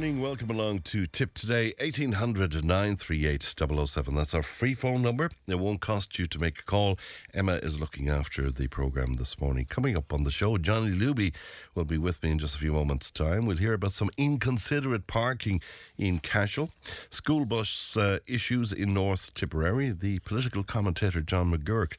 morning. Welcome along to Tipp Today, 1800 938 007. That's our free phone number. It won't cost you to make a call. Emma is looking after the programme this morning. Coming up on the show, Johnny Luby will be with me in just a few moments' time. We'll hear about some inconsiderate parking in Cashel, school bus uh, issues in North Tipperary, the political commentator John McGuirk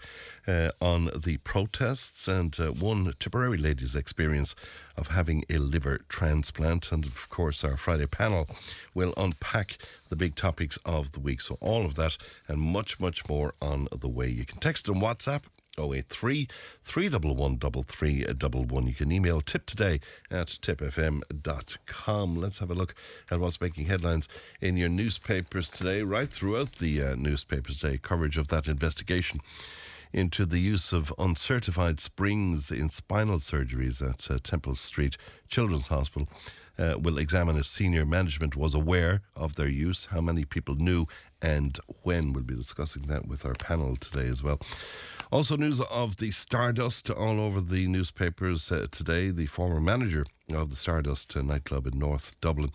uh, on the protests, and uh, one Tipperary lady's experience of having a liver transplant. And of course, our Friday panel will unpack the big topics of the week. So, all of that and much, much more on the way. You can text on WhatsApp 083 311 You can email tip today at tipfm.com. Let's have a look at what's making headlines in your newspapers today, right throughout the uh, newspapers today. Coverage of that investigation into the use of uncertified springs in spinal surgeries at uh, Temple Street Children's Hospital. Uh, will examine if senior management was aware of their use, how many people knew, and when. We'll be discussing that with our panel today as well. Also, news of the Stardust all over the newspapers uh, today. The former manager of the Stardust uh, nightclub in North Dublin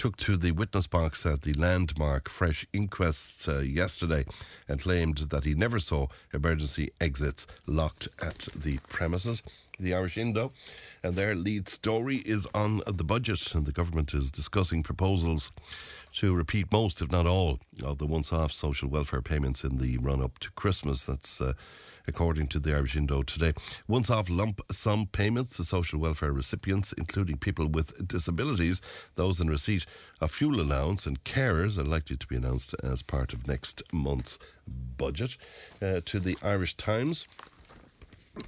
took to the witness box at the landmark Fresh Inquests uh, yesterday and claimed that he never saw emergency exits locked at the premises. The Irish Indo and their lead story is on the budget, and the government is discussing proposals to repeat most, if not all, of the once off social welfare payments in the run up to Christmas. That's uh, according to the Irish Indo today. Once off lump sum payments to social welfare recipients, including people with disabilities, those in receipt of fuel allowance, and carers are likely to be announced as part of next month's budget. Uh, to the Irish Times.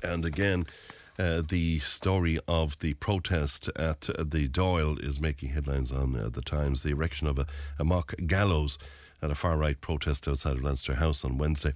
And again, uh, the story of the protest at the Dáil is making headlines on uh, the Times. The erection of a, a mock gallows at a far right protest outside of Leinster House on Wednesday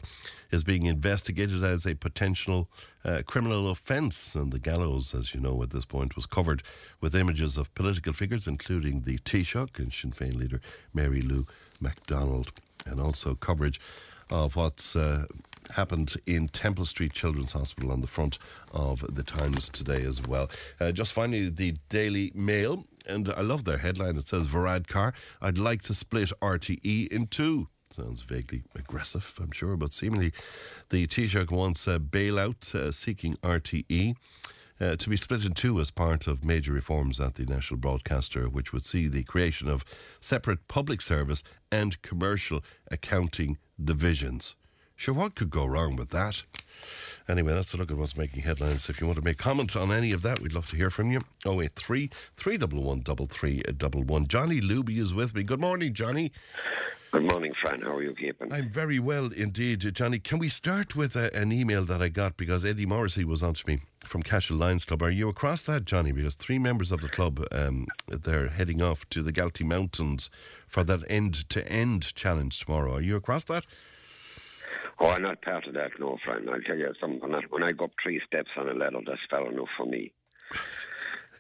is being investigated as a potential uh, criminal offence. And the gallows, as you know at this point, was covered with images of political figures, including the Taoiseach and Sinn Féin leader Mary Lou McDonald, and also coverage of what's uh, happened in Temple Street Children's Hospital on the front of the Times today as well. Uh, just finally, the Daily Mail, and I love their headline. It says Varadkar, I'd like to split RTE in two. Sounds vaguely aggressive, I'm sure, but seemingly the Taoiseach wants a bailout uh, seeking RTE. Uh, to be split in two as part of major reforms at the national broadcaster, which would see the creation of separate public service and commercial accounting divisions. Sure, what could go wrong with that? Anyway, that's a look at what's making headlines. If you want to make comments on any of that, we'd love to hear from you. 083 311 3311. Johnny Luby is with me. Good morning, Johnny. Good morning, Fran. How are you keeping? I'm very well indeed, Johnny. Can we start with a, an email that I got because Eddie Morrissey was on to me from Cashel Lions Club. Are you across that, Johnny? Because three members of the club um, they're heading off to the Galtee Mountains for that end-to-end challenge tomorrow. Are you across that? Oh, I'm not part of that, no, friend. I'll tell you something. When I go up three steps on a ladder, that's fair enough for me.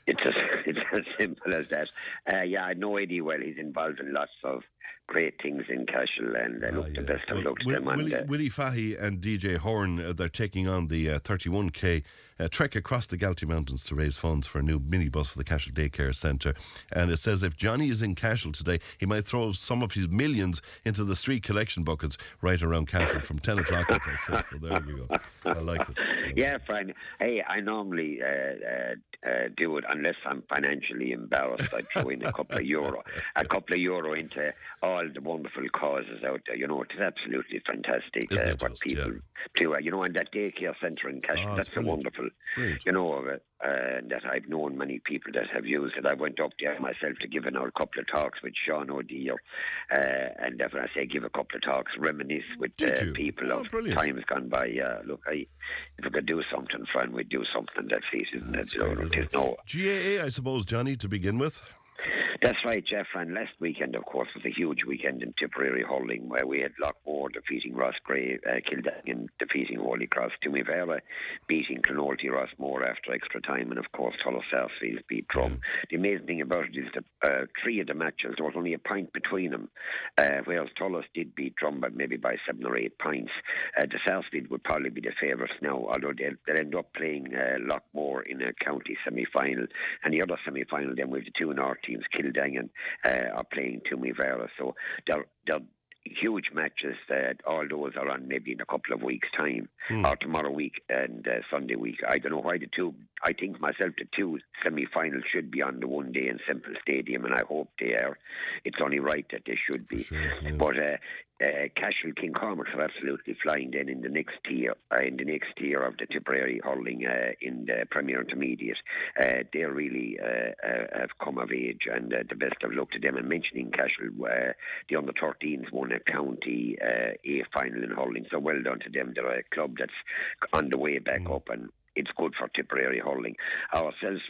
It's as, it's as simple as that. Uh, yeah, I know Eddie well. He's involved in lots of great things in Cashel, and uh, look, Ah, the yeah. best of Well, luck to Will- them. Willie, uh, Willie Fahy and DJ Horn, uh, they're taking on the uh, 31k uh, trek across the Galtee Mountains to raise funds for a new minibus for the Cashel Daycare Centre. And it says if Johnny is in Cashel today, he might throw some of his millions into the street collection buckets right around Cashel from 10 o'clock until 6. So there you go. I like it. yeah, Fran. Hey, I normally uh, uh, uh, do it unless I'm financially embarrassed. I throw in a couple of euro, a couple of euro into all the wonderful causes out there. You know, it's absolutely fantastic uh, what just? people do. Uh, you know, and that daycare centre in Cashel, oh, that's a brilliant. You know, uh, uh, that I've known many people that have used it. I went up there myself to give an a couple of talks with Sean O'Deal, uh, and when I say give a couple of talks, reminisce with uh, people Oh, of brilliant. times gone by. Uh, look, I, if we could do something, Fran, we'd do something that feet, isn't it? That's You know, there's no GAA, I suppose, Johnny, to begin with. That's right, Jeff. And last weekend, of course, was a huge weekend in Tipperary hurling where we had Loughmore defeating Roscrea, uh, Kildangan defeating Holy Cross, Toomevara beating Clonoulty Rossmore after extra time, and of course, Tullow Sarsfield beat Drum. Mm. The amazing thing about it is that uh, three of the matches, there was only a point between them, uh, whereas Thurles did beat Drum by maybe by seven or eight points. Uh, the Sarsfield would probably be the favourites now, although they'll, they'll end up playing uh, Loughmore in a county semi final, and the other semi final then with the two North teams, Kildangan, uh, are playing Toomevara. So they're, they're huge matches. That all those are on maybe in a couple of weeks' time, mm. or tomorrow week and uh, Sunday week. I don't know why the two. I think myself the two semi-finals should be on the one day in Semple Stadium, and I hope they are. It's only right that they should be. Sure, yeah. But uh, uh, Cashel King Cormacs are absolutely flying then in the next tier, uh, in the next tier of the Tipperary hurling uh, in the Premier Intermediate. Uh, they really uh, uh, have come of age, and the best of luck to them. And mentioning Cashel, the under 13s won a county A final in hurling, so well done to them. They're a club that's on the way back mm. up, and it's good for Tipperary hurling. Ourselves.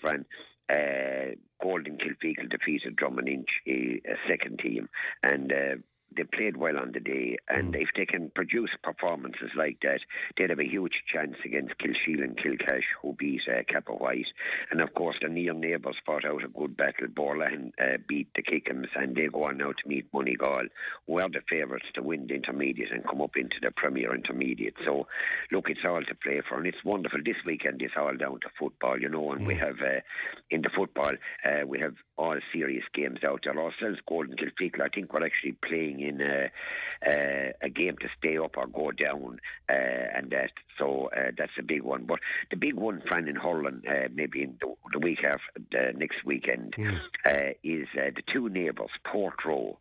Uh, Golden Kilfeacle defeated Drummond Inch, a, a second team, and uh, they played well on the day, and mm. if they can produce performances like that, they'd have a huge chance against Kilsheelan Kilcash, who beat uh, Cappawhite. And of course, the near neighbours fought out a good battle. Boherlahan uh, beat the Kickhams, and they go on now to meet Moneygall, who are the favourites to win the intermediate and come up into the Premier Intermediate. So, look, it's all to play for, and it's wonderful. This weekend is all down to football, you know, and mm. we have uh, in the football, uh, we have all serious games out there. Ourselves, Golden Kilfeacle, I think we're actually playing in a, a, a game to stay up or go down, uh, and that. So uh, that's a big one. But the big one, Fran in Holland, uh, maybe in the, the week after the next weekend, mm. is uh, the two neighbours, Portroe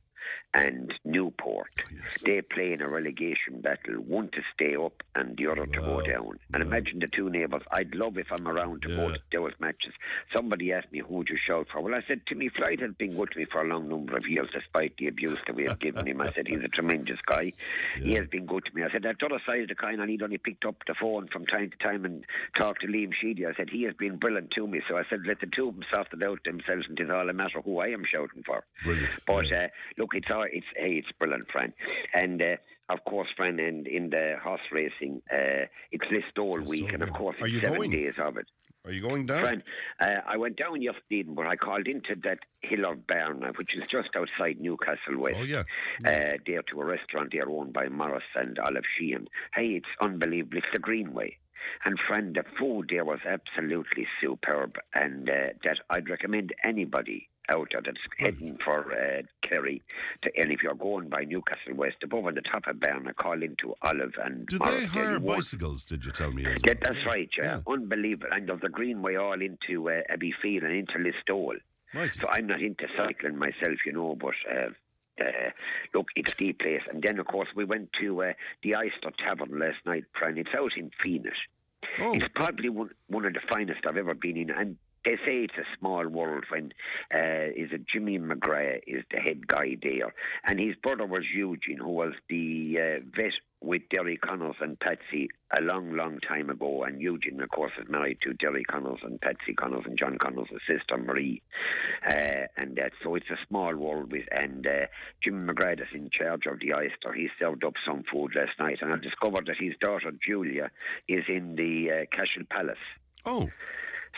and Newport. Oh, yes. They play in a relegation battle, one to stay up and the other wow. to go down. And wow. imagine the two neighbours. I'd love if I'm around to yeah. both those matches. Somebody asked me who would you shout for. Well, I said Timmy Floyd has been good to me for a long number of years, despite the abuse that we have given him. I said he's a tremendous guy. Yeah. He has been good to me. I said that other side of the coin, and he'd only picked up the phone from time to time and talked to Liam Sheedy. I said he has been brilliant to me. So I said let the two of them sort it out themselves, and it's all a matter who I am shouting for. Brilliant. But uh, look, it's all, it's hey, it's brilliant, friend. And uh, of course, friend, and in the horse racing, uh, it's Listowel week, so and of course, it's seven going? days of it. Are you going down? Friend, uh, I went down yesterday, but I called into that Hill of Barna, which is just outside Newcastle West. Oh, yeah. Uh, there to a restaurant there owned by Morris and Olive Sheehan. Hey, it's unbelievable. It's the Greenway. And friend, the food there was absolutely superb, and uh, that I'd recommend anybody out there that's heading for uh, Kerry. To, and if you're going by Newcastle West, above on the top of Barna, call into Olive and. Do they hire bicycles? Did you tell me? Yeah, that's right. Yeah. yeah. unbelievable. And there's a greenway all into uh, Abbeyfeale and into Listowel. Right. So I'm not into cycling myself, you know, but. Uh, uh, look, it's the place. And then, of course, we went to uh, the Oyster Tavern last night, Brian. It's out in Fenit. Oh. It's probably one, one of the finest I've ever been in. And they say it's a small world when uh, is it Jimmy McGrath is the head guy there, and his brother was Eugene, who was the uh, vet with Derry Connors and Patsy a long, long time ago. And Eugene, of course, is married to Derry Connors and Patsy Connors and John Connors' sister Marie. Uh, and that, so it's a small world. With and uh, Jim McGrath is in charge of the oyster. He served up some food last night, and I discovered that his daughter Julia is in the uh, Cashel Palace. Oh.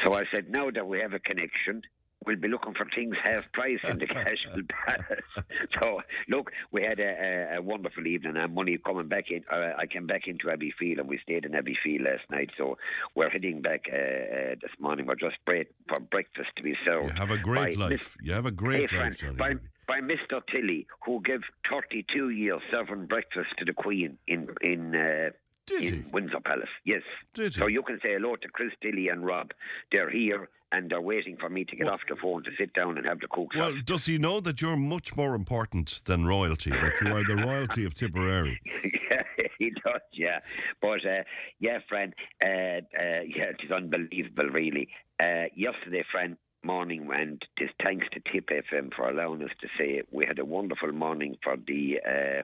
So I said, now that we have a connection, we'll be looking for things half price in the Cashel Palace. so, look, we had a, a, a, wonderful evening and money coming back in. Uh, I came back into Abbeyfeale and we stayed in Abbeyfeale last night. So, we're heading back uh, uh, this morning. We're just break, for breakfast to be served. You have a great life. Miss, you have a great hey, life, friend, by, by Mr. Tilly, who gave 32 years serving breakfast to the Queen in in uh, did in he? Windsor Palace. Yes. Did so you can say hello to Chris Dilly and Rob. They're here and they're waiting for me to get well, off the phone to sit down and have the cooks. Well, does he know that you're much more important than royalty? That you are the royalty of Tipperary? yeah, he does. Yeah, but uh, yeah, friend. Uh, uh, yeah, it is unbelievable, really. Uh, yesterday, friend, morning and just thanks to Tipp FM for allowing us to say it. We had a wonderful morning for the uh,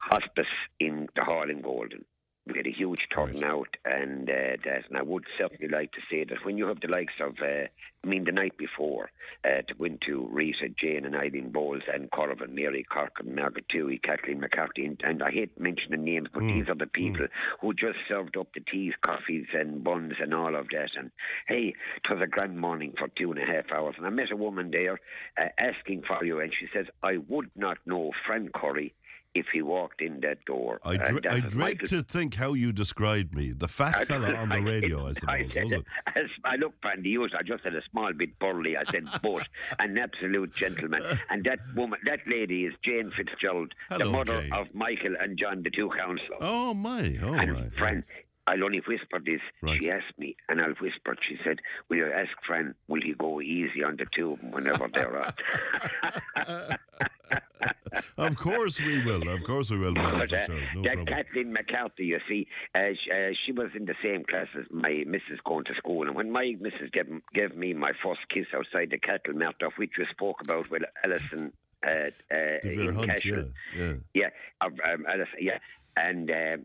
hospice in the hall in Golden. We had a huge turnout, right. and uh, that, and I would certainly like to say that when you have the likes of uh, I mean, the night before, uh, to go into Rita, Jane, and Eileen Bowles, and Corvin, Mary Cork, and Margaret Tui, Kathleen McCarthy, and, and I hate mentioning names, but Mm. these are the people who just served up the teas, coffees, and buns, and all of that. And hey, it was a grand morning for two and a half hours. And I met a woman there uh, asking for you, and she says, I would not know Fran Curry if he walked in that door. I, that I dread Michael to think how you described me. The fat fella on the radio, I didn't. suppose, said, was it? I looked on the news, I just said a small bit burly. I said, but an absolute gentleman. And that woman, that lady is Jane Fitzgerald, the mother Jane. of Michael and John, the two councillors. Oh, my. Oh, and my. Fran, I'll only whisper this. Right. She asked me, and I'll whisper. She said, "Will you ask Fran? Will he go easy on the two of them whenever they're on?" Of course we will. Of course we will, But, uh, No that problem. Kathleen McCarthy, you see, uh, she, uh, she was in the same class as my missus going to school. And when my missus gave, gave me my first kiss outside the cattle melt off, which we spoke about with Alison uh, uh, in Hunt, Cashel. yeah. yeah. Yeah, um, Alison, yeah. And um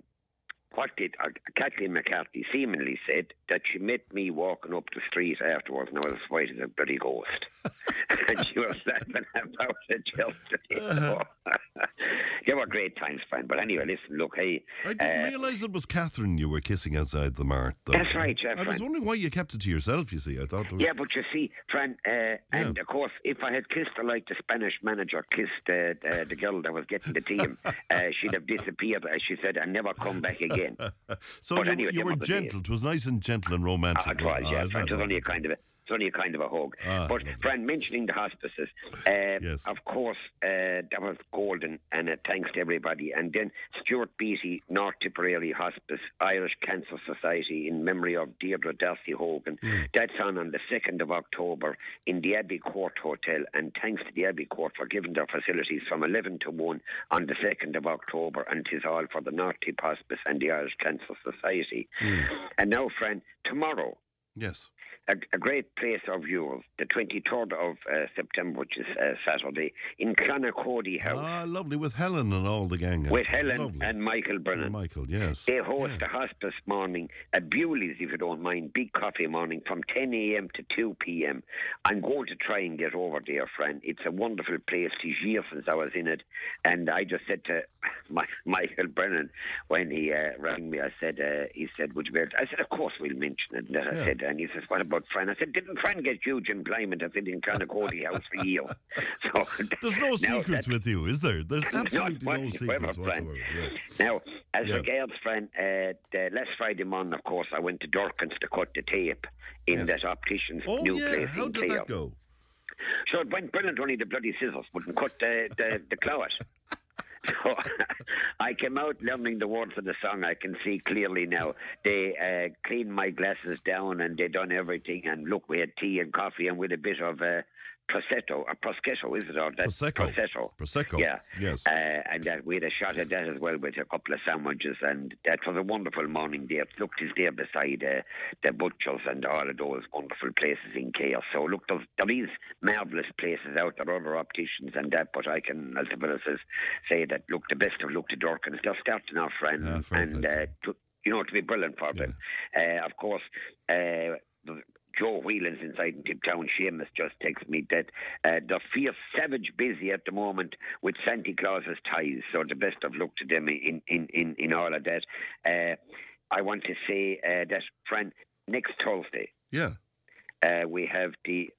what did uh, Kathleen McCarthy seemingly said that she met me walking up the street afterwards, and I was as white as a bloody ghost. and she was laughing about it yesterday. So, they were great times, friend. But anyway, listen, look, hey. I didn't uh, realise it was Catherine you were kissing outside the mart. Though. That's right, yeah, I was wondering why you kept it to yourself, you see. I thought was... Yeah, but you see, Fran, uh, and of course, if I had kissed her like the Spanish manager kissed uh, uh, the girl that was getting the team, uh, she'd have disappeared, as she said, and never come back again. So But you, anyway, you were gentle. It was nice and gentle and romantic. Ah, it was, Ah, Fran, that it was only a kind of a. It's only a kind of a hug. Ah, but. Fran, mentioning the hospices, uh, Yes. of course, uh, that was golden, and uh, thanks to everybody. And then Stuart Beatty, North Tipperary Hospice, Irish Cancer Society, in memory of Deirdre Darcy Hogan. Hmm. That's on on the 2nd of October in the Abbey Court Hotel. And thanks to the Abbey Court for giving their facilities from 11 to 1 on the 2nd of October. And 'tis all for the North Tip Hospice and the Irish Cancer Society. Hmm. And now, Fran, tomorrow, Yes. A, a great place of yours, the 23rd of uh, September, which is uh, Saturday, in Clonacody House, Ah, lovely with Helen and all the gang. with. Helen Lovely. and Michael Brennan. Michael, yes. They host a hospice morning at Bewley's, if you don't mind, big coffee morning from 10 a.m. to 2 p.m. I'm going to try and get over there, friend. It's a wonderful place. It's years since I was in it. And I just said to my, Michael Brennan when he uh, rang me, I said, uh, he said, would you be able to? I said, of course we'll mention it. And I said, and he says, what about Fran? I said, didn't Fran get huge employment? I said, in Clonacody House for years. So There's no secrets with you, is there? There's absolutely no secrets Fran. whatsoever. Yeah. Now, as Yeah. regards, friend, uh, the last Friday morning, of course, I went to Dorkins to cut the tape in Yes. that optician's Oh, new yeah. place How in did Clare. that go? So it went brilliant, only the bloody scissors wouldn't cut the, the, the clout. So I came out learning the words of the song. I can see clearly now. They uh, cleaned my glasses down and they done everything. And look, we had tea and coffee and with a bit of uh, prosecco, a prosciutto, is it? Or that Prosecco. prosecco. Prosecco. Yeah. Yes. Uh, and that we had a shot at that as well with a couple of sandwiches, and that was a wonderful morning there. Look, it's there beside uh, the butchers and all of those wonderful places in Chaos. So look, there's, there is marvellous places out there, other opticians and that, but I can, as the says, say that look, the best of luck to Dorkins. They're starting off, friend, Yeah, and uh, to, you know, to be brilliant for them. Uh, of course, uh, Joe Whelan's inside in Tiptown. Seamus just texts me that uh, they're fierce, savage busy at the moment with Santa Claus's ties. So the best of luck to them in, in, in, in all of that. Uh, I want to say uh, that, friend, next Thursday, yeah. uh, we have the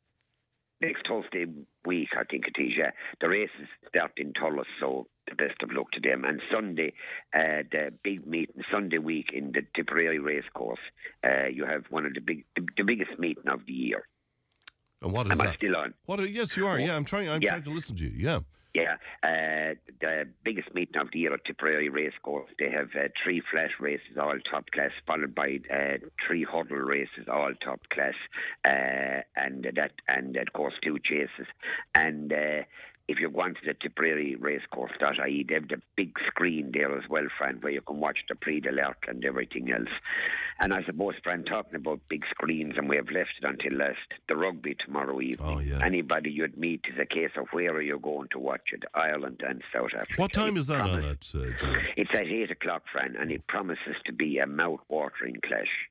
next Thursday week, I think it is, yeah. The races start in Tullis, so the best of luck to them. And Sunday, uh, the big meeting, Sunday week in the Tipperary Racecourse, uh, you have one of the big, the, the biggest meeting of the year. And what is Am I that? still on? What? Are, yes, you are. Yeah, I'm trying. I'm Yeah. trying to listen to you. Yeah. Yeah, uh, the biggest meeting of the year at Tipperary Racecourse. They have uh, three flat races, all top class, followed by uh, three hurdle races, all top class, uh, and that, and of course two chases. And uh, if you're going to the Tipperary Racecourse.ie, they have the big screen there as well, friend, where you can watch the Prix de l'Arc and everything else. And I suppose, friend, talking about big screens, and we have left it until last, the rugby tomorrow evening. Oh, yeah. Anybody you'd meet is a case of where are you going to watch it, Ireland and South Africa. What time It is that on at, uh? It's at 8 o'clock, friend, and it promises to be a mouth-watering clash.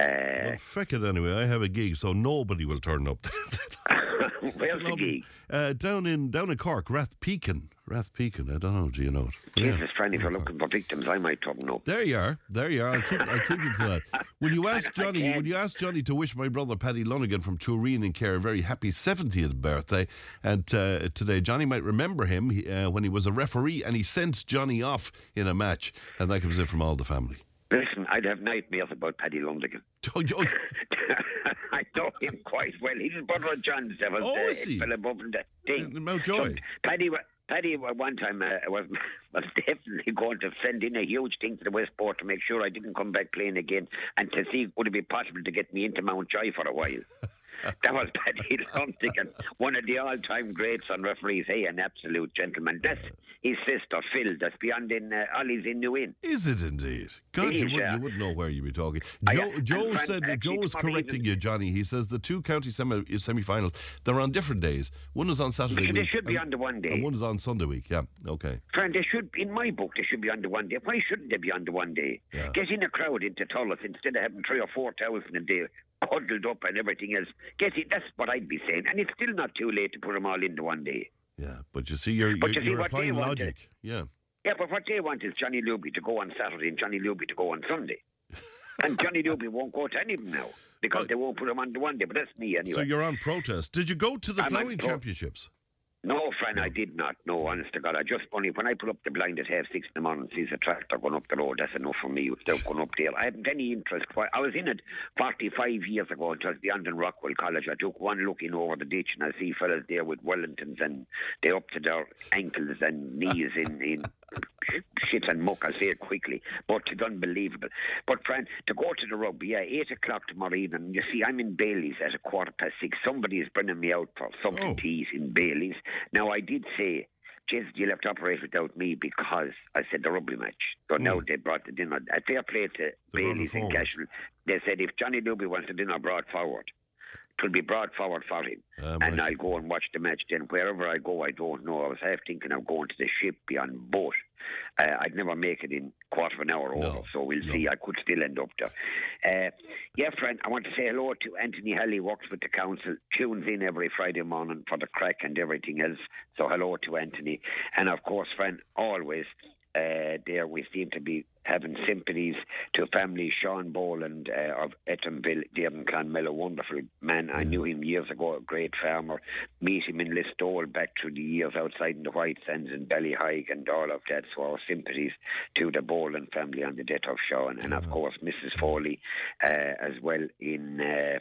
Uh, Well, feck it anyway. I have a gig, so nobody will turn up. where's the gig? Uh, down in down in Cork, Rathpeacon. Rathpeacon. I don't know. Do you know it? Jesus, friend, if you're looking for victims, I might turn up. There you are. There you are. I'll keep, I'll keep you to that. Will you ask I Johnny? can't. Will you ask Johnny to wish my brother Paddy Lundigan from Tureen in Care a very happy 70th birthday? And uh, today, Johnny might remember him uh, when he was a referee and he sent Johnny off in a match, and that comes in from all the family. Listen, I'd have nightmares about Paddy Lundigan. Oh, oh, I know him quite well. He's his brother John Devil. Oh, uh, is he? the thing. In Mountjoy? So, Paddy, Paddy, one time uh, was was definitely going to send in a huge thing to the Westport to make sure I didn't come back playing again, and to see would it be possible to get me into Mountjoy for a while. That was Paddy Lundigan, one of the all-time greats on referees. Hey, an absolute gentleman. That's his sister Phil. That's beyond in uh, Ollie's in New Inn. is it indeed? God, It you is, wouldn't, yeah. you wouldn't know where you'd be talking. I- Joe, and Joe Frank, said actually, Joe was correcting evening- you, Johnny. He says the two county semi semi-finals they're on different days. One is on Saturday. They week should be and- on the one day. And one is on Sunday week. Yeah. Okay. Friend, they should, in my book, they should be on the one day. Why shouldn't they be on the one day? Yeah. Get in a crowd into Tulloch instead of having three or four thousand a day huddled up and everything else. Get it. That's what I'd be saying. And it's still not too late to put them all into one day. Yeah, but you see, you're But you're, you see you're what they applying logic. Eh? Yeah. Yeah, but what they want is Johnny Luby to go on Saturday and Johnny Luby to go on Sunday. and Johnny Luby won't go to any of them now because they won't put him on the one day. But that's me anyway. So you're on protest. Did you go to the I'm pro- championships? No, friend, I did not. No, honest to God. I just only when I put up the blind at half six in the morning, sees a tractor going up the road. That's enough for me. Without going up there, I haven't any interest. I was in it 45 years ago. Was beyond in Rockwell College. I took one look in over the ditch and I see fellas there with Wellingtons and they up to their ankles and knees in in shit and muck. I'll say it quickly, but it's unbelievable. But friend, to go to the rugby, yeah, eight o'clock tomorrow evening. You see, I'm in Bailey's at a quarter past six. Somebody is bringing me out for something Oh. to eat in Bailey's. Now, I did say, Jez, you'll have to operate without me because I said the rugby match. So now mm. they brought the dinner. A fair play to Bailey's in forward. Cashel. They said if Johnny Luby wants the dinner brought forward, it will be brought forward for him. Um, and right. I'll go and watch the match then. Wherever I go, I don't know. I was half thinking of going to the ship, be on boat. Uh, I'd never make it in quarter of an hour over, No, so we'll no. see. I could still end up there. Uh, yeah, friend, I want to say hello to Anthony Halley, works with the council, tunes in every Friday morning for the crack and everything else. So hello to Anthony. And of course, friend, always uh, there we seem to be having sympathies to family Sean Boland uh, of Ettonville, there in Clonmel, a wonderful man. I knew him years ago, a great farmer. Meet him in Listowel back through the years outside in the White Sands and Ballyhige and all of that. So our sympathies to the Boland family on the death of Sean. And of course, Mrs. Foley uh, as well in... Uh,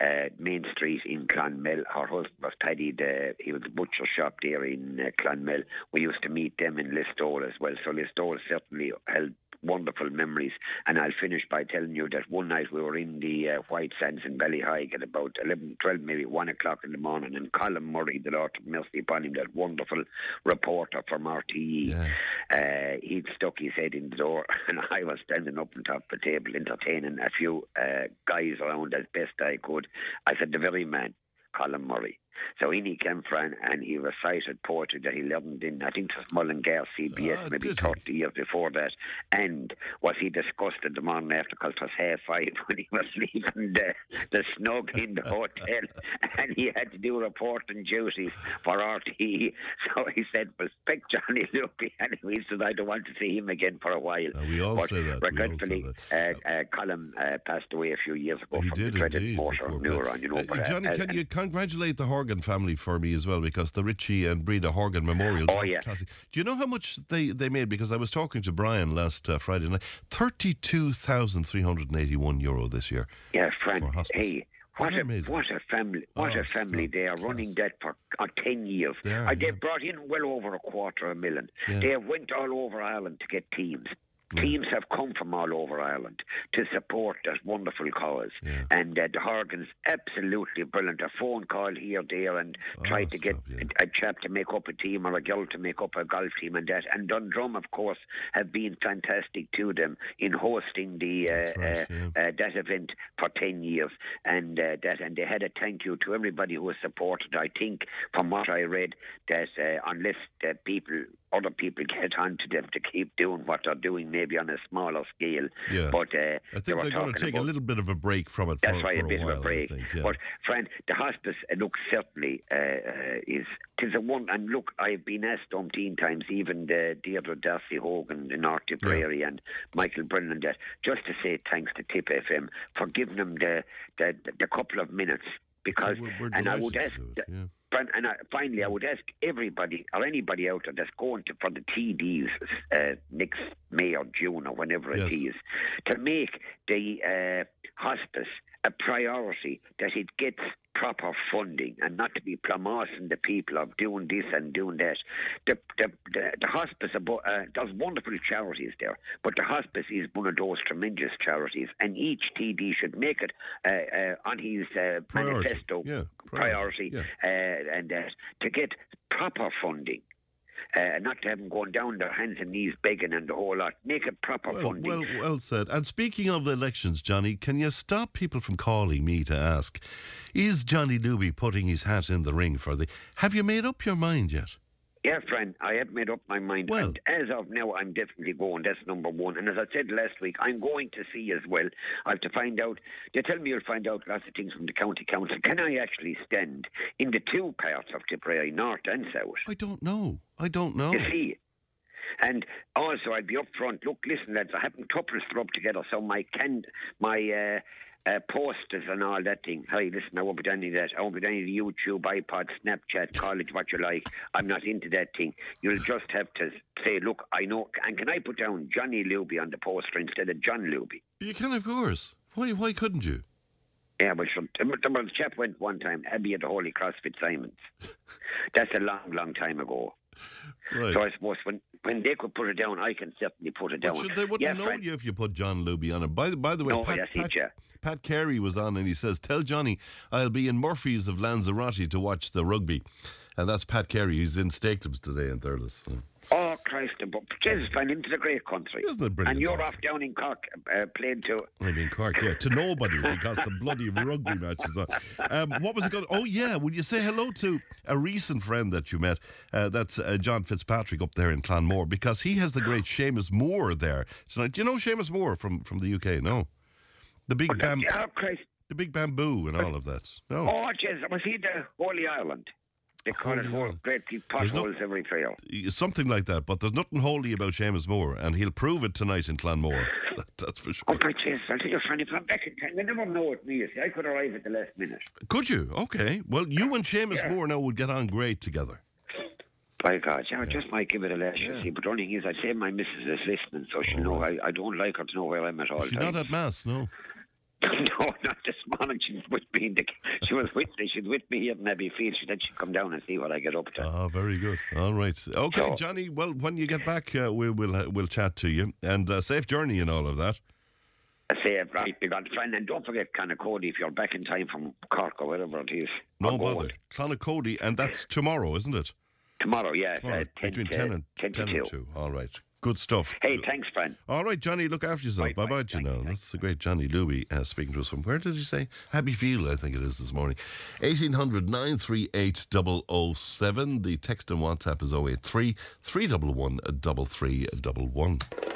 uh, Main Street in Clonmel. Her husband was Paddy. The, he was a butcher shop there in uh, Clonmel. We used to meet them in Listowel as well. So Listowel certainly held wonderful memories. And I'll finish by telling you that one night we were in the uh, White Sands in Ballyhige at about 11, 12, maybe 1 o'clock in the morning. And Colm Murray, the Lord have mercy upon him, that wonderful reporter from RTE, Yeah. uh, he'd stuck his head in the door, and I was standing up on top of the table entertaining a few uh, guys around as best I could. I said, the very man, Colm Murray. So in he came from, and he recited poetry that he learned in, I think it was Mullingar CBS, Ah, maybe did he? 30 years before that. And was he disgusted the morning after because it was half five when he was leaving the, the snug in the hotel, and he had to do reporting duties for RTE. So he said, well, spec Johnny Luby, and he said, I don't want to see him again for a while. We all but say that, say Regretfully, uh, uh, Colm uh, passed away a few years ago He from did the dreaded motor neuron, you know. Uh, but, uh, Johnny, can you congratulate the Horgan family for me as well? Because the Richie and Breda Horgan Memorial. Oh, yeah. Classic. Do you know how much they, they made? Because I was talking to Brian last uh, Friday night. Thirty-two thousand three hundred and eighty-one euro this year. Yeah, Frank. Hey, what a amazing? what a family! What Oh, a family! They are Class. running that for uh, ten years. They are, Uh, yeah. they've brought in well over a quarter of a million. Yeah. They have went all over Ireland to get teams. Teams have come from all over Ireland to support that wonderful cause. Yeah. And uh, the Horgans, absolutely brilliant. A phone call here, there, and Oh, tried to get yeah. a, a chap to make up a team or a girl to make up a golf team and that. And Dundrum, of course, have been fantastic to them in hosting the uh, right, uh, yeah. uh, that event for 10 years and uh, that and they had a thank you to everybody who has supported I think from what I read that uh, unless the people other people get onto them to keep doing what they're doing, maybe on a smaller scale. Yeah. But uh, I they think were they're going to take about a little bit of a break from it. that's for, why for a bit while, of a break. Think, yeah. But friend, the hospice uh, look certainly uh, uh, is tis a one. And look, I've been asked umpteen times, even the Deirdre Darcy Hogan in North Tipperary and Michael Brennan, that just to say thanks to Tipp FM for giving them the the, the couple of minutes because we're- we're and I would ask. to it, yeah. And I, finally, I would ask everybody or anybody out there that's going to for the TDs uh, next May or June or whenever Yes. it is to make the uh, hospice a priority that it gets proper funding and not to be promoting the people of doing this and doing that. The the the, the hospice abo- uh, there's wonderful charities there, but the hospice is one of those tremendous charities, and each TD should make it uh, uh, on his uh, Priority, manifesto yeah, priority, priority, yeah. uh, and that to get proper funding. Uh, not to have them going down their hands and knees begging and the whole lot. Make it proper Well, funding. well, well said. And speaking of the elections, Johnny, can you stop people from calling me to ask, is Johnny Luby putting his hat in the ring for the? Have you made up your mind yet? Yeah, friend, I have made up my mind. Well- and as of now, I'm definitely going. That's number one. And as I said last week, I'm going to see as well. I have to find out. They tell me you'll find out lots of things from the county council. Can I actually stand in the two parts of Tipperary, north and south? I don't know. I don't know. You see. And also, I'd be up front. Look, listen, lads, I haven't couples rub together, so my can my uh, uh, posters and all that thing. Hey, listen, I won't be doing any of that. I won't be doing any YouTube, iPod, Snapchat, college, what you like. I'm not into that thing. You'll just have to say, look, I know. And can I put down Johnny Luby on the poster instead of John Luby? You can, of course. Why? Why couldn't you? Yeah, well. The, the, the chap went one time, Abbey at the Holy Cross Fitzsimons. That's a long, long time ago. Right. So I suppose when, when they could put it down, I can certainly put it down. should they wouldn't yeah, know friend. you if you put John Luby on it. By the by the way, No, Pat, yes, Pat. Pat Carey was on and he says, "Tell Johnny I'll be in Murphy's of Lanzarote to watch the rugby," and that's Pat Carey. He's in Stakelums today in Thurles. So. Oh, Christ, but Jesus, flying into the great country. Isn't it brilliant, And you're off down in Cork uh, playing to. I mean, Cork, yeah, to nobody because the bloody rugby matches on. Um, what was it going? Oh yeah, would you say hello to a recent friend that you met? Uh, that's uh, John Fitzpatrick up there in Clanmore because he has the great Seamus Moore there tonight. Do you know Seamus Moore from from the UK? No, the big bam, Oh, the big bamboo and all of that. No, Oh, Jesus, was he the Holy Island? They call it whole great big There's no- potholes every trail. something like that. But there's nothing holy about Seamus Moore, and he'll prove it tonight in Clanmore. That, that's for sure. Oh, but Jesus, I'll tell you, if I'm back in time, you never know what me. See, I could arrive at the last minute. Could you? Okay. Well, you and Seamus Yeah. Moore now would get on great together. By God, yeah, I just might give it a lash, you see. But the only thing is, I'd say my missus is listening, so she'll oh. know I, I don't like her to know where I'm at all She's times. not at mass, no. no, not this morning. She's with me. The, she was with me. She's with me here in Abbeyfeale. She said she'd come down and see what I get up to. Ah, very good. All right. Okay, So- Johnny. Well, when you get back, uh, we, we'll uh, we'll chat to you and uh, safe journey and all of that. I say, right, big on friend, and don't forget Clonacody if you're back in time from Cork or wherever it is. No bother. Clonacody, and that's tomorrow, isn't it? Tomorrow, yeah, uh, 10, between to, 10 and 10 to 2. and 2. All right. Good stuff. Hey, thanks, friend. All right, Johnny, look after yourself. Right, bye bye, thank That's the great Johnny Luby uh, speaking to us from where did you say? Abbeyfeale, I think it is this morning. 1800 938 007. The text and WhatsApp is 083 311 3311.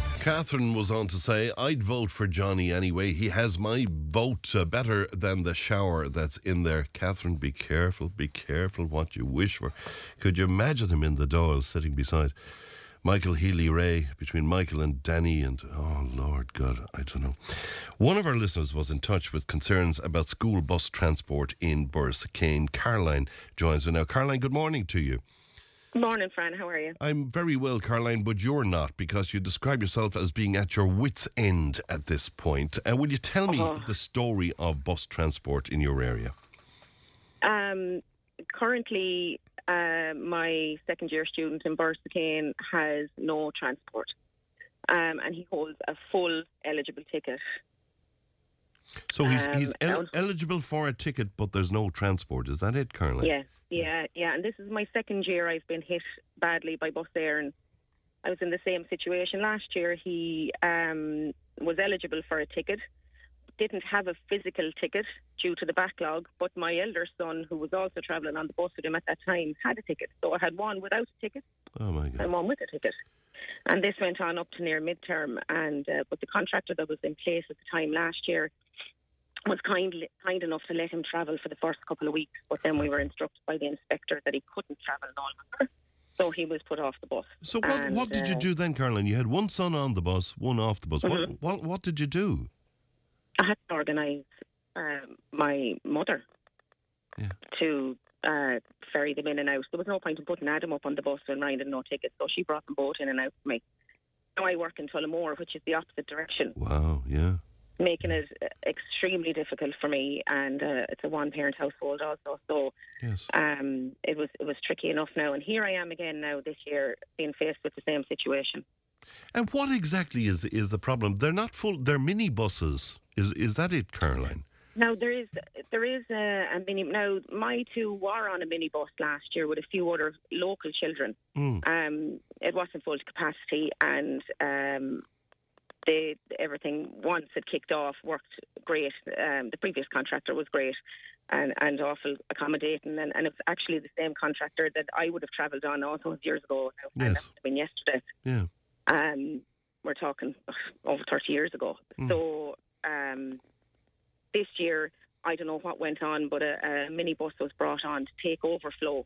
Catherine was on to say, I'd vote for Johnny anyway. He has my vote uh, better than the shower that's in there. Catherine, be careful, be careful what you wish for. Could you imagine him in the Dáil sitting beside Michael Healy-Rae, between Michael and Danny, and oh, Lord God, I don't know. One of our listeners was in touch with concerns about school bus transport in Kane. Caroline joins me now. Caroline, good morning to you. Morning, Fran. How are you? I'm very well, Caroline, but you're not because you describe yourself as being at your wits' end at this point. Uh, will you tell me Uh-huh. the story of bus transport in your area? Um, currently, uh, my second year student in Borrisokane has no transport, um, and he holds a full eligible ticket. So he's Um, he's el- eligible for a ticket, but there's no transport. Is that it, Caroline? Yeah, yeah, yeah. And this is my second year I've been hit badly by Bus Éireann, and I was in the same situation last year. He um, was eligible for a ticket, didn't have a physical ticket due to the backlog, but my elder son, who was also travelling on the bus with him at that time, had a ticket. So I had one without a ticket Oh my God. and one with a ticket. And this went on up to near midterm. And uh, but the contractor that was in place at the time last year was kind kind enough to let him travel for the first couple of weeks. But then we were instructed by the inspector that he couldn't travel no longer, so he was put off the bus. So what And, what did you uh, do then, Caroline? You had one son on the bus, one off the bus. Mm-hmm. What what what did you do? I had to organise um, my mother Yeah. to uh, ferry them in and out. There was no point in putting Adam up on the bus when Ryan had no tickets, so she brought them both in and out for me. Now I work in Tullamore, which is the opposite direction, Wow, yeah. Making it extremely difficult for me. And uh, it's a one-parent household also, so Yes. um, it was it was tricky enough now. And here I am again now this year, being faced with the same situation. And what exactly is is the problem? They're not full. They're mini buses. Is is that it, Caroline? Now there is there is a, a mini. Now my two were on a mini bus last year with a few other local children. Mm. Um, it wasn't full to capacity, and um, they everything once it kicked off worked great. Um, the previous contractor was great and and awful accommodating, and, and it was actually the same contractor that I would have travelled on all those years ago. And Yes. that would have been yesterday. Yeah. Um, we're talking over 30 years ago. Mm. So um, this year, I don't know what went on, but a, a minibus was brought on to take overflow.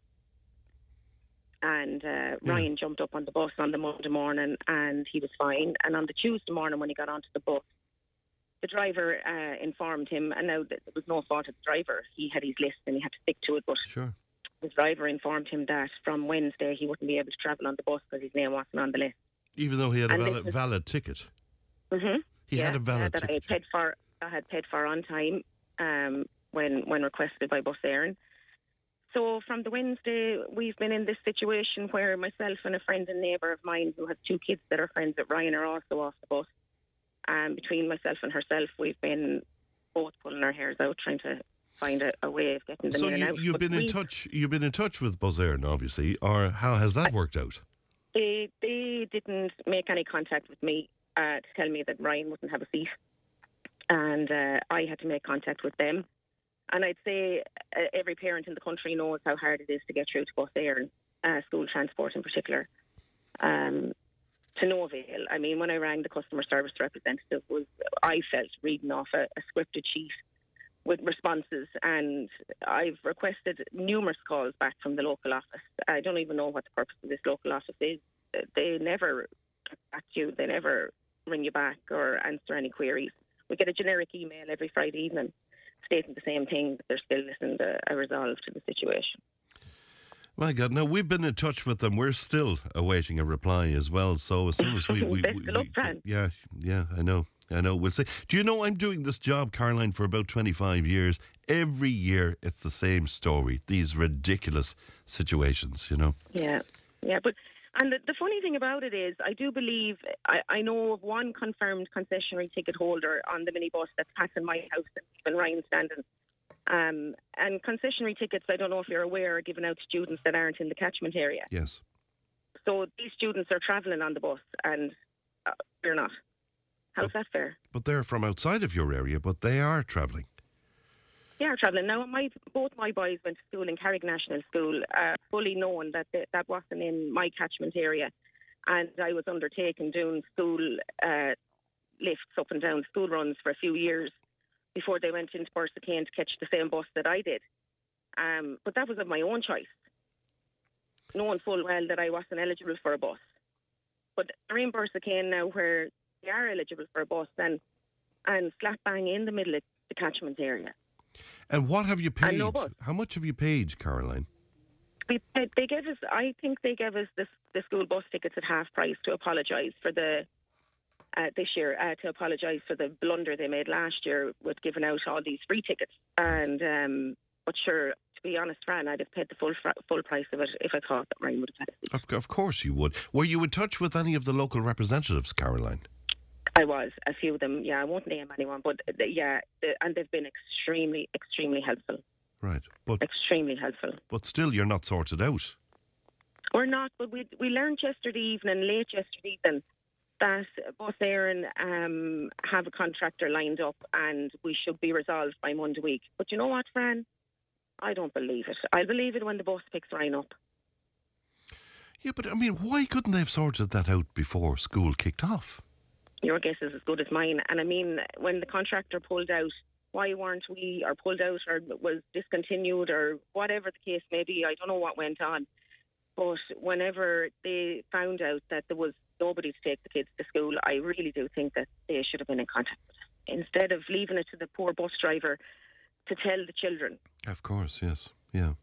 And uh, Ryan jumped up on the bus on the Monday morning and he was fine. And on the Tuesday morning, when he got onto the bus, the driver uh, informed him, and now it was no fault of the driver. He had his list and he had to stick to it, but Sure. the driver informed him that from Wednesday he wouldn't be able to travel on the bus because his name wasn't on the list. Even though he had a And this valid, was- valid ticket, Mm-hmm. he had a valid that I had ticket. paid for. I had paid for on time um, when when requested by Bus Éireann. So from the Wednesday, we've been in this situation where myself and a friend and neighbour of mine who has two kids that are friends at Ryan are also off the bus. Um, between myself and herself, we've been both pulling our hairs out trying to find a, a way of getting them So in and you, out. you've But been in touch. You've been in touch with Buzz obviously, or how has that worked out? They they didn't make any contact with me uh, to tell me that Ryan wouldn't have a seat, and uh, I had to make contact with them. And I'd say uh, every parent in the country knows how hard it is to get through to Bus Éireann and uh, school transport in particular. Um, to no avail. I mean, when I rang the customer service representative, was I felt reading off a, a scripted sheet with responses, and I've requested numerous calls back from the local office. I don't even know what the purpose of this local office is. They never get you. They never ring you back or answer any queries. We get a generic email every Friday evening stating the same thing, that they're still listening to a resolve to the situation. My God! Now we've been in touch with them. We're still awaiting a reply as well. So as soon as we, we, Best we, we- yeah, yeah, I know, I know. We'll see. Do you know I'm doing this job, Caroline, for about 25 years. Every year, it's the same story. These ridiculous situations, you know. Yeah, yeah, but and the, the funny thing about it is, I do believe I, I know of one confirmed concessionary ticket holder on the minibus that's passing my house and even Ryan standing. Um, and concessionary tickets, I don't know if you're aware, are given out to students that aren't in the catchment area. Yes. So these students are travelling on the bus, and uh, they're not. How's that fair? But they're from outside of your area, but they are travelling. Are travelling now. My both my boys went to school in Carrick National School, uh, fully knowing that th- that wasn't in my catchment area, and I was undertaking doing school uh, lifts up and down school runs for a few years before they went into Borrisokane to catch the same bus that I did. Um, but that was of my own choice, knowing full well that I wasn't eligible for a bus. But they're in Borrisokane now, where they are eligible for a bus, and and slap bang in the middle of the catchment area. And what have you paid? How much have you paid, Caroline? we, they they gave us. I think they gave us the, the school bus tickets at half price to apologise for the uh, this year uh, to apologise for the blunder they made last year with giving out all these free tickets. And um, but sure, to be honest, Fran, I'd have paid the full fr- full price of it if I thought that Ryan would have had it. Of, of course you would. Were you in touch with any of the local representatives, Caroline? I was a few of them. Yeah, I won't name anyone, but uh, yeah, the, and they've been extremely, extremely helpful. Right. But Extremely helpful. but still, you're not sorted out. We're not, but we we learned yesterday evening, late yesterday evening, that Bus Éireann um, have a contractor lined up and we should be resolved by Monday week. But you know what, Fran? I don't believe it. I'll believe it when the boss picks Ryan up. Yeah, but I mean, why couldn't they have sorted that out before school kicked off? Your guess is as good as mine. And I mean, when the contractor pulled out, why weren't we, or pulled out, or was discontinued, or whatever the case may be? I don't know what went on. But whenever they found out that there was nobody to take the kids to school, I really do think that they should have been in contact. Instead of leaving it to the poor bus driver to tell the children. Of course, yes. Yeah.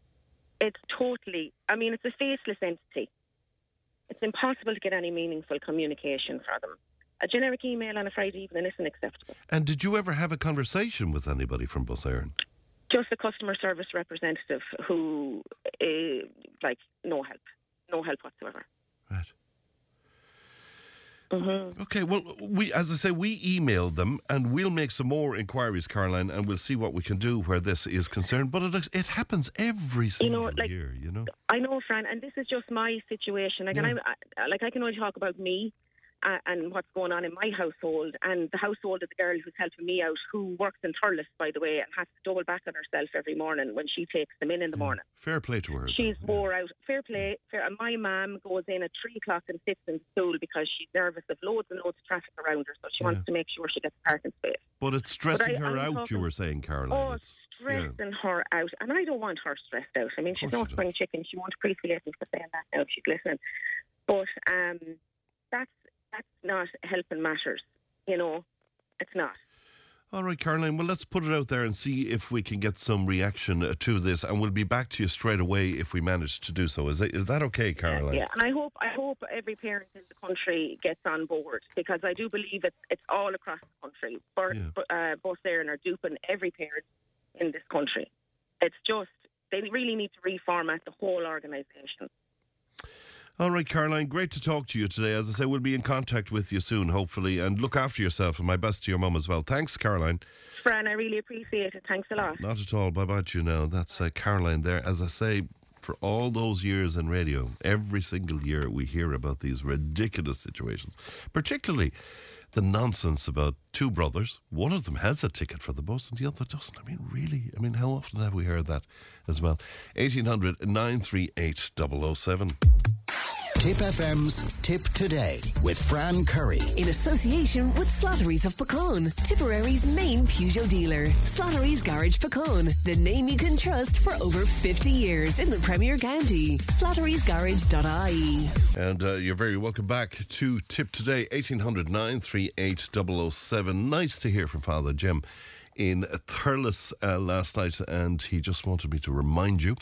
It's totally, I mean, it's a faceless entity. It's impossible to get any meaningful communication for them. A generic email on a Friday evening isn't acceptable. And did you ever have a conversation with anybody from Bus Éireann? Just a customer service representative who, uh, like, no help, no help whatsoever. Right. hmm Okay, well, we, as I say, we emailed them, and we'll make some more inquiries, Caroline, and we'll see what we can do where this is concerned. But it it happens every single like- year, you know. I know, Fran, and this is just my situation. Like, Yeah. and I, like, I can only talk about me uh, and what's going on in my household, and the household of the girl who's helping me out, who works in Thurles, by the way, and has to double back on herself every morning when she takes them in in the morning. Fair play to her. She's though, yeah. wore out. Fair play. Fair. And my mum goes in at three o'clock and sits in school because she's nervous of loads and loads of traffic around her, so she Yeah. wants to make sure she gets parking space. But it's stressing I- her I'm out. You were saying, Caroline. Oh, It's- yeah. stressing her out, and I don't want her stressed out. I mean, she's course no you don't. spring chicken. She won't appreciate me for saying that now if she's listening. But um, that's that's not helping matters. You know, it's not. All right, Caroline. Well, let's put it out there and see if we can get some reaction uh, to this, and we'll be back to you straight away if we manage to do so. Is that, is that okay, Caroline? Yeah, and I hope I hope every parent in the country gets on board because I do believe it's it's all across the country. Bur- Yeah. bu- uh, Bus Éireann are duping every parent in this country. It's just they really need to reformat the whole organisation. All right, Caroline. Great to talk to you today. As I say, we'll be in contact with you soon, hopefully, and look after yourself. And my best to your mum as well. Thanks, Caroline. Fran, I really appreciate it. Thanks a lot. Not at all. Bye bye to you now. That's uh, Caroline there. As I say, for all those years in radio, every single year we hear about these ridiculous situations, particularly the nonsense about two brothers. One of them has a ticket for the bus and the other doesn't. I mean, really? I mean, how often have we heard that as well? 1800 938 007. Tipp FM's Tipp Today with Fran Curry. in association with Slattery's of Puckane, Tipperary's main Peugeot dealer. Slattery's Garage Puckane, the name you can trust for over 50 years in the Premier County. Slattery'sGarage.ie. And uh, you're very welcome back to Tipp Today, 1800 938 007. Nice to hear from Father Jim in Thurles uh, last night, and he just wanted me to remind you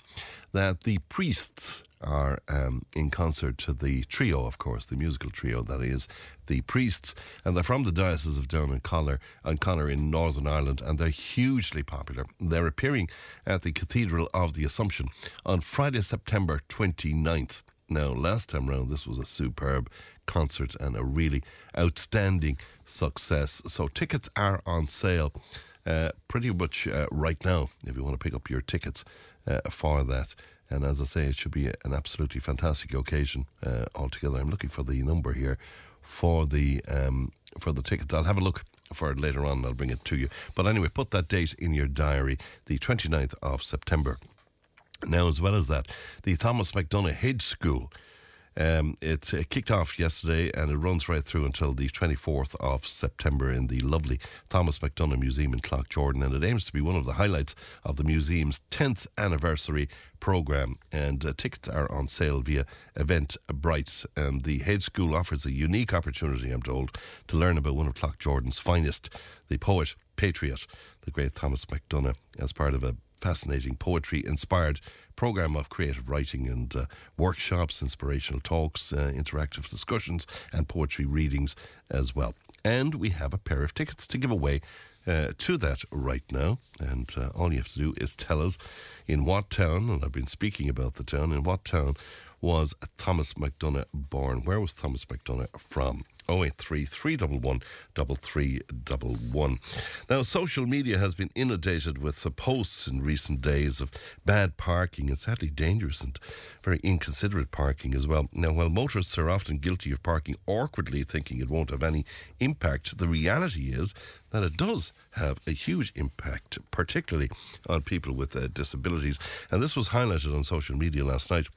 that the priests are um, in concert to the trio, of course, the musical trio that is the priests, and they're from the Diocese of Down and Connor, and Connor in Northern Ireland, and they're hugely popular. They're appearing at the Cathedral of the Assumption on Friday, September 29th. Now, last time round, this was a superb concert and a really outstanding success. So, tickets are on sale uh, pretty much uh, right now if you want to pick up your tickets uh, for that. And as I say, it should be an absolutely fantastic occasion uh, altogether. I'm looking for the number here for the um, for the tickets. I'll have a look for it later on. and I'll bring it to you. But anyway, put that date in your diary, the 29th of September. Now, as well as that, the Thomas MacDonagh Hedge School. Um, it kicked off yesterday and it runs right through until the 24th of September in the lovely Thomas MacDonagh Museum in Cloughjordan. And it aims to be one of the highlights of the museum's 10th anniversary programme. And uh, tickets are on sale via Eventbrite. And the Hedge School offers a unique opportunity, I'm told, to learn about one of Cloughjordan's finest, the poet, patriot, the great Thomas MacDonagh, as part of a fascinating poetry inspired program of creative writing and uh, workshops, inspirational talks, uh, interactive discussions, and poetry readings as well. And we have a pair of tickets to give away. Uh, to that right now, and uh, all you have to do is tell us in what town, and I've been speaking about the town, in what town was Thomas MacDonagh born? Where was Thomas MacDonagh from? 083 311 3311. Now, social media has been inundated with posts in recent days of bad parking and sadly dangerous and very inconsiderate parking as well. Now, while motorists are often guilty of parking awkwardly, thinking it won't have any impact, the reality is that it does have a huge impact, particularly on people with uh, disabilities. And this was highlighted on social media last night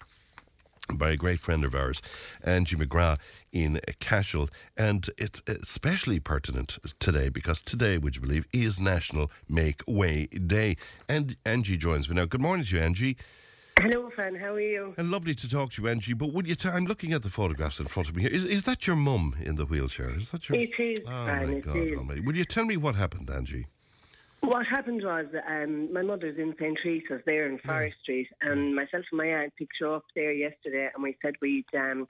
by a great friend of ours, Angie McGrath in Cashel. And it's especially pertinent today because today, would you believe, is National Make Way Day. And Angie joins me now. Good morning to you, Angie. Hello, Fran. How are you? And lovely to talk to you, Angie. But would you? i I'm looking at the photographs in front of me here. Is, is that your mum in the wheelchair? Is that your? It is, oh Fran. my it God is. Almighty. Would you tell me what happened, Angie? What happened was um, my mother's in St. Teresa's there in Forest Street, and myself and my aunt picked her up there yesterday, and we said we'd um,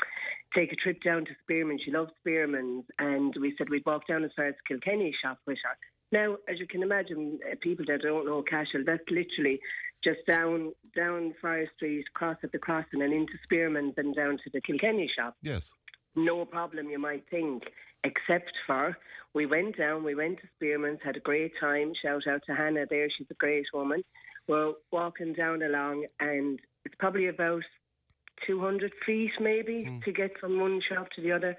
take a trip down to Spearman. She loves Spearman's, and we said we'd walk down as far as Kilkenny shop with her. Now, as you can imagine, uh, people that don't know Cashel, that's literally just down down Forest Street, cross at the crossing, and then into Spearman's, and down to the Kilkenny shop. Yes. no problem, you might think, except for we went down, we went to Spearman's, had a great time. Shout out to Hannah there, she's a great woman. We're walking down along, and it's probably about 200 feet maybe mm. to get from one shop to the other.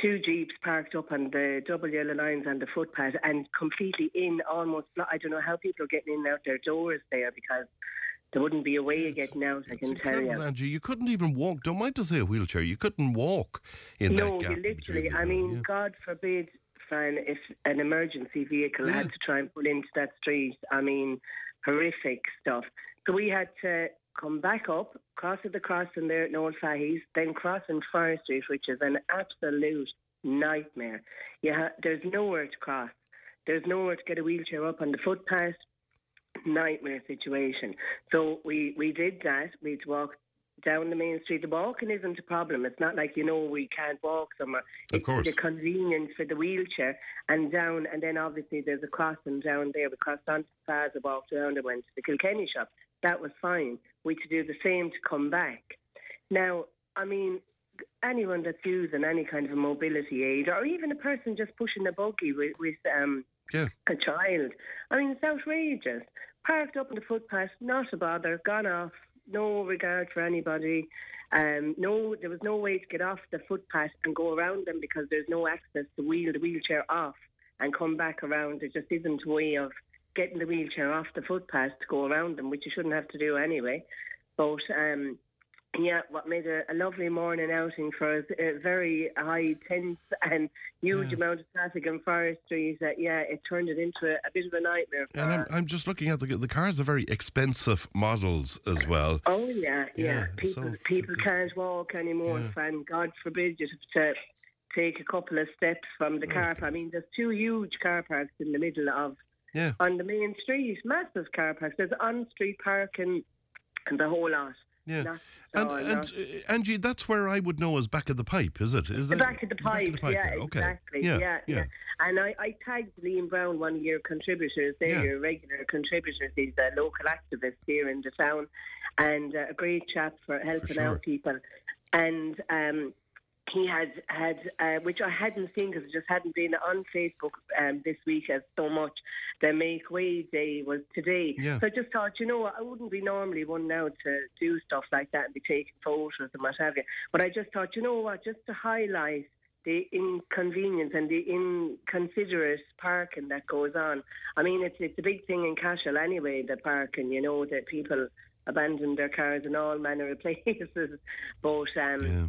Two jeeps parked up on the double yellow lines on the footpath and completely in almost. I don't know how people are getting in and out their doors there because there wouldn't be a way of getting out. I can tell you. You couldn't even walk. Don't mind to say a wheelchair. You couldn't walk in No, that gap. you literally. I mean, yeah. God forbid, Fran, if an emergency vehicle had to try and pull into that street. I mean, horrific stuff. So we had to come back up, cross at the crossing there at Noel Fahey's, then cross in Friar Street, which is an absolute nightmare. You ha- there's nowhere to cross. There's nowhere to get a wheelchair up on the footpath. Nightmare situation. So we, we did that. We'd walk down the main street. The walking isn't a problem. It's not like, you know, we can't walk somewhere. Of it's course. the convenience for the wheelchair and down. And then obviously there's a crossing down there. We crossed onto the plaza, walked around and went to the Kilkenny shop. That was fine. We could do the same to come back. Now, I mean, anyone that's using any kind of a mobility aid or even a person just pushing a buggy with, with um, Yeah. a child. I mean, it's outrageous. Parked up on the footpath, not a bother, gone off, no regard for anybody. Um, no, there was no way to get off the footpath and go around them because there's no access to wheel the wheelchair off and come back around. There just isn't a way of getting the wheelchair off the footpath to go around them, which you shouldn't have to do anyway. But um, yeah, what made a, a lovely morning outing for us, a very high, tense and huge Yeah. amount of traffic on Forest Street. Uh, yeah, it turned it into a, a bit of a nightmare for And I'm. I'm just looking at the the cars are very expensive models as well. Oh yeah, yeah. Yeah, people so- people can't walk anymore, Yeah. and God forbid you have to take a couple of steps from the car park. I mean, there's two huge car parks in the middle of Yeah. on the main street, massive car parks. There's on street parking and the whole lot. Yeah. Not And, uh, Angie, that's where I would know as back of the pipe, is it? Is The it back of the back pipe, yeah, there, okay. exactly. Yeah, Yeah, yeah. And I, I tagged Liam Brown, one of your contributors, there, Yeah. your regular contributors. He's a local activist here in the town and uh, a great chap for helping sure. out people. And um, he had, had uh, which I hadn't seen because it just hadn't been on Facebook um, this week as so much. The Make Way Day was today. Yeah. So I just thought, you know what, I wouldn't be normally one now to do stuff like that and be taking photos and what have you. But I just thought, you know what, just to highlight the inconvenience and the inconsiderate parking that goes on. I mean, it's it's a big thing in Cashel anyway, the parking, you know, that people abandon their cars in all manner of places. But um, Yeah.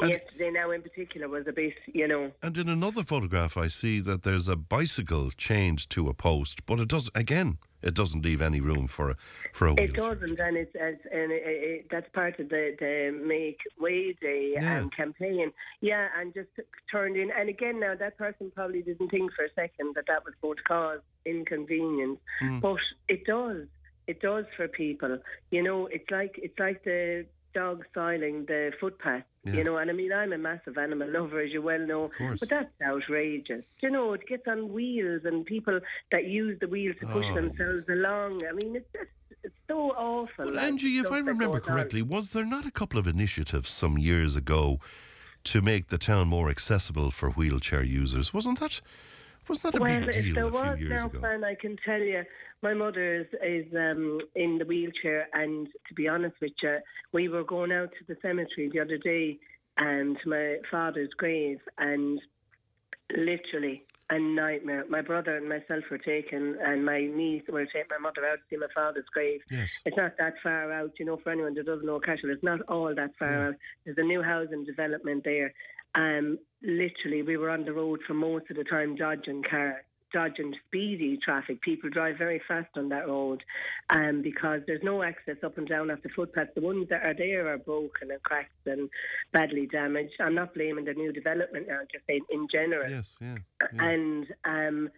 And- yesterday now in particular was a bit, you know, And in another photograph, I see that there's a bicycle chained to a post, but it does again. It doesn't leave any room for a for a It doesn't, and it's, it's and it, it, that's part of the, the Make Way Day Yeah. um, campaign. Yeah, and just turned in. And again, now that person probably didn't think for a second that that was going to cause inconvenience, Hmm. but it does. It does for people. You know, it's like it's like the dog styling the footpath. Yeah. You know, and I mean, I'm a massive animal lover, as you well know. But that's outrageous. You know, it gets on wheels, and people that use the wheels to push Oh. themselves along. I mean, it's just it's so awful. Well, like, Angie, if I remember goes on. correctly, was there not a couple of initiatives some years ago to make the town more accessible for wheelchair users? Wasn't that? Wasn't that a well, big if deal there a few was years now, ago? Fran, I can tell you, my mother is, is um, in the wheelchair, and to be honest with you, we were going out to the cemetery the other day and to my father's grave, and literally a nightmare. My brother and myself were taken, and my niece were taking my mother out to see my father's grave. Yes. It's not that far out, you know, for anyone that doesn't know Cashel, it's not all that far out. There's a new housing development there. Um, literally, we were on the road for most of the time dodging cars, dodging speedy traffic. People drive very fast on that road um, because there's no access up and down off the footpaths. The ones that are there are broken and cracked and badly damaged. I'm not blaming the new development now, I'm just saying in general Yes, yeah. yeah. and um,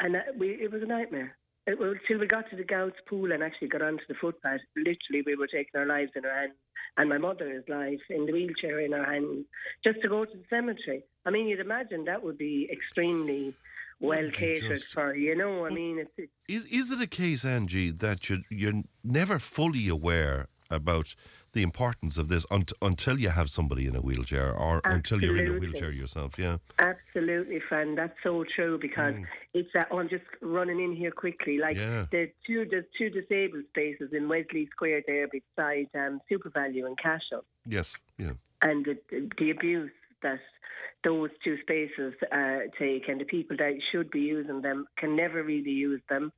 and uh, we, it was a nightmare. It till we got to the Gouts pool and actually got onto the footpath. Literally, we were taking our lives in our hands, and my mother's life in the wheelchair in her hands, just to go to the cemetery. I mean, you'd imagine that would be extremely well Well, catered just- for. You know, I mean, it's, it's Is, is it a case, Angie, that you, you're never fully aware about the importance of this unt- until you have somebody in a wheelchair or until you're in a wheelchair yourself? Yeah. Absolutely, friend. That's so true because it's that. Oh, I'm just running in here quickly. Like Yeah. the two, the two disabled spaces in Wesley Square there beside um, SuperValu and Cashel, Yes. Yeah. and the, the abuse that those two spaces uh, take, and the people that should be using them can never really use them.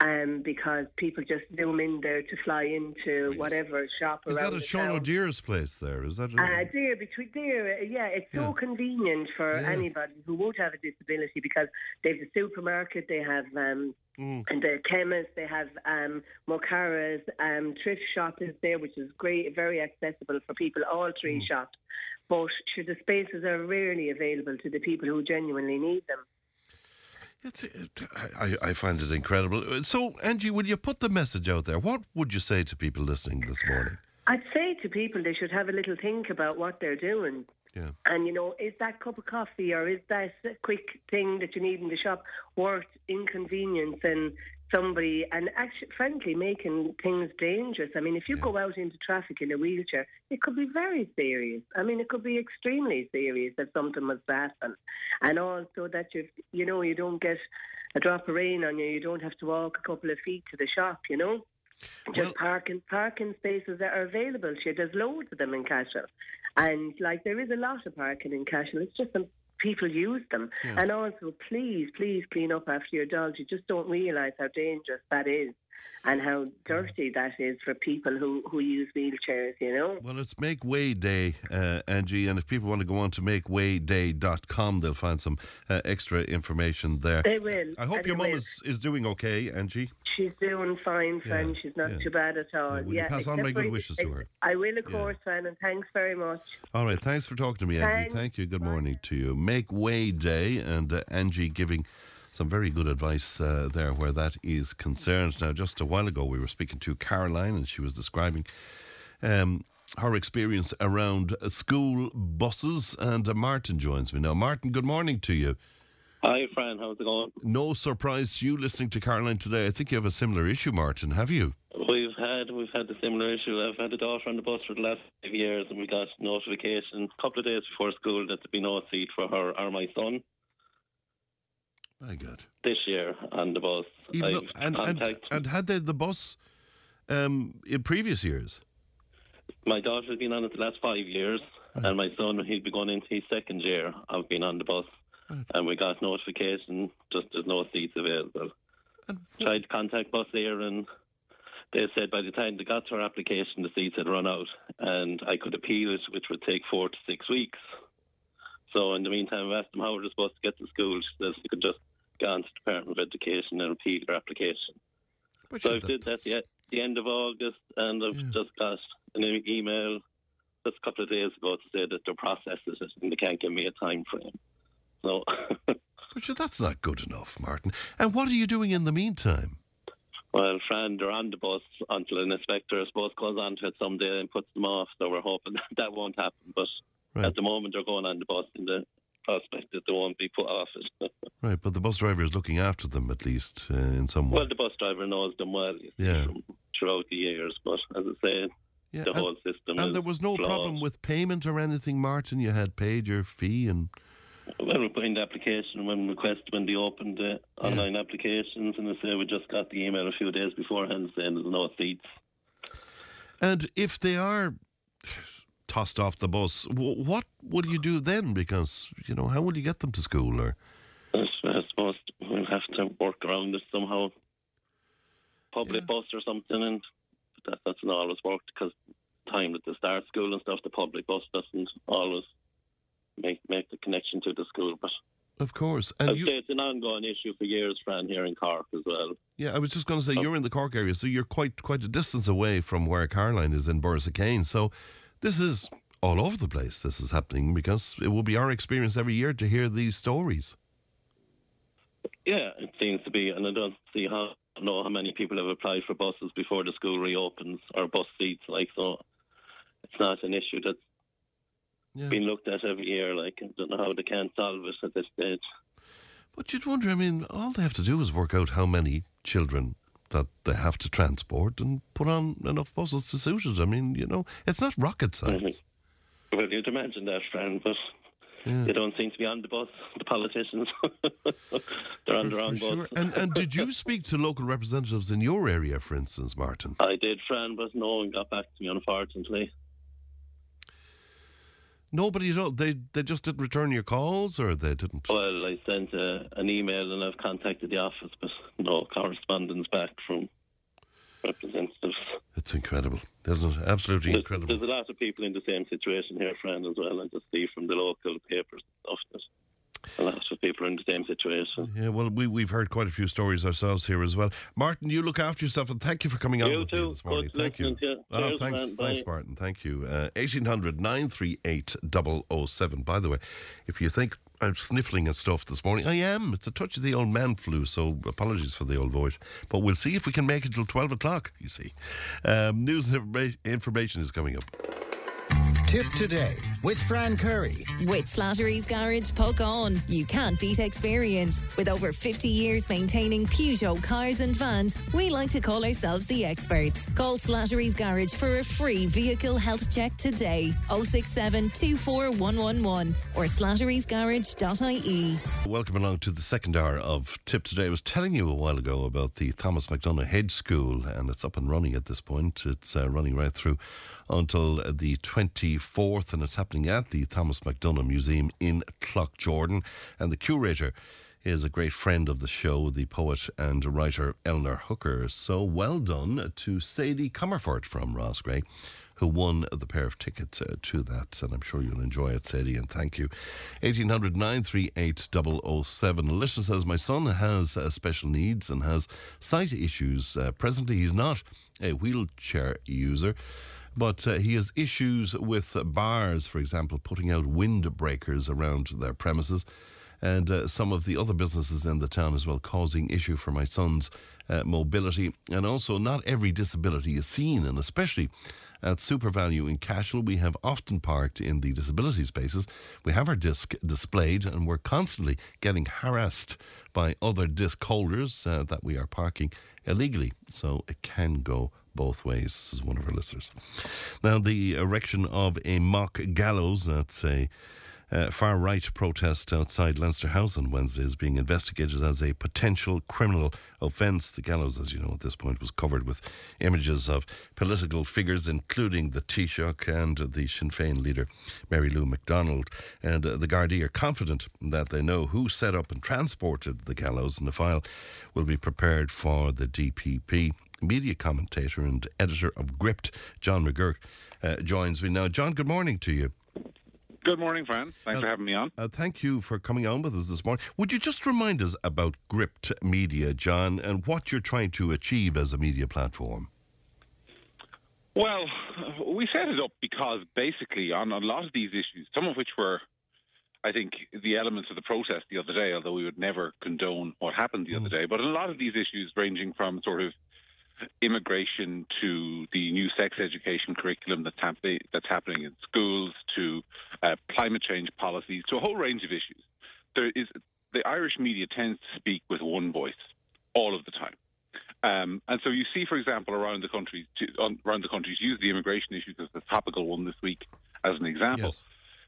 Um, because people just zoom in there to fly into whatever shop Is around that a Sean. O'Dear's place there? Is that? A, Uh, there, between there, uh, yeah, it's so Yeah. convenient for Yeah. anybody who won't have a disability because they have the supermarket, they have um, Mm. and the chemist, they have um, Mokara's, um, thrift shop is there, which is great, very accessible for people, all three Mm. shops. But the spaces are rarely available to the people who genuinely need them. It's, it, I, I find it incredible. Uh, so, Angie, will you put the message out there? What would you say to people listening this morning? I'd say to people they should have a little think about what they're doing. Yeah. And you know, is that cup of coffee or is that quick thing that you need in the shop worth inconvenience and somebody and actually frankly making things dangerous? I mean, if you Yeah. go out into traffic in a wheelchair, it could be very serious. I mean, it could be extremely serious if something was to happen. And also that you you know, you don't get a drop of rain on you, you don't have to walk a couple of feet to the shop, you know? Just Well- parking parking spaces that are available. Sure, there's loads of them in Cashel, and like there is a lot of parking in Cashel. It's just people use them, Yeah. and also please, please clean up after your dogs. You just don't realise how dangerous that is, and how dirty that is for people who who use wheelchairs. You know. Well, it's Make Way Day, uh, Angie, and if people want to go on to makewayday.com, they'll find some uh, extra information there. They will. I hope your mum is, is doing okay, Angie. She's doing fine, friend. Yeah, She's not yeah. too bad at all. Yeah, you pass on my good wishes to her? I will, of Yeah. course, friend, and thanks very much. All right, thanks for talking to me, Angie. Thanks. Thank you. Good morning to you. Make Way Day, and uh, Angie giving some very good advice uh, there where that is concerned. Now, just a while ago, we were speaking to Caroline, and she was describing um, her experience around uh, school buses. And uh, Martin joins me now. Martin, good morning to you. Hi, Fran. How's it going? No surprise to you listening to Caroline today. I think you have a similar issue, Martin, have you? We've had we've had a similar issue. I've had a daughter on the bus for the last five years, and we got notification a couple of days before school that there'd be no seat for her or my son My God. this year on the bus. Even though, and, and, and had they the bus um, in previous years? my daughter's been on it the last five years, and my son he'd be going into his second year of being on the bus, and we got notification just there's no seats available. And Tried to contact Bus Éireann and they said by the time they got to our application the seats had run out and I could appeal it which would take four to six weeks. So in the meantime I asked them how we're supposed to get to school. She says you could just go on to the case and Education and appeal your application. But So I did that that's- the, the end of August and I've Yeah. just got an email just a couple of days ago to say that they're processing it and they can't give me a time frame. So But sure, that's not good enough, Martin. And what are you doing in the meantime? Well, Fran, they're on the bus until an inspector, I suppose, goes onto it someday and puts them off. So we're hoping that, that won't happen. But Right. at the moment, they're going on the bus in the prospect that they won't be put off it. Right, but the bus driver is looking after them at least uh, in some way. well, the bus driver knows them well Yeah. from, throughout the years, but as I say, Yeah, the and- whole system And there was no flawed. problem with payment or anything, Martin. You had paid your fee, and When we put in the application, when request when they opened the online applications, and they say we just got the email a few days beforehand saying there's no seats. and if they are tossed off the bus, w- what will you do then? Because you know, how will you get them to school? Or I suppose we'll have to work around it somehow. Public bus or something, and that doesn't always work because time that they start school and stuff, the public bus doesn't always make make the connection to the school. But of course, and you, it's an ongoing issue for years, Fran, here in Cork as well. yeah, I was just going to say Oh. you're in the Cork area, so you're quite quite a distance away from where Caroline is in Borrisokane. So this is all over the place. This is happening because it will be our experience every year to hear these stories. Yeah, it seems to be, and I don't see how know how many people have applied for buses before the school reopens or bus seats. Like so, it's not an issue that's Yeah. been looked at every year. Like I don't know how they can solve it at this stage. But you'd wonder, I mean, all they have to do is work out how many children that they have to transport and put on enough buses to suit it. I mean, you know, it's not rocket science. Mm-hmm. Well, you'd imagine that, friend, but they don't seem to be on the bus. The politicians, they're on their own bus. sure. And, and did you speak to local representatives in your area, for instance, Martin? I did, Fran, but no one got back to me, unfortunately. Nobody at all. They, they just didn't return your calls or they didn't. Well, I sent uh, an email and I've contacted the office, but no correspondence back from representatives. It's incredible, isn't it? Absolutely There's, incredible. there's a lot of people in the same situation here, Fran, as well. I just see from the local papers and stuff that a lot of people are in the same situation. Yeah, well, we, we've heard quite a few stories ourselves here as well. Martin, you look after yourself and thank you for coming on You with me this morning. Good Thank you. you. Oh, Cheers, thanks, man. thanks, Bye. Martin. Thank you. Uh, 1800 938 007. By the way, if you think I'm sniffling at stuff this morning, I am. It's a touch of the old man flu, so apologies for the old voice. But we'll see if we can make it till 12 o'clock, you see. Um, news and informa- information is coming up. Tipp today with Fran Curry. With Slattery's Garage, Puckane. You can't beat experience. With over 50 years maintaining Peugeot cars and vans, we like to call ourselves the experts. Call Slattery's Garage for a free vehicle health check today. 067 24111 or slatterysgarage.ie. Welcome along to the second hour of Tip Today. I was telling you a while ago about the Thomas MacDonagh Hedge School, and it's up and running at this point. It's uh, running right through until the 24th, and it's happening at the Thomas MacDonagh Museum in Cloughjordan. And the curator is a great friend of the show, the poet and writer Eleanor Hooker. So well done to Sadie Comerford from Roscrea who won the pair of tickets uh, to that. And I'm sure you'll enjoy it, Sadie, and thank you. 1800 938 007. Alicia says, My son has uh, special needs and has sight issues. Uh, presently, he's not a wheelchair user. But uh, he has issues with bars, for example, putting out windbreakers around their premises and uh, some of the other businesses in the town as well, causing issue for my son's uh, mobility. And also, not every disability is seen, and especially at SuperValu in Cashel, we have often parked in the disability spaces. We have our disc displayed, and we're constantly getting harassed by other disc holders uh, that we are parking illegally. So it can go both ways. This is one of our listeners. Now, the erection of a mock gallows, that's a uh, far right protest outside Leinster House on Wednesday is being investigated as a potential criminal offence. The gallows, as you know, at this point was covered with images of political figures, including the Taoiseach and the Sinn Féin leader, Mary Lou McDonald. And uh, the Gardaí are confident that they know who set up and transported the gallows, and the file will be prepared for the DPP. Media commentator and editor of Gript, John McGuirk, uh, joins me now. John, good morning to you. Good morning, Fran. Thanks Uh, for having me on. Uh, thank you for coming on with us this morning. Would you just remind us about Gript Media, John, and what you're trying to achieve as a media platform? Well, we set it up because basically on a lot of these issues, some of which were, I think, the elements of the protest the other day, although we would never condone what happened the other day, but a lot of these issues ranging from sort of immigration to the new sex education curriculum that's, hap- that's happening in schools to uh, climate change policies to a whole range of issues. There is the Irish media tends to speak with one voice all of the time. Um, and so you see, for example, around the country, to, on, around the country, use the immigration issue as the topical one this week as an example. Yes.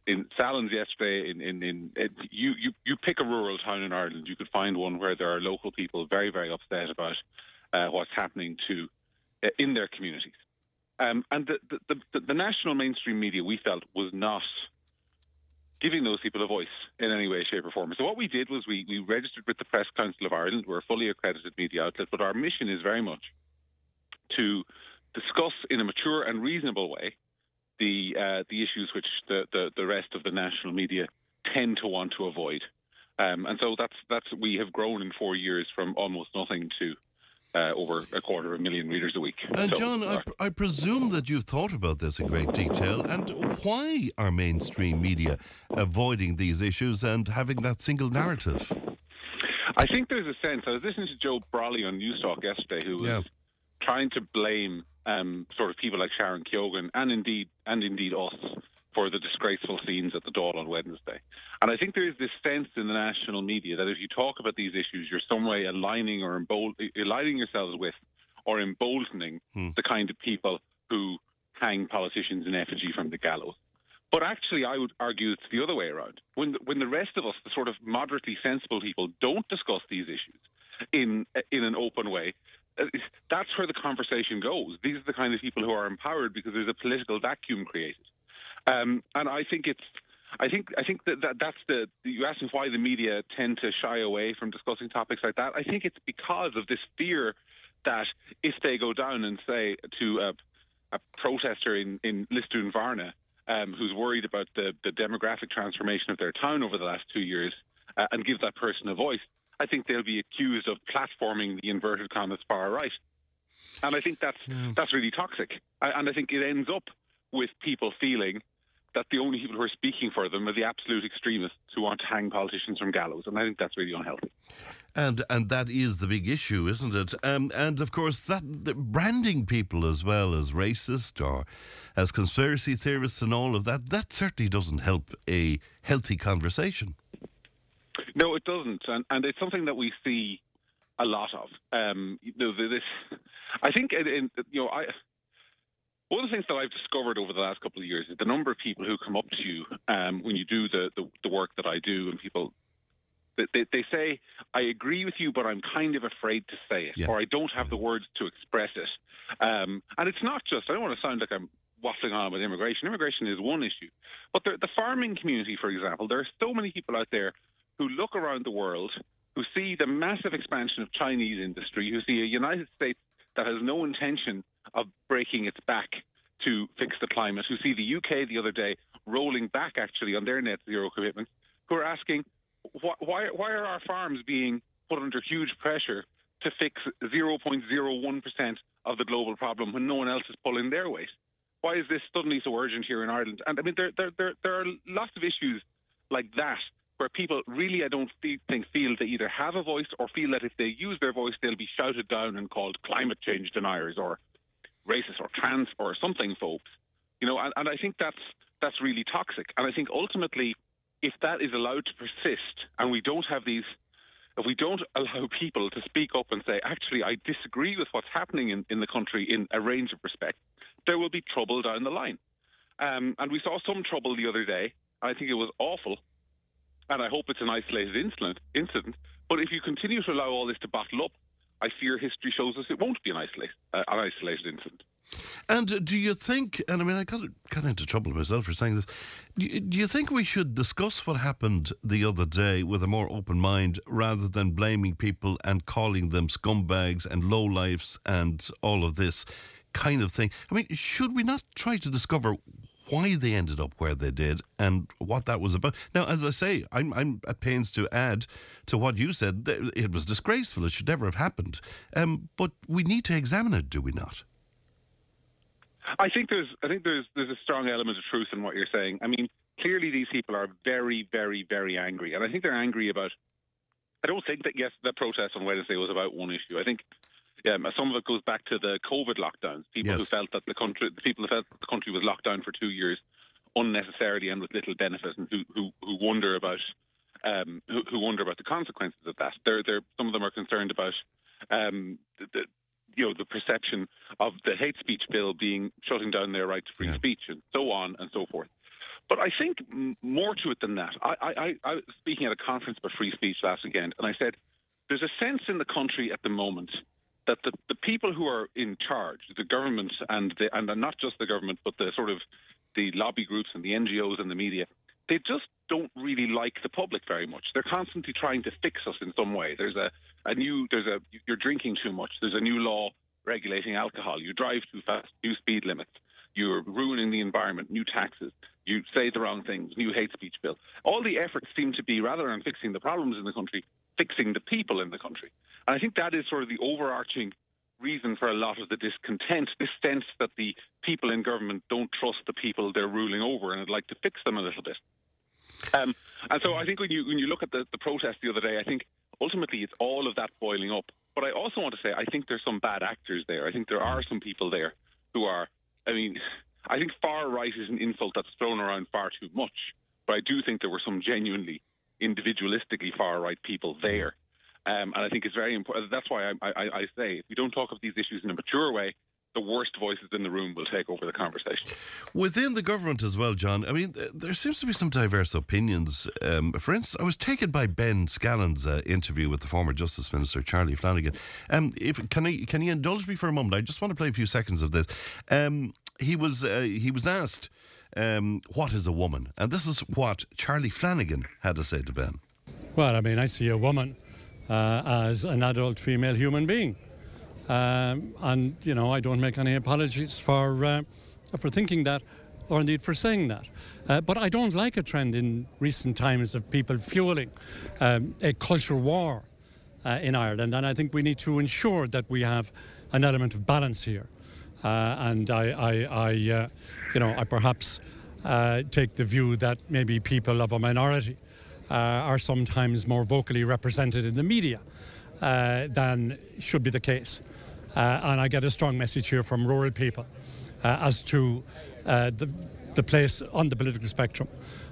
In Sallins yesterday, in, in, in, in you, you you pick a rural town in Ireland, you could find one where there are local people very very upset about uh, what's happening to uh, in their communities. Um, and the, the, the, the national mainstream media, we felt, was not giving those people a voice in any way, shape, or form. So what we did was we, we registered with the Press Council of Ireland. We're a fully accredited media outlet, but our mission is very much to discuss in a mature and reasonable way the uh, the issues which the, the, the rest of the national media tend to want to avoid. Um, and so that's that's we have grown in four years from almost nothing to uh, over a quarter of a million readers a week. And So, John, I, uh, I presume that you've thought about this in great detail. And why are mainstream media avoiding these issues and having that single narrative? I think there's a sense. I was listening to Joe Brolly on Newstalk yesterday, who was Yeah. trying to blame um, sort of people like Sharon Keogan and indeed and indeed us for the disgraceful scenes at the Dáil on Wednesday. And I think there is this sense in the national media that if you talk about these issues, you're some way aligning or embold- aligning yourselves with or emboldening the kind of people who hang politicians in effigy from the gallows. But actually, I would argue it's the other way around. When the, when the rest of us, the sort of moderately sensible people, don't discuss these issues in in an open way, uh, that's where the conversation goes. These are the kind of people who are empowered because there's a political vacuum created. Um, and I think it's, I think, I think that, that that's the. You asked me why the media tend to shy away from discussing topics like that. I think it's because of this fear that if they go down and say to a, a protester in in Lisdoonvarna, um, who's worried about the, the demographic transformation of their town over the last two years, uh, and give that person a voice, I think they'll be accused of platforming the inverted commas far right. And I think that's that's really toxic. I, and I think it ends up with people feeling that the only people who are speaking for them are the absolute extremists who want to hang politicians from gallows. And I think that's really unhealthy. And and that is the big issue, isn't it? Um, and of course, that the branding people as well as racist or as conspiracy theorists and all of that, that certainly doesn't help a healthy conversation. No, it doesn't, and, and it's something that we see a lot of. Um, you know, this, I think, in, in, you know, I. One of the things that I've discovered over the last couple of years is the number of people who come up to you um, when you do the, the, the work that I do, and people they, they, say, "I agree with you, but I'm kind of afraid to say it, Yeah. or I don't have the words to express it." Um, and it's not just. I don't want to sound like I'm waffling on about immigration. Immigration is one issue, but the, the farming community, for example, there are so many people out there who look around the world, who see the massive expansion of Chinese industry, who see a United States that has no intention of breaking its back to fix the climate, who see the UK the other day rolling back actually on their net zero commitments, who are asking, wh- why, why are our farms being put under huge pressure to fix 0.01% of the global problem when no one else is pulling their weight? Why is this suddenly so urgent here in Ireland? And I mean, there, there, there, there are lots of issues like that where people really, I don't think, feel they either have a voice or feel that if they use their voice, they'll be shouted down and called climate change deniers or racist or trans or something phobes. You know, and, and I think that's that's really toxic. And I think ultimately, if that is allowed to persist, and we don't have these, if we don't allow people to speak up and say, actually, I disagree with what's happening in, in the country in a range of respects, there will be trouble down the line. Um, and we saw some trouble the other day. I think it was awful, and I hope it's an isolated incident. Incident. But if you continue to allow all this to bottle up, I fear history shows us it won't be an isolated, uh, an isolated incident. And do you think, and I mean, I got, got into trouble myself for saying this, do you, do you think we should discuss what happened the other day with a more open mind rather than blaming people and calling them scumbags and lowlifes and all of this kind of thing? I mean, should we not try to discover why they ended up where they did and what that was about? Now, as I say, I'm, I'm at pains to add to what you said. It was disgraceful. It should never have happened. Um, but we need to examine it, do we not? I think there's I think there's there's a strong element of truth in what you're saying. I mean, clearly these people are very, very, very angry, and I think they're angry about. I don't think that yes, the protest on Wednesday was about one issue. I think um, some of it goes back to the COVID lockdowns. People who felt that the country, the people who felt the country was locked down for two years unnecessarily and with little benefit, and who who, who wonder about um, who, who wonder about the consequences of that. They're, they're, some of them are concerned about um, the, the, you know the perception of the hate speech bill being shutting down their right to free Yeah. speech and so on and so forth. But I think m- more to it than that. I, I, I, I was speaking at a conference about free speech last weekend, and I said there's a sense in the country at the moment that the, the people who are in charge, the government and the, and not just the government, but the sort of the lobby groups and the NGOs and the media, they just don't really like the public very much. They're constantly trying to fix us in some way. There's a, a new, there's a, you're drinking too much. There's a new law regulating alcohol. You drive too fast. New speed limits. You're ruining the environment. New taxes. You say the wrong things. New hate speech bill. All the efforts seem to be rather than fixing the problems in the country, fixing the people in the country. And I think that is sort of the overarching reason for a lot of the discontent, this sense that the people in government don't trust the people they're ruling over and would like to fix them a little bit. Um, and so I think when you when you look at the, the protest the other day, I think ultimately it's all of that boiling up. But I also want to say I think there's some bad actors there. I think there are some people there who are. I mean, I think far right is an insult that's thrown around far too much. But I do think there were some genuinely individualistically far right people there. Um, and I think it's very important. That's why I, I, I say if we don't talk of these issues in a mature way, the worst voices in the room will take over the conversation. Within the government as well, John, I mean, th- there seems to be some diverse opinions. Um, for instance, I was taken by Ben Scallan's uh, interview with the former Justice Minister, Charlie Flanagan. Um, if, can, I, can you indulge me for a moment? I just want to play a few seconds of this. Um, he, was, uh, he was asked, um, What is a woman? And this is what Charlie Flanagan had to say to Ben. Well, I mean, I see a woman uh, as an adult female human being. Um, and, you know, I don't make any apologies for, uh, for thinking that or indeed for saying that. Uh, but I don't like a trend in recent times of people fueling um, a culture war uh, in Ireland. And I think we need to ensure that we have an element of balance here. Uh, and I, I, I uh, you know, I perhaps uh, take the view that maybe people of a minority are sometimes more vocally represented in the media than should be the case. And I get a strong message here from rural people as to the, the place on the political spectrum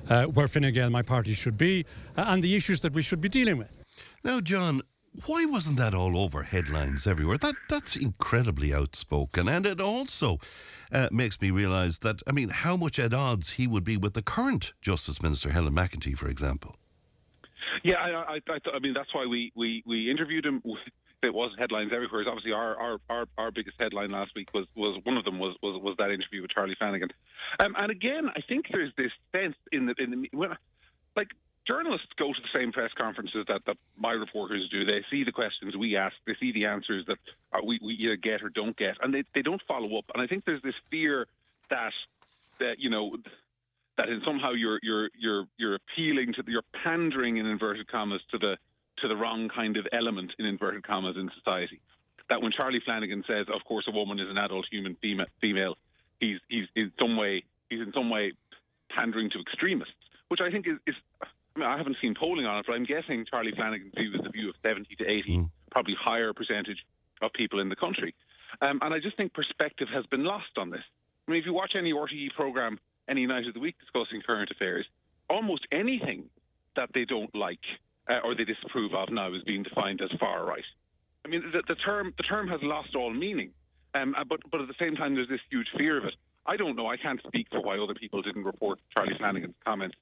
uh, where Fine Gael, my party, should be uh, and the issues that we should be dealing with. Now, John, why wasn't that all over headlines everywhere? That That's incredibly outspoken. And it also uh, makes me realise that, I mean, how much at odds he would be with the current Justice Minister, Helen McEntee, for example. Yeah, I, I, I, I mean that's why we, we, we interviewed him. It was headlines everywhere. It's Obviously, our, our, our, our biggest headline last week was, was one of them was, was, was that interview with Charlie Flanagan. Um, and again, I think there's this sense in the in the when, like journalists go to the same press conferences that, that my reporters do. They see the questions we ask, they see the answers that uh, we, we either get or don't get, and they, they don't follow up. And I think there's this fear that that you know that in somehow you're you're you're you're appealing to the, you're pandering in inverted commas to the to the wrong kind of element in inverted commas in society. That when Charlie Flanagan says, "Of course, a woman is an adult human female,", female he's he's in some way he's in some way pandering to extremists, which I think is. is I, haven't seen polling on it, but I'm guessing Charlie Flanagan's view is the view of 70 to 80, probably higher percentage of people in the country. Um, and I just think perspective has been lost on this. I mean, if you watch any RTE program any night of the week discussing current affairs, almost anything that they don't like uh, or they disapprove of now is being defined as far right. I mean, the, the term the term has lost all meaning, um, uh, but but at the same time, there's this huge fear of it. I don't know. I can't speak for why other people didn't report Charlie Flanagan's comments.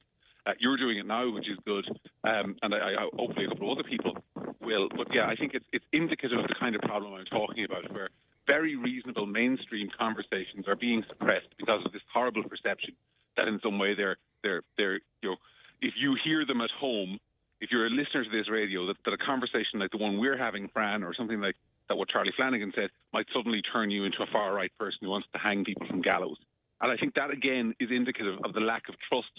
Uh, you're doing it now, which is good, um, and I, I, hopefully a couple of other people will. But yeah, I think it's it's indicative of the kind of problem I'm talking about, where very reasonable mainstream conversations are being suppressed because of this horrible perception that in some way they're they're they're you know if you hear them at home, if you're a listener to this radio, that, that a conversation like the one we're having, Fran, or something like that, what Charlie Flanagan said, might suddenly turn you into a far right person who wants to hang people from gallows. And I think that again is indicative of the lack of trust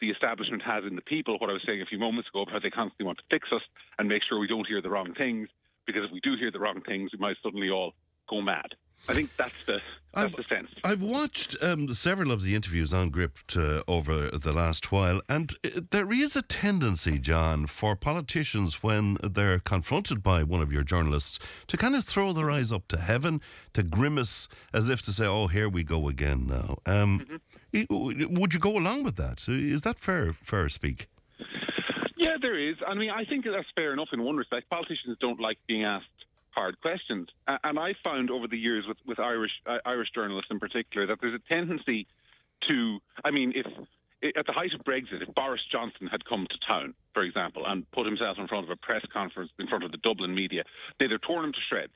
the establishment has in the people. What I was saying a few moments ago about how they constantly want to fix us and make sure we don't hear the wrong things, because if we do hear the wrong things, we might suddenly all go mad. I think that's the that's I've, the sense. I've watched um, several of the interviews on Gript uh, over the last while, and uh, there is a tendency, John, for politicians when they're confronted by one of your journalists to kind of throw their eyes up to heaven, to grimace as if to say, "Oh, here we go again now." Um, Mm-hmm. Would you go along with that? Is that fair? Fair speak? Yeah, there is. I mean, I think that's fair enough in one respect. Politicians don't like being asked hard questions, and I found over the years with with Irish uh, Irish journalists in particular that there's a tendency to. I mean, if at the height of Brexit, if Boris Johnson had come to town, for example, and put himself in front of a press conference in front of the Dublin media, they'd have torn him to shreds.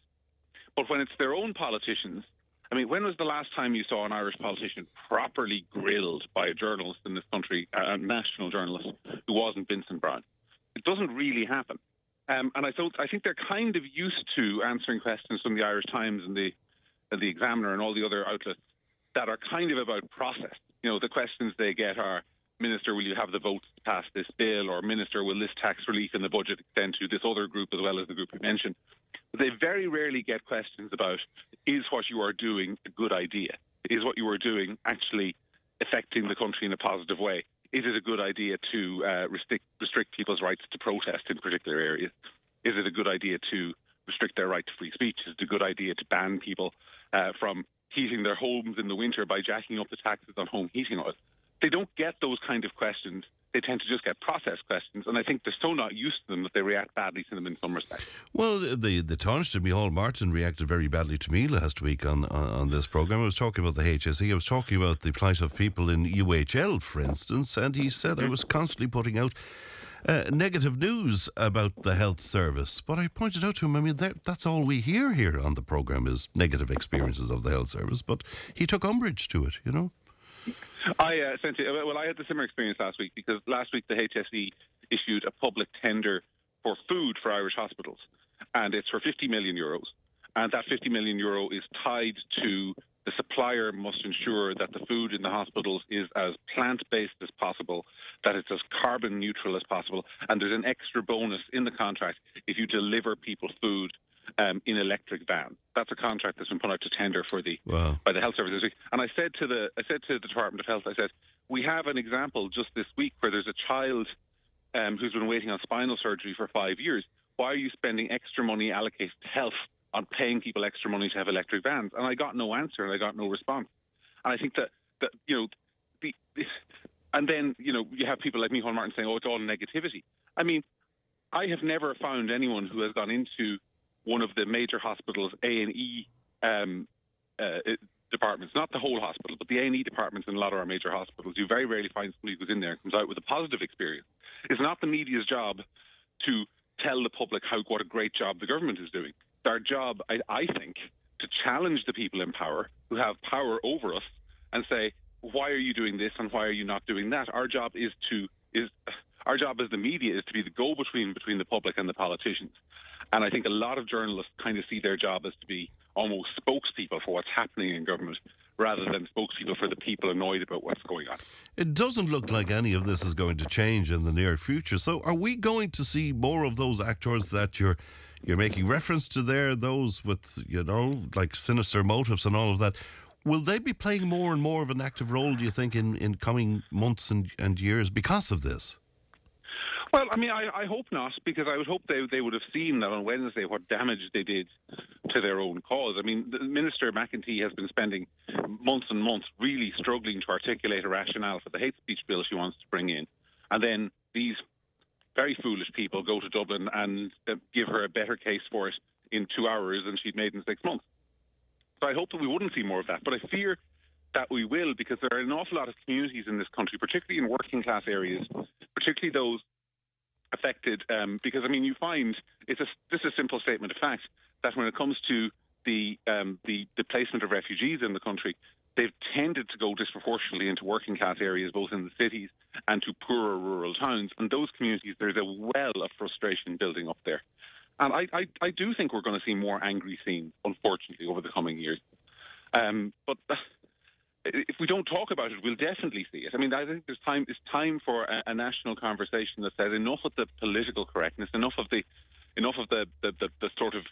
But when it's their own politicians, I mean, when was the last time you saw an Irish politician properly grilled by a journalist in this country, a national journalist, who wasn't Vincent Browne? It doesn't really happen. Um, and I thought I think they're kind of used to answering questions from the Irish Times and the and the Examiner and all the other outlets that are kind of about process. You know, the questions they get are, Minister, will you have the votes to pass this bill? Or Minister, will this tax relief in the budget extend to this other group as well as the group you mentioned? But they very rarely get questions about, is what you are doing a good idea? Is what you are doing actually affecting the country in a positive way? Is it a good idea to uh, restrict, restrict people's rights to protest in particular areas? Is it a good idea to restrict their right to free speech? Is it a good idea to ban people uh, from heating their homes in the winter by jacking up the taxes on home heating oil? They don't get those kind of questions. They tend to just get process questions, and I think they're so not used to them that they react badly to them in some respects. Well, the the Taoiseach Micheál Martin reacted very badly to me last week on, on, on this programme. I was talking about the HSE. I was talking about the plight of people in UHL, for instance, and he said I was constantly putting out uh, negative news about the health service. But I pointed out to him, I mean, that, that's all we hear here on the programme is negative experiences of the health service. But he took umbrage to it, you know. I uh, essentially, well, I had the similar experience last week because last week the HSE issued a public tender for food for Irish hospitals, and it's for 50 million euros. And that 50 million euro is tied to the supplier must ensure that the food in the hospitals is as plant based as possible, that it's as carbon neutral as possible, and there's an extra bonus in the contract if you deliver people food um, in electric vans. That's a contract that's been put out to tender for the Wow. by the health service this week. And I said to the I said to the Department of Health, I said we have an example just this week where there's a child um, who's been waiting on spinal surgery for five years. Why are you spending extra money allocated to health on paying people extra money to have electric vans? And I got no answer and I got no response. And I think that that you know the, the and then you know you have people like Micheál Martin saying, "Oh, it's all negativity." I mean, I have never found anyone who has gone into one of the major hospitals A and E um, uh, departments, not the whole hospital, but the A and E departments in a lot of our major hospitals. You very rarely find somebody who's in there and comes out with a positive experience. It's not the media's job to tell the public how what a great job the government is doing. It's our job, I, I think, to challenge the people in power who have power over us and say, why are you doing this and why are you not doing that? Our job is to is our job as the media is to be the go between between the public and the politicians. And I think a lot of journalists kind of see their job as to be almost spokespeople for what's happening in government rather than spokespeople for the people annoyed about what's going on. It doesn't look like any of this is going to change in the near future. So, are we going to see more of those actors that you're you're making reference to there? Those with you know like sinister motives and all of that. Will they be playing more and more of an active role? Do you think in, in coming months and, and years because of this? Well, I mean, I, I hope not, because I would hope they they would have seen that on Wednesday what damage they did to their own cause. I mean, Minister McEntee has been spending months and months really struggling to articulate a rationale for the hate speech bill she wants to bring in, and then these very foolish people go to Dublin and uh, give her a better case for it in two hours than she'd made in six months. So I hope that we wouldn't see more of that, but I fear that we will because there are an awful lot of communities in this country, particularly in working class areas, particularly those affected. Um, because I mean, you find it's a, this is a simple statement of fact that when it comes to the um, the the placement of refugees in the country, they've tended to go disproportionately into working class areas, both in the cities and to poorer rural towns. And those communities, there's a well of frustration building up there. And I, I, I do think we're going to see more angry scenes, unfortunately, over the coming years. Um, but if we don't talk about it, we'll definitely see it. I mean, I think there's time. It's time for a, a national conversation that says enough of the political correctness, enough of the, enough of the, the, the, the sort of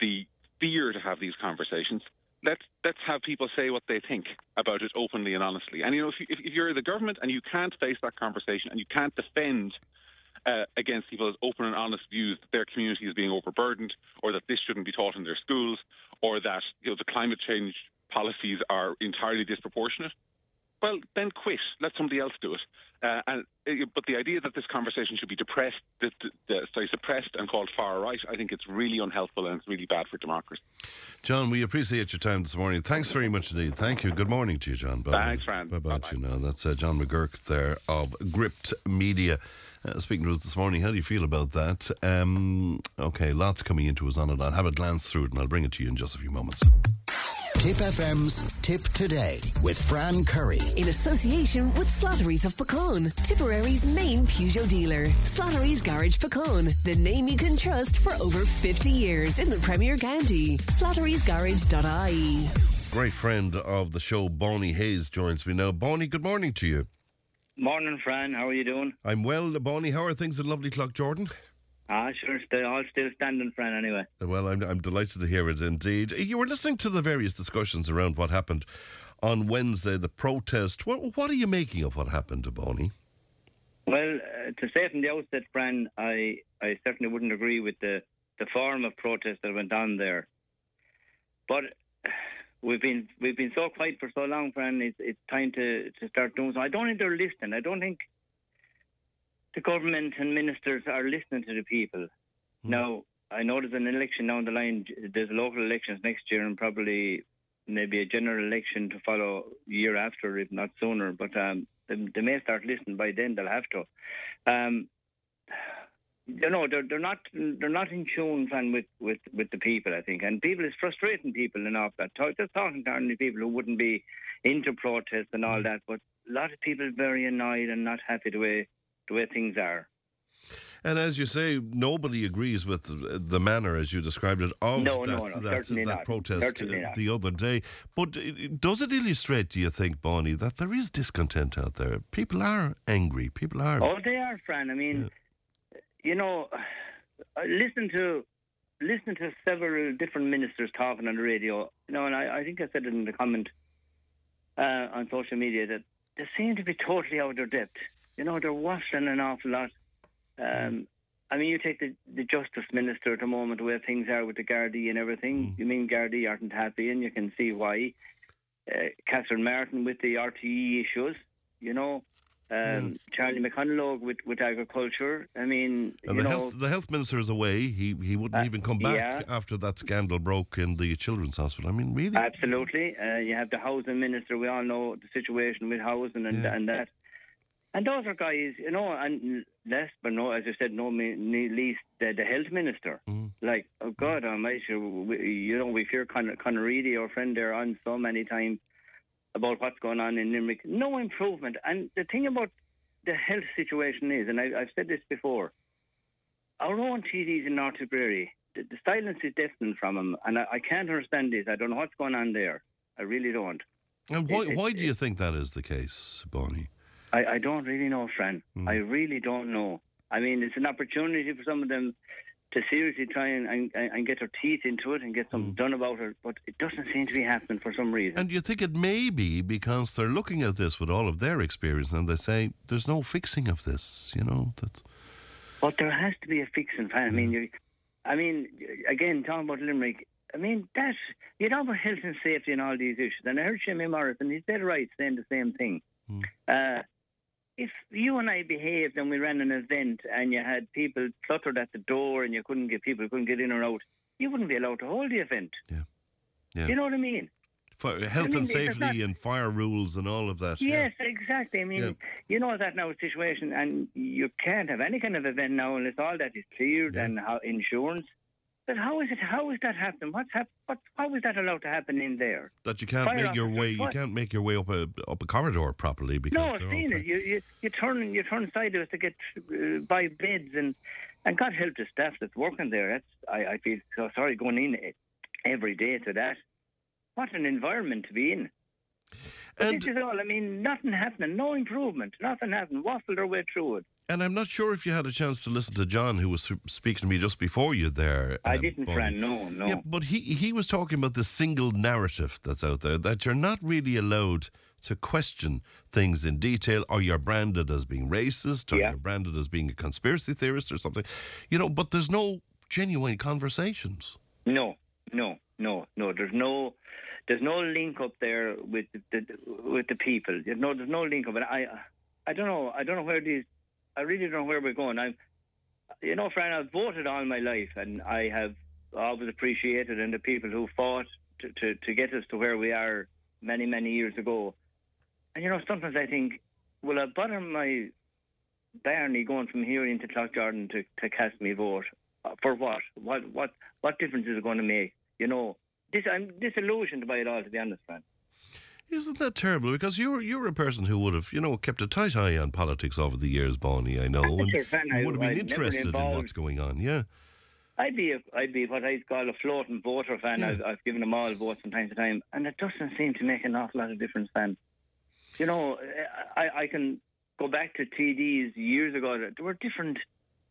the fear to have these conversations. let's let's have people say what they think about it openly and honestly. And you know, if, you, if if you're the government and you can't face that conversation and you can't defend uh, against people's open and honest views that their community is being overburdened, or that this shouldn't be taught in their schools, or that you know the climate change policies are entirely disproportionate, well, then quit. Let somebody else do it. Uh, and uh, but the idea that this conversation should be depressed, d- d- sorry, suppressed and called far right, I think it's really unhelpful and it's really bad for democracy. John, we appreciate your time this morning. Thanks very much indeed. Thank you. Good morning to you, John. Bye Thanks, Fran. Bye bye you now. That's uh, John McGuirk there of Gript Media. Uh, speaking to us this morning, how do you feel about that? Um, okay, lots coming into us on it. I'll have a glance through it and I'll bring it to you in just a few moments. Tipp FM's Tipp Today with Fran Curry. In association with Slattery's of Puckane, Tipperary's main Peugeot dealer. Slattery's Garage Puckane, the name you can trust for over 50 years in the Premier County. Slattery'sGarage.ie. Great friend of the show, Bonnie Hayes, joins me now. Bonnie, good morning to you. Morning, Fran. How are you doing? I'm well, Bonnie. How are things at Lovely Cloughjordan? Ah, sure. Still, all still standing, Fran. Anyway. Well, I'm, I'm delighted to hear it indeed. You were listening to the various discussions around what happened on Wednesday, the protest. What, what are you making of what happened to Bonnie? Well, uh, to say from the outset, Fran, I, I certainly wouldn't agree with the, the form of protest that went on there. But we've been we've been so quiet for so long, Fran. It's it's time to, to start doing so. I don't think they're listening. I don't think the government and ministers are listening to the people. Now, I know there's an election down the line. There's local elections next year, and probably maybe a general election to follow year after, if not sooner. But um, they, they may start listening by then. They'll have to. Um, you know, they're, they're not they're not in tune, Fran, with, with, with the people. I think, and people is frustrating people enough. That talk, just talking to people who wouldn't be into protests and all that, but a lot of people are very annoyed and not happy the way the way things are. And as you say, nobody agrees with the the manner, as you described it, of No, that, no, no, that, that protest uh, the other day. But does it illustrate, do you think, Bonnie, that there is discontent out there? People are angry. People are. Oh, they are, Fran. I mean, you know, listen to listen to several different ministers talking on the radio. You know, and I, I think I said it in the comment uh, on social media that they seem to be totally out of their depth. You know, they're waffling an awful lot. Um, I mean, you take the, the Justice Minister at the moment, where things are with the Gardaí and everything. You mean Gardaí aren't happy, and you can see why. Uh, Catherine Martin with the RTE issues, you know. Um, Charlie McConalogue with, with agriculture. I mean, And you the know, health the health minister is away. He he wouldn't Uh, even come back yeah. after that scandal broke in the children's hospital. I mean, really? Absolutely. Uh, you have the housing minister. We all know the situation with housing and, and that. And those are guys, you know, and last but no, as I said, no least the, the health minister. Mm. Like, oh God Almighty, we, you know, we've heard Con- Conor Reedy, our friend there, on so many times about what's going on in Limerick. No improvement. And the thing about the health situation is, and I, I've said this before, our own TDs in North Tipperary, the, the silence is deafening from them, and I, I can't understand this. I don't know what's going on there. I really don't. and why it- it- why do you think that is the case, Bonnie? I, I don't really know, Fran. Hmm. I really don't know. I mean, it's an opportunity for some of them to seriously try and, and, and get their teeth into it and get something done about it, but it doesn't seem to be happening for some reason. And you think it may be because they're looking at this with all of their experience and they say there's no fixing of this. You know that's But there has to be a fixing, Fran. I mean, you, I mean, again, talking about Limerick, I mean, that, you know about health and safety and all these issues. And I heard Jimmy Morrison, he's dead right saying the same thing. Uh, if you and I behaved and we ran an event and you had people cluttered at the door and you couldn't get people couldn't get in or out, you wouldn't be allowed to hold the event. yeah. yeah. You know what I mean? Fi- uh, health mean, and safety not- and fire rules and all of that. yeah. Yes, exactly. I mean, Yeah. you know that now situation, and you can't have any kind of event now unless all that is cleared and how insurance. But how is it? How is that happening? What's hap- what, How is that allowed to happen in there? That you can't Fire make your way. You can't make your way up a up a corridor properly because No, I've seen it. You, you you turn you turn sideways to get uh, buy beds and and God help the staff that's working there. That's I, I feel so sorry going in e- every day to that. What an environment to be in. But this is all. I mean, nothing happening, no improvement, nothing happening. Waffled our way through it. And I'm not sure if you had a chance to listen to John, who was speaking to me just before you there. I um, didn't, Bonnie. Fran. No, no. Yeah, but he he was talking about the single narrative that's out there that you're not really allowed to question things in detail, or you're branded as being racist, or Yeah. you're branded as being a conspiracy theorist or something. You know, but there's no genuine conversations. No, no, no, no. There's no, there's no link up there with the, with the people. There's no, there's no link up. And I, I don't know. I don't know where these. I really don't know where we're going. I'm, you know, Fran. I've voted all my life, and I have always appreciated and the people who fought to, to, to get us to where we are many, many years ago. And you know, sometimes I think, will I bother my Barney going from here into Cloughjordan to, to cast me vote Uh, for what? What what what difference is it going to make? You know, this I'm disillusioned by it all. To be honest, man. Isn't that terrible? Because you're you're a person who would have, you know, kept a tight eye on politics over the years, Bonnie. I know, and Sure, Fran, you would have been never interested in what's going on. Yeah. I'd be a, I'd be what I'd call a floating voter fan. Yeah. I've, I've given them all votes from time to time, and it doesn't seem to make an awful lot of difference. Then, you know, I, I can go back to TDs years ago. There were different,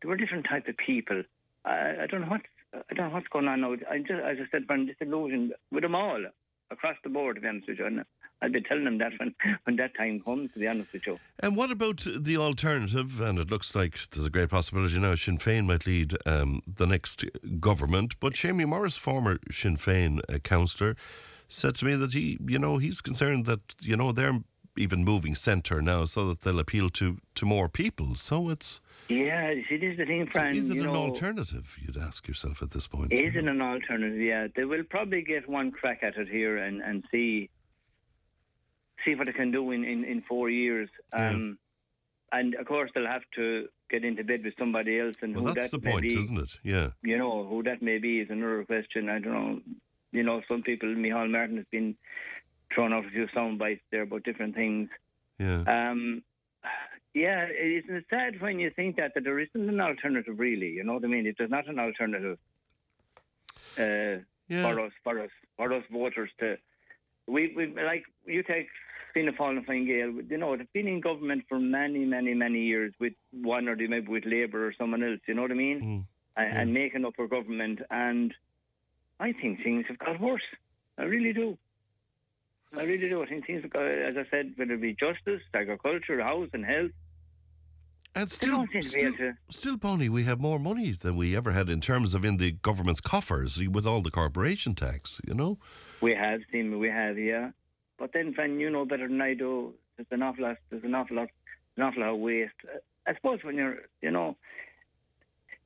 there were different type of people. I, I don't know what I don't know what's going on now. I just, as I said, I'm disillusioned with them all across the board. To be honest with you, and I'll be telling them that when when that time comes. To be honest with you. And what about the alternative? And it looks like there's a great possibility now Sinn Féin might lead um, the next government. But Seamie Morris, former Sinn Féin uh, councillor, said to me that he, you know, he's concerned that you know they're even moving centre now so that they'll appeal to to more people. So it's Yeah, see, this is the thing, so is it an know, alternative? You'd ask yourself at this point. Is it an alternative? Yeah, they will probably get one crack at it here and, and see see what they can do in, in, in four years. Um, And of course, they'll have to get into bed with somebody else, and Well, who that's that the point, be, isn't it? Yeah. You know, who that may be is another question. I don't know. You know, some people, Micheál Martin has been thrown out a few sound bites there about different things. Yeah. Um, yeah, isn't it sad when you think that, that there isn't an alternative, really? You know what I mean? If there's not an alternative uh, for us, for us, for us voters to, we, we like you take Fianna Fáil and Fine Gael. You know, they've been in government for many, many, many years with one or the, maybe with Labour or someone else. You know what I mean? And, and making up for government, and I think things have got worse. I really do. I really do. I think things got, as I said, whether it be justice, agriculture, housing, health. And still, don't seem to be able to. still, Bonnie, we have more money than we ever had in terms of in the government's coffers with all the corporation tax. You know. We have seen, we have, yeah. But then, Fran, you know better than I do. There's an awful lot. There's an awful lot. An awful lot of waste. Uh, I suppose when you're, you know,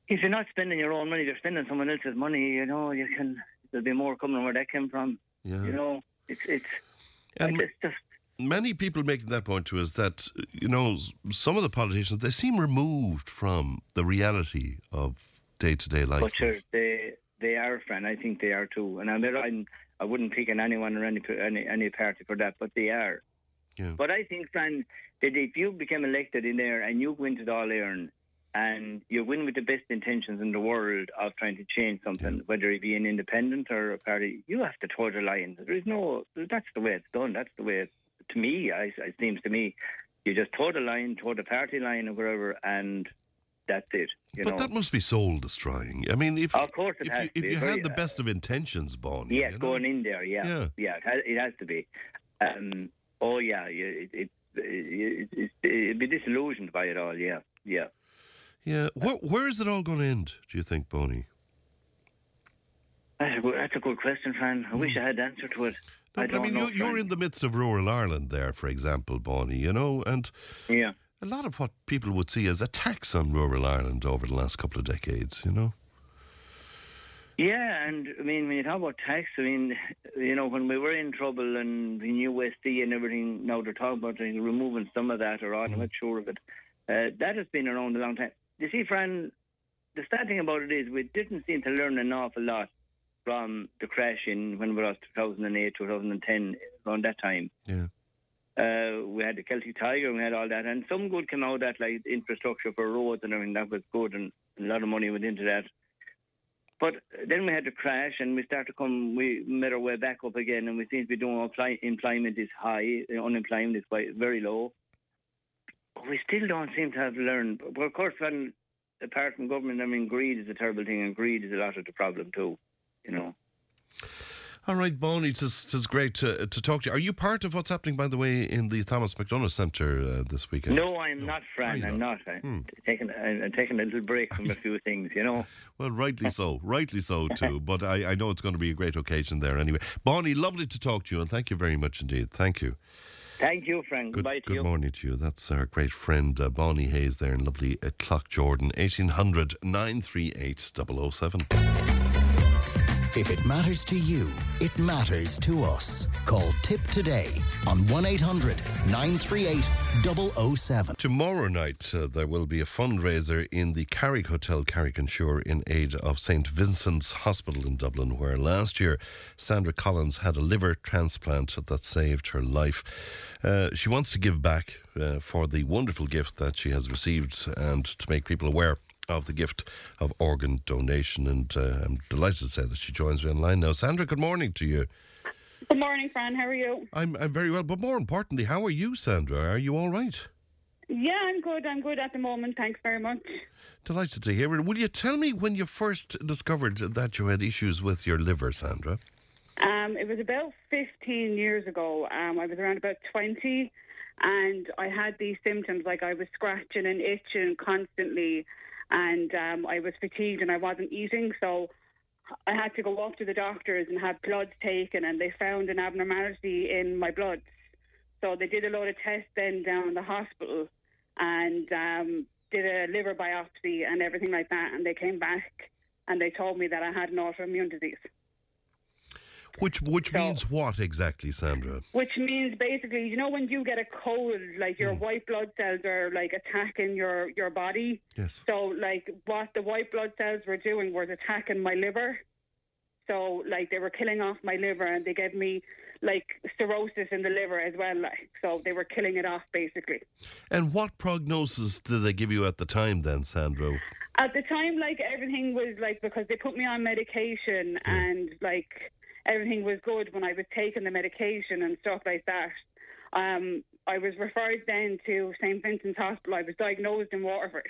if you're not spending your own money, you're spending someone else's money. You know, you can. There'll be more coming where that came from. Yeah. You know, it's it's. And many people making that point to us that you know some of the politicians they seem removed from the reality of day to day life. But sure, they they are, Fran. I think they are too. And I'm, I'm I wouldn't pick on anyone or any any any party for that, but they are. Yeah. But I think, Fran, that if you became elected in there and you go into the All Ireland and you win with the best intentions in the world of trying to change something, whether it be an independent or a party, you have to toe the line. There is no. That's the way it's done. That's the way. It, to me, I, it seems to me, you just toe the line, toe the party line or whatever, and that's it. You but know. that must be soul destroying. I mean, if Of course it if has you, if be. you had the best of intentions, Bonnie, Yes, you know? going in there, yeah, Yeah. yeah, it, has, it has to be. Um, oh yeah, yeah, it, it, it, it'd be disillusioned by it all. Yeah, yeah. Yeah. Where, where is it all going to end? Do you think, Bonnie? That's a good, that's a good question, Fran. I wish I had the answer to it. No, I don't mean, know. you're, you're in the midst of rural Ireland there, for example, Bonnie. You know, and yeah. a lot of what people would see as attacks on rural Ireland over the last couple of decades. You know. Yeah, and I mean, when you talk about tax, I mean, you know, when we were in trouble and the new USC and everything, now they're talking about uh, removing some of that, or I'm not sure of it. Uh, that has been around a long time. You see, Fran, the sad thing about it is we didn't seem to learn an awful lot from the crash in when we was 2008, 2010, around that time. Yeah. Uh, we had the Celtic Tiger, we had all that, and some good came out of that, like infrastructure for roads and everything. That was good, and a lot of money went into that. But then we had to crash, and we started to come. We made our way back up again, and we seem to be doing. Employment is high, unemployment is quite very low. We still don't seem to have learned. But of course, when, apart from government, I mean, greed is a terrible thing, and greed is a lot of the problem too. You know. All right, Bonnie, it is great to, to talk to you. Are you part of what's happening, by the way, in the Thomas MacDonagh Centre uh, this weekend? No, I'm no. not, Fran. I'm not. I'm hmm. taking, I'm taking a little break from a few things, you know. Well, rightly so. rightly so, too. But I, I know it's going to be a great occasion there anyway. Bonnie, lovely to talk to you, and thank you very much indeed. Thank you. Thank you, Frank. Good, Goodbye to good you. morning to you. That's our great friend uh, Bonnie Hayes there in lovely uh, Jordan. 1800 938 007. If it matters to you, it matters to us. Call Tipp today on 1 800 938 007. Tomorrow night, uh, there will be a fundraiser in the Carrick Hotel, Carrick-on-Suir, in aid of St. Vincent's Hospital in Dublin, where last year Sandra Collins had a liver transplant that saved her life. Uh, she wants to give back uh, for the wonderful gift that she has received and to make people aware of the gift of organ donation. And uh, I'm delighted to say that she joins me online now. Sandra, good morning to you. Good morning, Fran. How are you? I'm, I'm very well, but more importantly, how are you, Sandra? Are you all right? Yeah, I'm good. I'm good at the moment. Thanks very much. Delighted to hear it. Will you tell me when you first discovered that you had issues with your liver, Sandra? Um, it was about 15 years ago. Um, I was around about 20, and I had these symptoms like I was scratching and itching constantly and um, I was fatigued and I wasn't eating, so I had to go off to the doctors and have bloods taken, and they found an abnormality in my bloods. So they did a load of tests then down in the hospital and um, did a liver biopsy and everything like that, and they came back and they told me that I had an autoimmune disease. Which which so, means what exactly, Sandra? Which means basically, you know, when you get a cold, like your mm. white blood cells are like attacking your your body. Yes. So like what the white blood cells were doing was attacking my liver. So like they were killing off my liver, and they gave me like cirrhosis in the liver as well. Like so, they were killing it off basically. And what prognosis did they give you at the time, then, Sandra? At the time, like everything was like because they put me on medication yeah. and like everything was good when I was taking the medication and stuff like that. Um, I was referred then to St Vincent's Hospital. I was diagnosed in Waterford,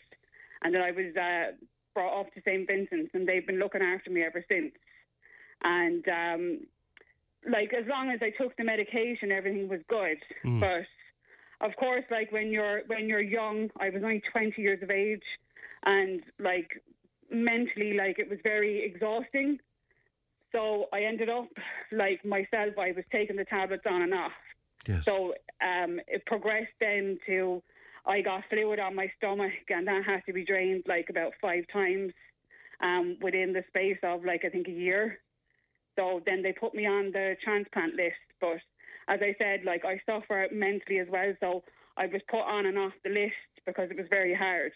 and then I was uh, brought up to St Vincent's, and they've been looking after me ever since. And um, like as long as I took the medication, everything was good. Mm. But of course, like when you're when you're young, I was only 20 years of age, and like mentally, like it was very exhausting. So I ended up like myself. I was taking the tablets on and off. Yes. So um, it progressed then to I got fluid on my stomach, and that had to be drained like about five times um, within the space of like I think a year. So then they put me on the transplant list. But as I said, like I suffer mentally as well, so I was put on and off the list because it was very hard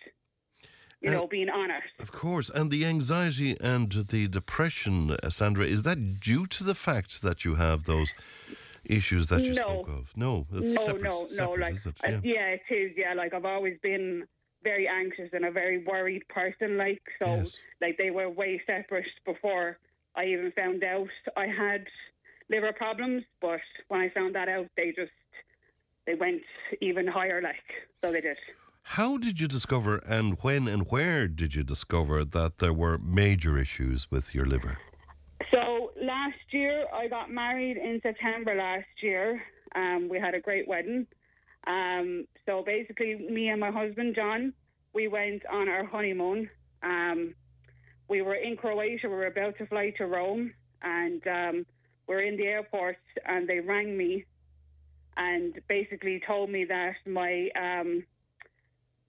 you uh, know, being honest. Of course. And the anxiety and the depression, Sandra, is that due to the fact that you have those issues that you no. spoke of? No, no, separate, no, separate, no. Like, it? Yeah. Uh, yeah, it is. Yeah, like I've always been very anxious and a very worried person. Like, so, yes. like they were way separate before I even found out I had liver problems. But when I found that out, they just they went even higher. Like, so they did. How did you discover, and when and where did you discover that there were major issues with your liver? So last year, I got married in September last year. Um, we had a great wedding. Um, so basically, me and my husband John, we went on our honeymoon. Um, we were in Croatia. We were about to fly to Rome, and um, we're in the airport, and they rang me and basically told me that my um,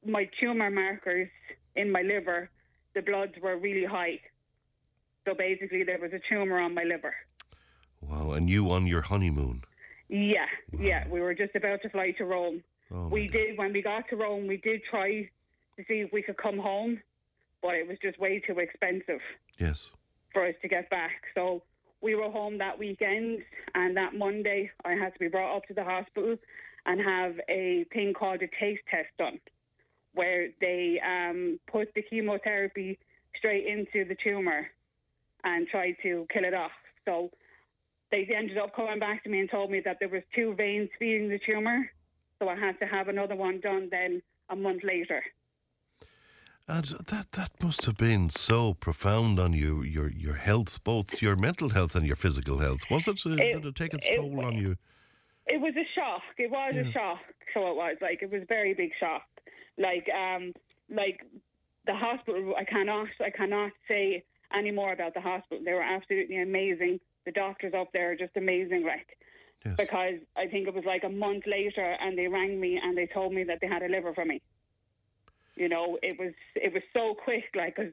my tumor markers in my liver, the bloods were really high. So basically, there was a tumor on my liver. Wow, and you on your honeymoon? Yeah, wow. yeah. We were just about to fly to Rome. Oh we did, when we got to Rome, we did try to see if we could come home, but it was just way too expensive. Yes. For us to get back. So we were home that weekend, and that Monday, I had to be brought up to the hospital and have a thing called a TACE test done where they um, put the chemotherapy straight into the tumour and tried to kill it off. So they ended up coming back to me and told me that there was two veins feeding the tumour, so I had to have another one done then a month later. And that that must have been so profound on you, your your health, both your mental health and your physical health. Was it? Uh, It- did it take its it- toll on you? It was a shock. It was Yeah. a shock. So it was like it was a very big shock. Like um like the hospital I cannot I cannot say any more about the hospital. They were absolutely amazing. The doctors up there are just amazing like because I think it was like a month later and they rang me and they told me that they had a liver for me. You know, it was it was so quick like 'cause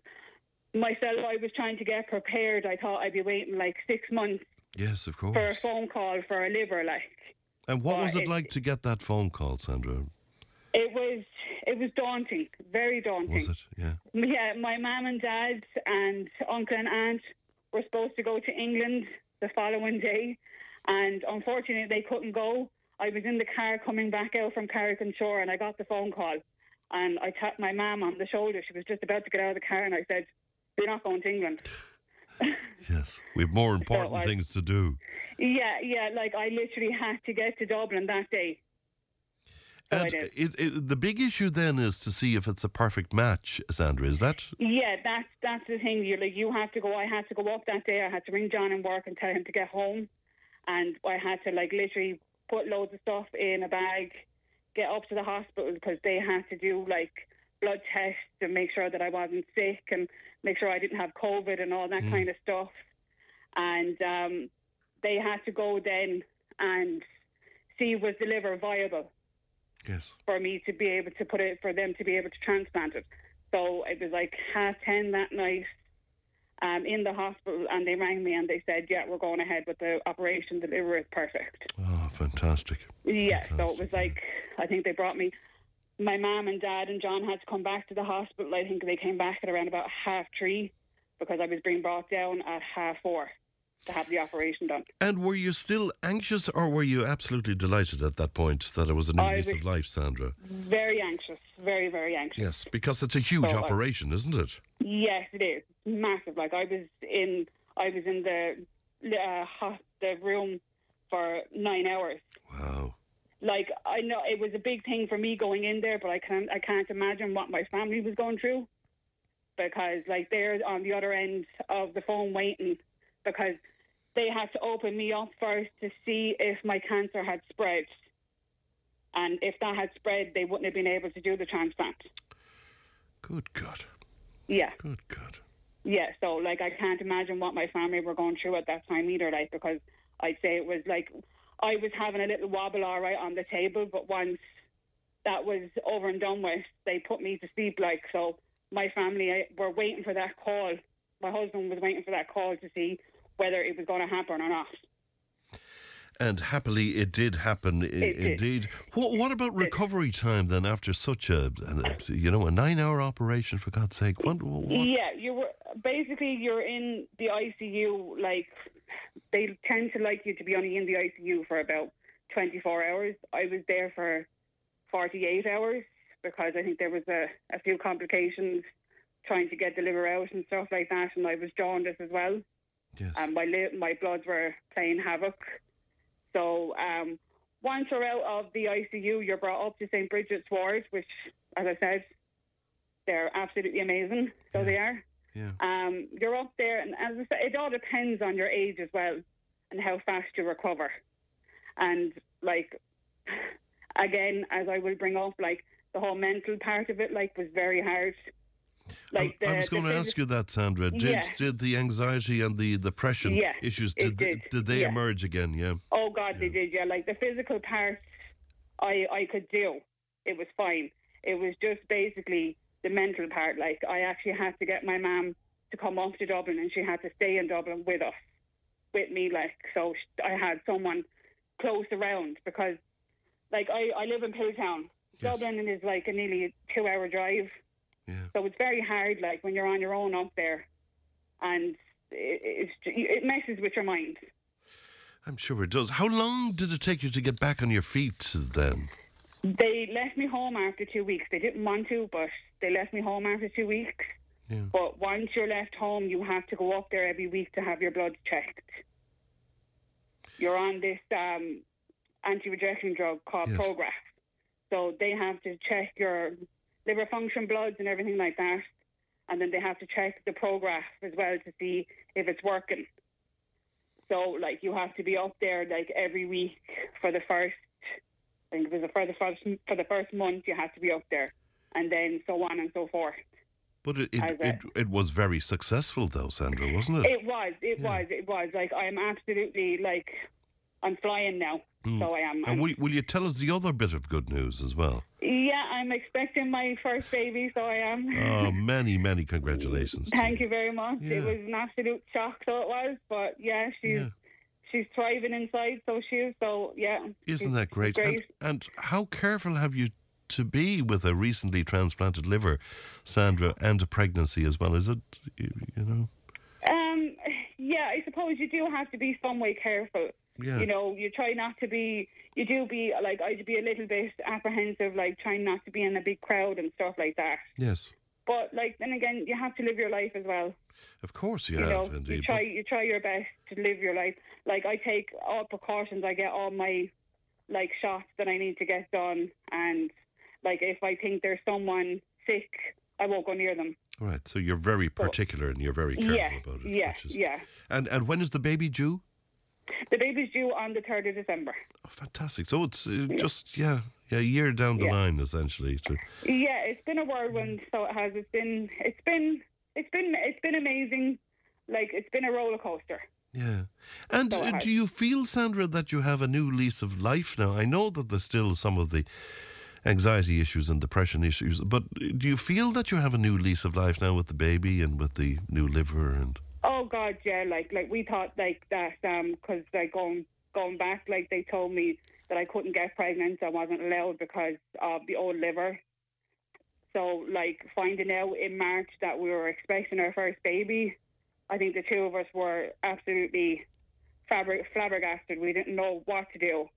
myself I was trying to get prepared. I thought I'd be waiting like 6 months Yes, of course. for a phone call for a liver like And what Well, was it it- like to get that phone call, Sandra? It was it was daunting, very daunting. Was it? Yeah. Yeah, my mum and dad and uncle and aunt were supposed to go to England the following day, and unfortunately they couldn't go. I was in the car coming back out from Carrick-on-Suir, and I got the phone call, and I tapped my mum on the shoulder. She was just about to get out of the car, and I said, "You're not going to England." Yes. We have more important was. things to do. Yeah, yeah, like I literally had to get to Dublin that day. And it, it, the big issue then is to see if it's a perfect match, Sandra. Is that? Yeah, that's that's the thing. You like you have to go. I had to go up that day. I had to ring John and work and tell him to get home, and I had to like literally put loads of stuff in a bag, get up to the hospital because they had to do like blood tests to make sure that I wasn't sick and make sure I didn't have COVID and all that Mm. kind of stuff. And um, they had to go then and see was the liver viable Yes. for me to be able to put it for them to be able to transplant it. So it was like half ten that night um, in the hospital, and they rang me and they said, "Yeah, we're going ahead with the operation. The liver is perfect." Oh, fantastic. Yeah. So it was like I think they brought me. My mum and dad and John had to come back to the hospital. I think they came back at around about half three because I was being brought down at half four to have the operation done. And were you still anxious or were you absolutely delighted at that point that it was a new I lease of life, Sandra? Very anxious, very very anxious. Yes, because it's a huge So, uh, operation, isn't it? Yes, it is massive. Like I was in, I was in the uh, hot, the room for nine hours. Wow. Like I know it was a big thing for me going in there, but I can't, I can't imagine what my family was going through because like they're on the other end of the phone waiting because they had to open me up first to see if my cancer had spread. And if that had spread, they wouldn't have been able to do the transplant. Good God. Yeah. Good God. Yeah, so like I can't imagine what my family were going through at that time either, like because I'd say it was like I was having a little wobble all right on the table, but once that was over and done with, they put me to sleep like so my family eh, were waiting for that call. My husband was waiting for that call to see whether it was going to happen or not. And happily, it did happen. It did. indeed. What, what about recovery time then? After such a, a you know, a nine-hour operation, for God's sake, what, what, Yeah, you were basically you're in the ICU. Like they tend to like you to be only in the ICU for about 24 hours. I was there for 48 hours because I think there was a, a few complications trying to get the liver out and stuff like that, and I was jaundiced as well. Yes. And my li- my bloods were playing havoc. So um, once you're out of the ICU, you're brought up to St Bridget's ward, which, as I said, they're absolutely amazing. So they are. Yeah. Um, you're up there, and as I said, it all depends on your age as well and how fast you recover. And like, again, as I will bring up, like the whole mental part of it, like, was very hard. Like I, I was going to ask you that, Sandra. Did Yeah. did the anxiety and the depression Yeah, issues did they, did, did they yeah. emerge again? Yeah. Oh God, they did. Yeah, like the physical part, I I could do. It was fine. It was just basically the mental part. Like I actually had to get my mum to come off to Dublin, and she had to stay in Dublin with us, with me. Like so, I had someone close around because, like, I I live in Piltown. Dublin is like a nearly two-hour drive. Yeah. So it's very hard, like when you're on your own up there, and it, it messes with your mind. I'm sure it does. How long did it take you to get back on your feet then? They left me home after two weeks. They didn't want to, but they left me home after two weeks. Yeah. But once you're left home, you have to go up there every week to have your blood checked. You're on this um, anti-rejection drug called Yes. Prograf. So they have to check your liver function bloods and everything like that. And then they have to check the Prograf as well to see if it's working. So, like, you have to be up there, like, every week for the first, I think it was the- for the first, for the first month, you have to be up there. And then so on and so forth. But it it, a- it it was very successful, though, Sandra, wasn't it? It was, it was, it was. Like, I'm absolutely, like, I'm flying now. Mm. So I am. And will, will you tell us the other bit of good news as well? yeah, I'm expecting my first baby, so I am. Oh, many, many congratulations. Thank you very much. Yeah. It was an absolute shock, so it was. But yeah, she's Yeah. she's thriving inside, so she is. So yeah, Isn't that great? she's And, and how careful have you to be with a recently transplanted liver, Sandra, and a pregnancy as well? Is it, you, you know? Um, yeah, I suppose you do have to be some way careful. Yeah. You know, you try not to be. You do be like I'd be a little bit apprehensive, like trying not to be in a big crowd and stuff like that. Yes, But like then again, you have to live your life as well. of course you, you have, know, indeed. you try you try your best to live your life. Like I take all precautions. I get all my like shots that I need to get done, and like if I think there's someone sick, I won't go near them. Right, so you're very particular and you're very careful yeah, about it. yeah, is- yeah. And, and when is the baby due? The baby's due on the third of December. Oh, Fantastic. So it's uh, just, yeah, yeah, a year down the Yeah. line, essentially. To, Yeah, it's been a whirlwind. So it has. It's been. It's been. It's been. It's been amazing. Like it's been a roller coaster. Yeah. And So do you feel, Sandra, that you have a new lease of life now? I know that there's still some of the anxiety issues and depression issues, but do you feel that you have a new lease of life now with the baby and with the new liver and Oh God, yeah. Like like we thought like that um 'cause like going going back, like they told me that I couldn't get pregnant. I wasn't allowed because of the old liver. So like finding out in March that we were expecting our first baby, I think the two of us were absolutely flabber- flabbergasted. We didn't know what to do.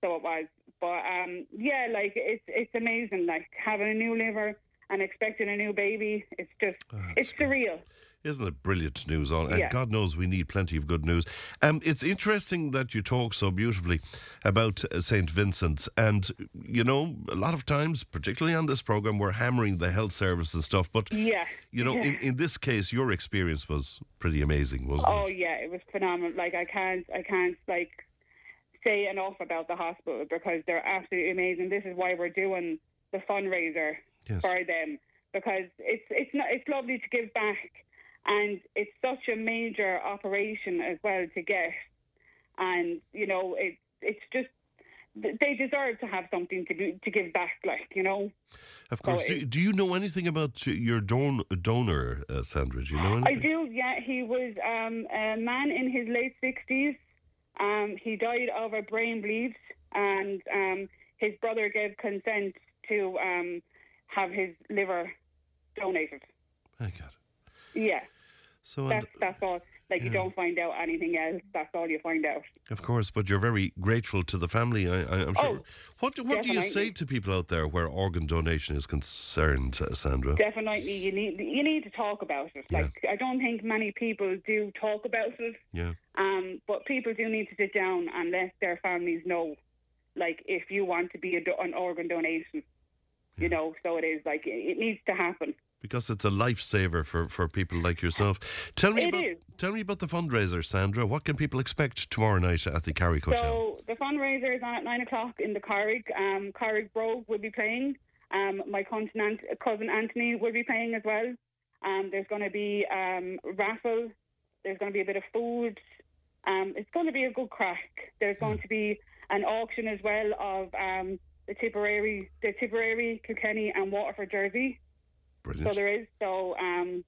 So it was, but um, yeah, like it's it's amazing. Like having a new liver and expecting a new baby, it's just it's surreal. Isn't it brilliant news? On and Yeah. God knows we need plenty of good news. Um, it's interesting that you talk so beautifully about uh, Saint Vincent's, and you know, a lot of times, particularly on this program, we're hammering the health service and stuff. But Yeah. you know, Yeah. in, in this case, your experience was pretty amazing, wasn't Oh it? Oh yeah, it was phenomenal. Like I can't, I can't like say enough about the hospital because they're absolutely amazing. This is why we're doing the fundraiser Yes. for them because it's it's not it's lovely to give back, and it's such a major operation as well to get, and you know it it's just they deserve to have something to do, to give back. Like you know. Of course. So do, do you know anything about your don- donor, uh, Sandra? Do you know anything? I do, yeah. He was um, a man in his late 60s. Um, he died of a brain bleed, and um, his brother gave consent to um, have his liver donated. My God. Yeah, So, that's, that's all. Like, you don't find out anything else. That's all you find out. of course, but you're very grateful to the family. I, I, I'm sure. Oh, what do- what do you say to people out there where organ donation is concerned, uh, Sandra? Definitely, you need you need to talk about it. Like, I don't think many people do talk about it. Yeah. Um, but people do need to sit down and let their families know, like, if you want to be a do- an organ donation, you know. So it is like it, it needs to happen. Because it's a lifesaver for, for people like yourself. Tell me It about is. tell me about the fundraiser, Sandra. What can people expect tomorrow night at the Carrick Hotel? So the fundraiser is on at nine o'clock in the Carrick. Um, Carrick Brogue will be playing. Um, my cousin, cousin Anthony will be playing as well. Um, there's going to be um, raffle. There's going to be a bit of food. Um, it's going to be a good crack. There's going to be an auction as well of um, the Tipperary, the Tipperary, Kilkenny, and Waterford jersey. Brilliant. So there is. So um,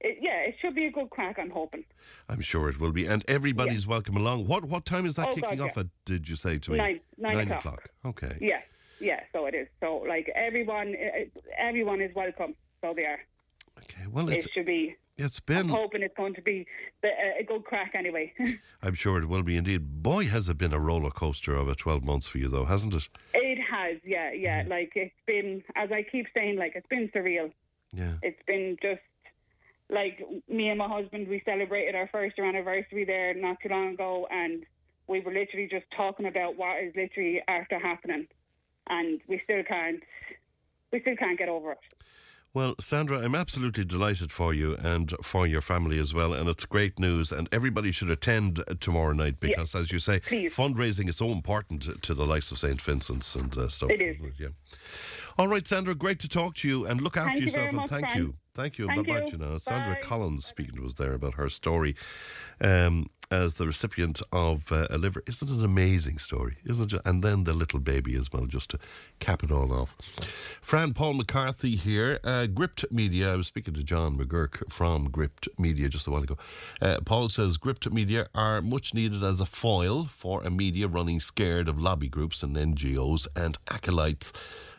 it, yeah, it should be a good crack. I'm hoping. I'm sure it will be, and everybody's welcome along. What what time is that Oh, kicking God, off yeah. at? Did you say to me? Nine- nine o'clock. Okay. Yeah, yeah. So it is. So like everyone, eh, everyone is welcome. So they are. Okay. Well, it's it should be. It's been. I'm hoping it's going to be the, a good crack anyway. I'm sure it will be indeed. Boy, has it been a roller coaster of a 12 months for you, though, hasn't it? it has, yeah, yeah. Mm. Like it's been, as I keep saying, like it's been surreal. Yeah. It's been just like me and my husband, we celebrated our first year anniversary there not too long ago, and we were literally just talking about what is literally after happening, and we still can't, we still can't get over it. Well, Sandra, I'm absolutely delighted for you and for your family as well, and it's great news. And everybody should attend tomorrow night because, as you say, fundraising is so important to, to the likes of St. Vincent's and uh, stuff. It is. Yeah. All right, Sandra, great to talk to you and look after Thank yourself. very and thank you. Thank you. Thank you. you now. Sandra Bye. Collins speaking to us there about her story um, as the recipient of uh, a liver. Isn't it an amazing story? Isn't it? And then the little baby as well, just to cap it all off. Fran Paul McCarthy here. Uh, Gript Media. I was speaking to John McGuirk from Gript Media just a while ago. Uh, Paul says Gripped Media are much needed as a foil for a media running scared of lobby groups and NGOs and acolytes.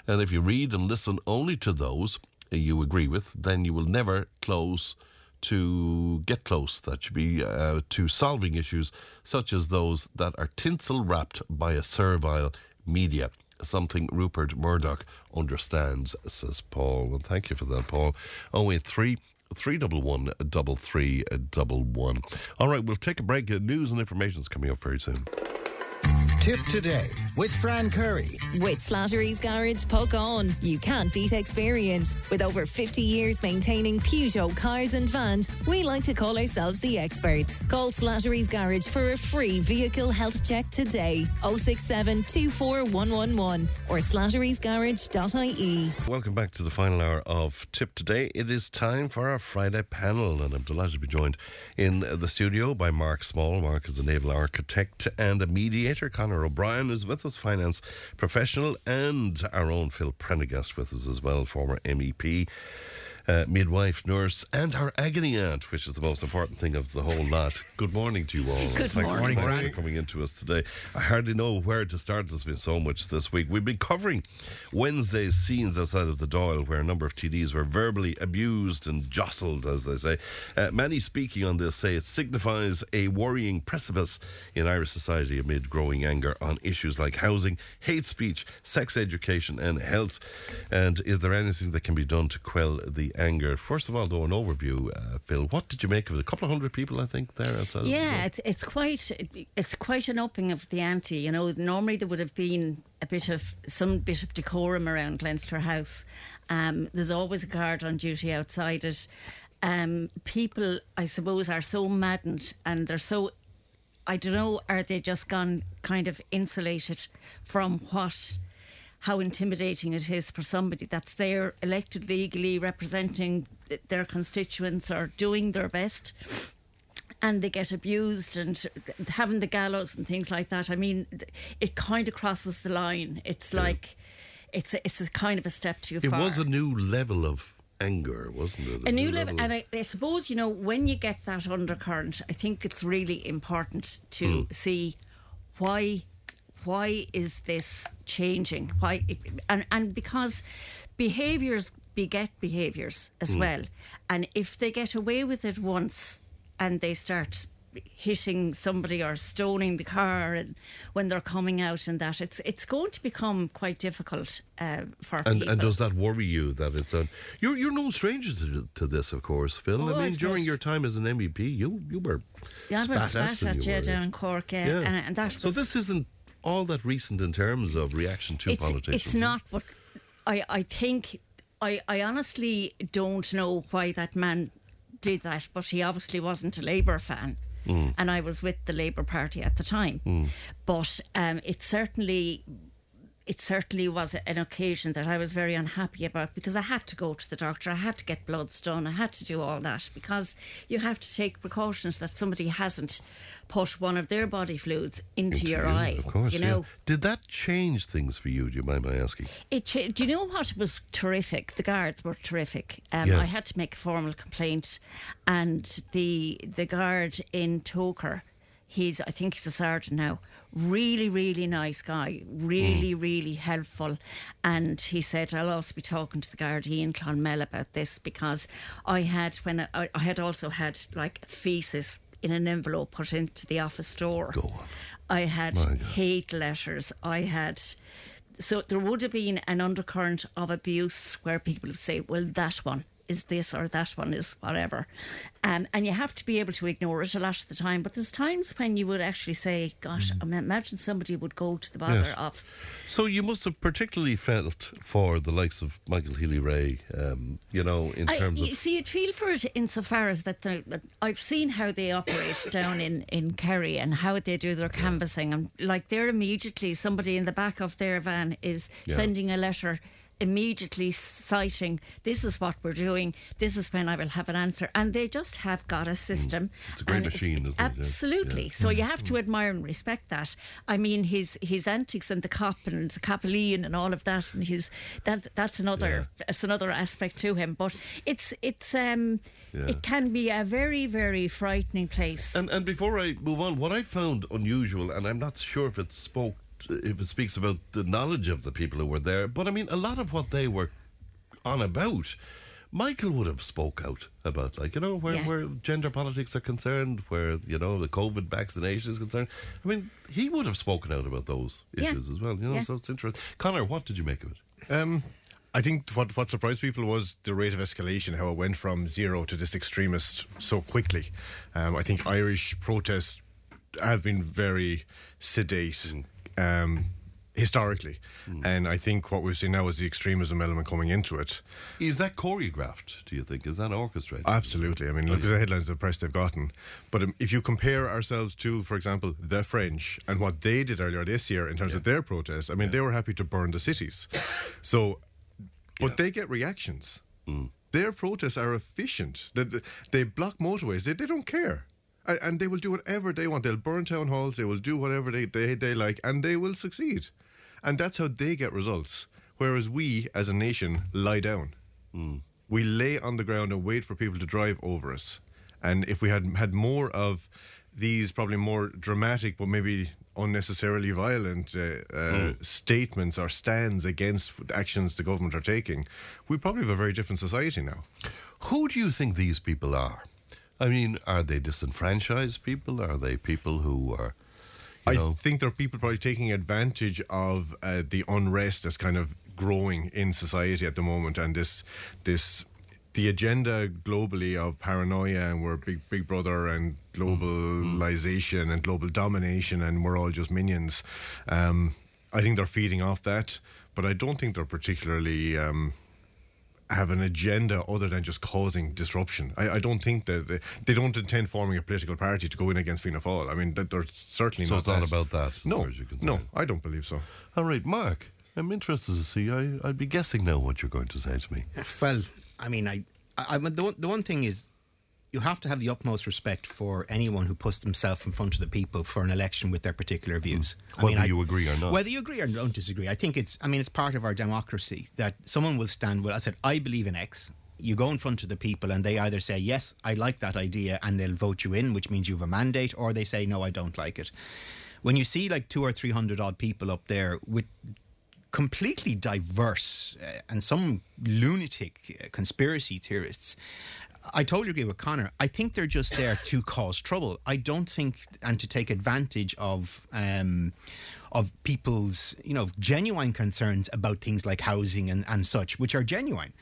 And if you read and listen only to those you agree with, then you will never close to get close. That should be uh, to solving issues such as those that are tinsel wrapped by a servile media. Something Rupert Murdoch understands, says Paul. Well, thank you for that, Paul. 083 311 3311. All right, we'll take a break. News and information is coming up very soon. Tipp today with Fran Curry. With Slattery's Garage, Puckane. You can't beat experience. With over 50 years maintaining Peugeot cars and vans, we like to call ourselves the experts. Call Slattery's Garage for a free vehicle health check today. 067 24111 or slatterysgarage.ie. Welcome back to the final hour of Tipp Today. It is time for our Friday panel, and I'm delighted to be joined in the studio by Mark Small. Mark is a naval architect and a mediator. Conor O'Brien is with us, finance professional, and our own Phil Prendergast with us as well, former MEP. Uh, midwife, nurse, and our agony aunt, which is the most important thing of the whole lot. Good morning to you all. Good Thanks morning, so much for coming into us today. I hardly know where to start. There's been so much this week. We've been covering Wednesday's scenes outside of the Dáil, where a number of TDs were verbally abused and jostled, as they say. Uh, many speaking on this say it signifies a worrying precipice in Irish society amid growing anger on issues like housing, hate speech, sex education, and health. And is there anything that can be done to quell the anger? First of all, though, an overview, uh, Phil. What did you make of it? A couple of hundred people, I think, there outside. of the Yeah, it's, it's quite it's quite an upping of the ante. You know, normally there would have been a bit of some bit of decorum around Leinster House. Um, there's always a guard on duty outside it. Um, people, I suppose, are so maddened and they're so. I don't know. Are they just gone kind of insulated from what? How intimidating it is for somebody that's there, elected legally, representing their constituents, or doing their best and they get abused and having the gallows and things like that. I mean, it kind of crosses the line. It's like it's a, it's a kind of a step too far. It was a new level of anger, wasn't it? a new level, and I, I suppose you know when you get that undercurrent, I think it's really important to Hmm. see why why is this changing? Why and and because behaviours beget behaviours as Hmm. well, and if they get away with it once and they start hitting somebody or stoning the car and when they're coming out and that it's it's going to become quite difficult uh, for And, people. and does that worry you that it's a you're you're no stranger to, to this, of course, Phil. Oh, I mean, during your time as an MEP, you you were Yeah, I spat was spat when at you yeah, were- down in Cork, yeah, Yeah. And, and that so was, this isn't all that recent in terms of reaction to it's, politicians. It's not, but I, I think, I, I honestly don't know why that man did that, but he obviously wasn't a Labour fan. Mm. And I was with the Labour Party at the time. Mm. But um, it certainly. It certainly was an occasion that I was very unhappy about because I had to go to the doctor, I had to get bloods done, I had to do all that because you have to take precautions that somebody hasn't put one of their body fluids into, your you, eye. of course. you yeah. know, did that change things for you? Do you mind my asking? it. cha- Do you know what it was terrific? The guards were terrific. Um, Yeah. I had to make a formal complaint, and the the guard in Toker, he's I think he's a sergeant now. Really, really nice guy. Mm. Really, really helpful. And he said, I'll also be talking to the guard Ian Clonmel about this because I had when I, I had also had like feces in an envelope put into the office door. Go on. I had hate letters. I had. So there would have been an undercurrent of abuse where people would say, well, that one is this or that one is whatever. Um, and you have to be able to ignore it a lot of the time. But there's times when you would actually say, gosh, I mean, imagine somebody would go to the bother Mm. Yes. of. So you must have particularly felt for the likes of Michael Healy-Rae, um, you know, in I, terms you of. see, you'd feel for it insofar as that, the, that I've seen how they operate down in, in Kerry and how they do their canvassing. And like they're immediately, somebody in the back of their van is Yeah. sending a letter immediately citing this is what we're doing this is when i will have an answer and they just have got a system Mm. It's a great machine, isn't it? Yeah. absolutely Yeah. so you have to admire and respect that i mean his his antics and the cop and the capellian and all of that and his that that's another that's another aspect to him but it's it's um Yeah. it can be a very very frightening place And and before I move on, what I found unusual, and I'm not sure if it spoke, it speaks about the knowledge of the people who were there, but I mean, a lot of what they were on about, Michael would have spoke out about, like you know, where Yeah. where gender politics are concerned, where you know the COVID vaccination is concerned. I mean, he would have spoken out about those Yeah. issues as well. You know, Yeah. so it's interesting. Connor, what did you make of it? Um, I think what what surprised people was the rate of escalation, how it went from zero to this extremist so quickly. Um, I think Irish protests have been very sedate um, historically, and I think what we've seen now is the extremism element coming into it. Is that choreographed? Do you think is that orchestrated? Absolutely. I mean, look at the headlines of the press they've gotten. But um, if you compare ourselves to, for example, the French and what they did earlier this year in terms of their protests, I mean, they were happy to burn the cities. So, but they get reactions. Their protests are efficient. They, they- they block motorways. They, they don't care. And they will do whatever they want. They'll burn town halls. They will do whatever they, they, they like, and they will succeed. And that's how they get results. Whereas we, as a nation, lie down. We lay on the ground and wait for people to drive over us. And if we had had more of these, probably more dramatic, but maybe unnecessarily violent uh, uh, statements or stands against actions the government are taking, we probably have a very different society now. Who do you think these people are? I mean, are they disenfranchised people? Are they people who are, I know, think there are people probably taking advantage of uh, the unrest that's kind of growing in society at the moment, and this this the agenda globally of paranoia and we're big big brother and globalization and global domination and we're all just minions. Um, I think they're feeding off that, but I don't think they're particularly. Um, have an agenda other than just causing disruption. I, I don't think that they, they don't intend forming a political party to go in against Fianna Fáil. I mean, that they're certainly So not. it's not that. about that, as No, far as you're concerned. no, I don't believe so. All right, Mark, I'm interested to see. I, I'd be guessing now what you're going to say to me. Well, I mean, I, I, I the, one, the one thing is, you have to have the utmost respect for anyone who puts themselves in front of the people for an election with their particular views. I Hmm. Whether mean, I- you agree or not. Whether you agree or don't disagree, I think it's. I mean, it's part of our democracy that someone will stand. Well, I said I believe in X. You go in front of the people, and they either say yes, I like that idea, and they'll vote you in, which means you have a mandate, or they say no, I don't like it. When you see like two or three hundred odd people up there with completely diverse uh, and some lunatic uh, conspiracy theorists. I totally agree with Connor. I think they're just there to cause trouble. I don't think and to take advantage of um, of people's you know genuine concerns about things like housing and, and such, which are genuine.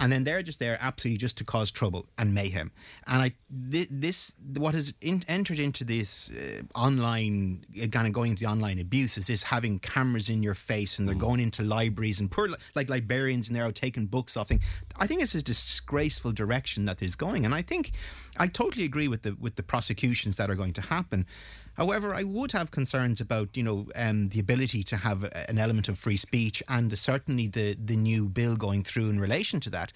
And then they're just there absolutely just to cause trouble and mayhem. And I thi- this what has in, entered into this uh, online kind of going into the online abuse is this having cameras in your face and they're going into libraries and poor li- like librarians and they're out taking books off things. I think it's a disgraceful direction that is going, and I think I totally agree with the with the prosecutions that are going to happen. However, I would have concerns about you know um, the ability to have an element of free speech and certainly the the new bill going through in relation to that.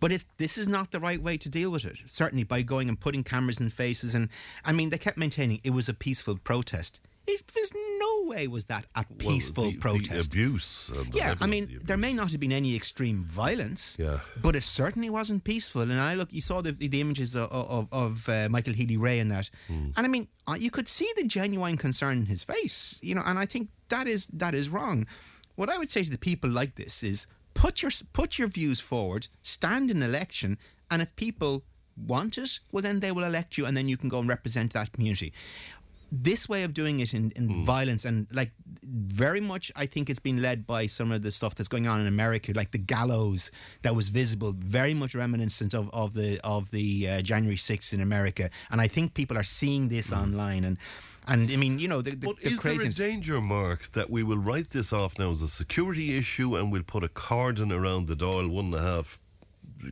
But if this is not the right way to deal with it, certainly by going and putting cameras in faces, and I mean they kept maintaining it was a peaceful protest. It was no way was that a peaceful the- the protest. abuse the yeah, I mean there may not have been any extreme violence. Yeah. But it certainly wasn't peaceful. And I look, you saw the the, the images of of, of uh, Michael Healy-Rae in that, Hmm. and I mean, uh, you could see the genuine concern in his face. You know, and I think that is that is wrong. What I would say to the people like this is put your put your views forward, stand in election, and if people want it, well then they will elect you, and then you can go and represent that community. This way of doing it in, in violence and like very much I think it's been led by some of the stuff that's going on in America, like the gallows that was visible, very much reminiscent of, of the of the uh, January sixth in America. And I think people are seeing this online and and I mean, you know, the, the, But the is there a danger, Mark, that we will write this off now as a security issue and we'll put a cordon around the Dáil, one and a half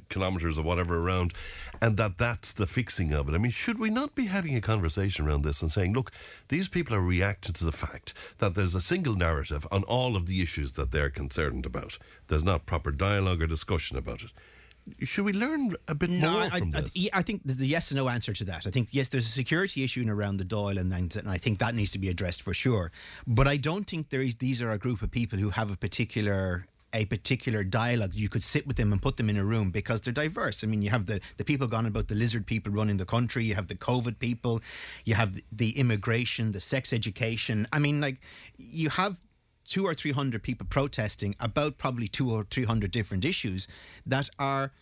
kilometres or whatever around, and that that's the fixing of it? I mean, should we not be having a conversation around this and saying, look, these people are reacting to the fact that there's a single narrative on all of the issues that they're concerned about? There's not proper dialogue or discussion about it. Should we learn a bit No, more I, from I, this? I, I think there's the yes and no answer to that. I think yes, there's a security issue in around the Dáil, and, and, and I think that needs to be addressed for sure. But I don't think there is. These are a group of people who have a particular a particular dialogue. You could sit with them and put them in a room because they're diverse. I mean, you have the, the people gone about the lizard people running the country. You have the COVID people. You have the, immigration, the sex education. I mean, like you have two or three hundred people protesting about probably two or three hundred different issues that are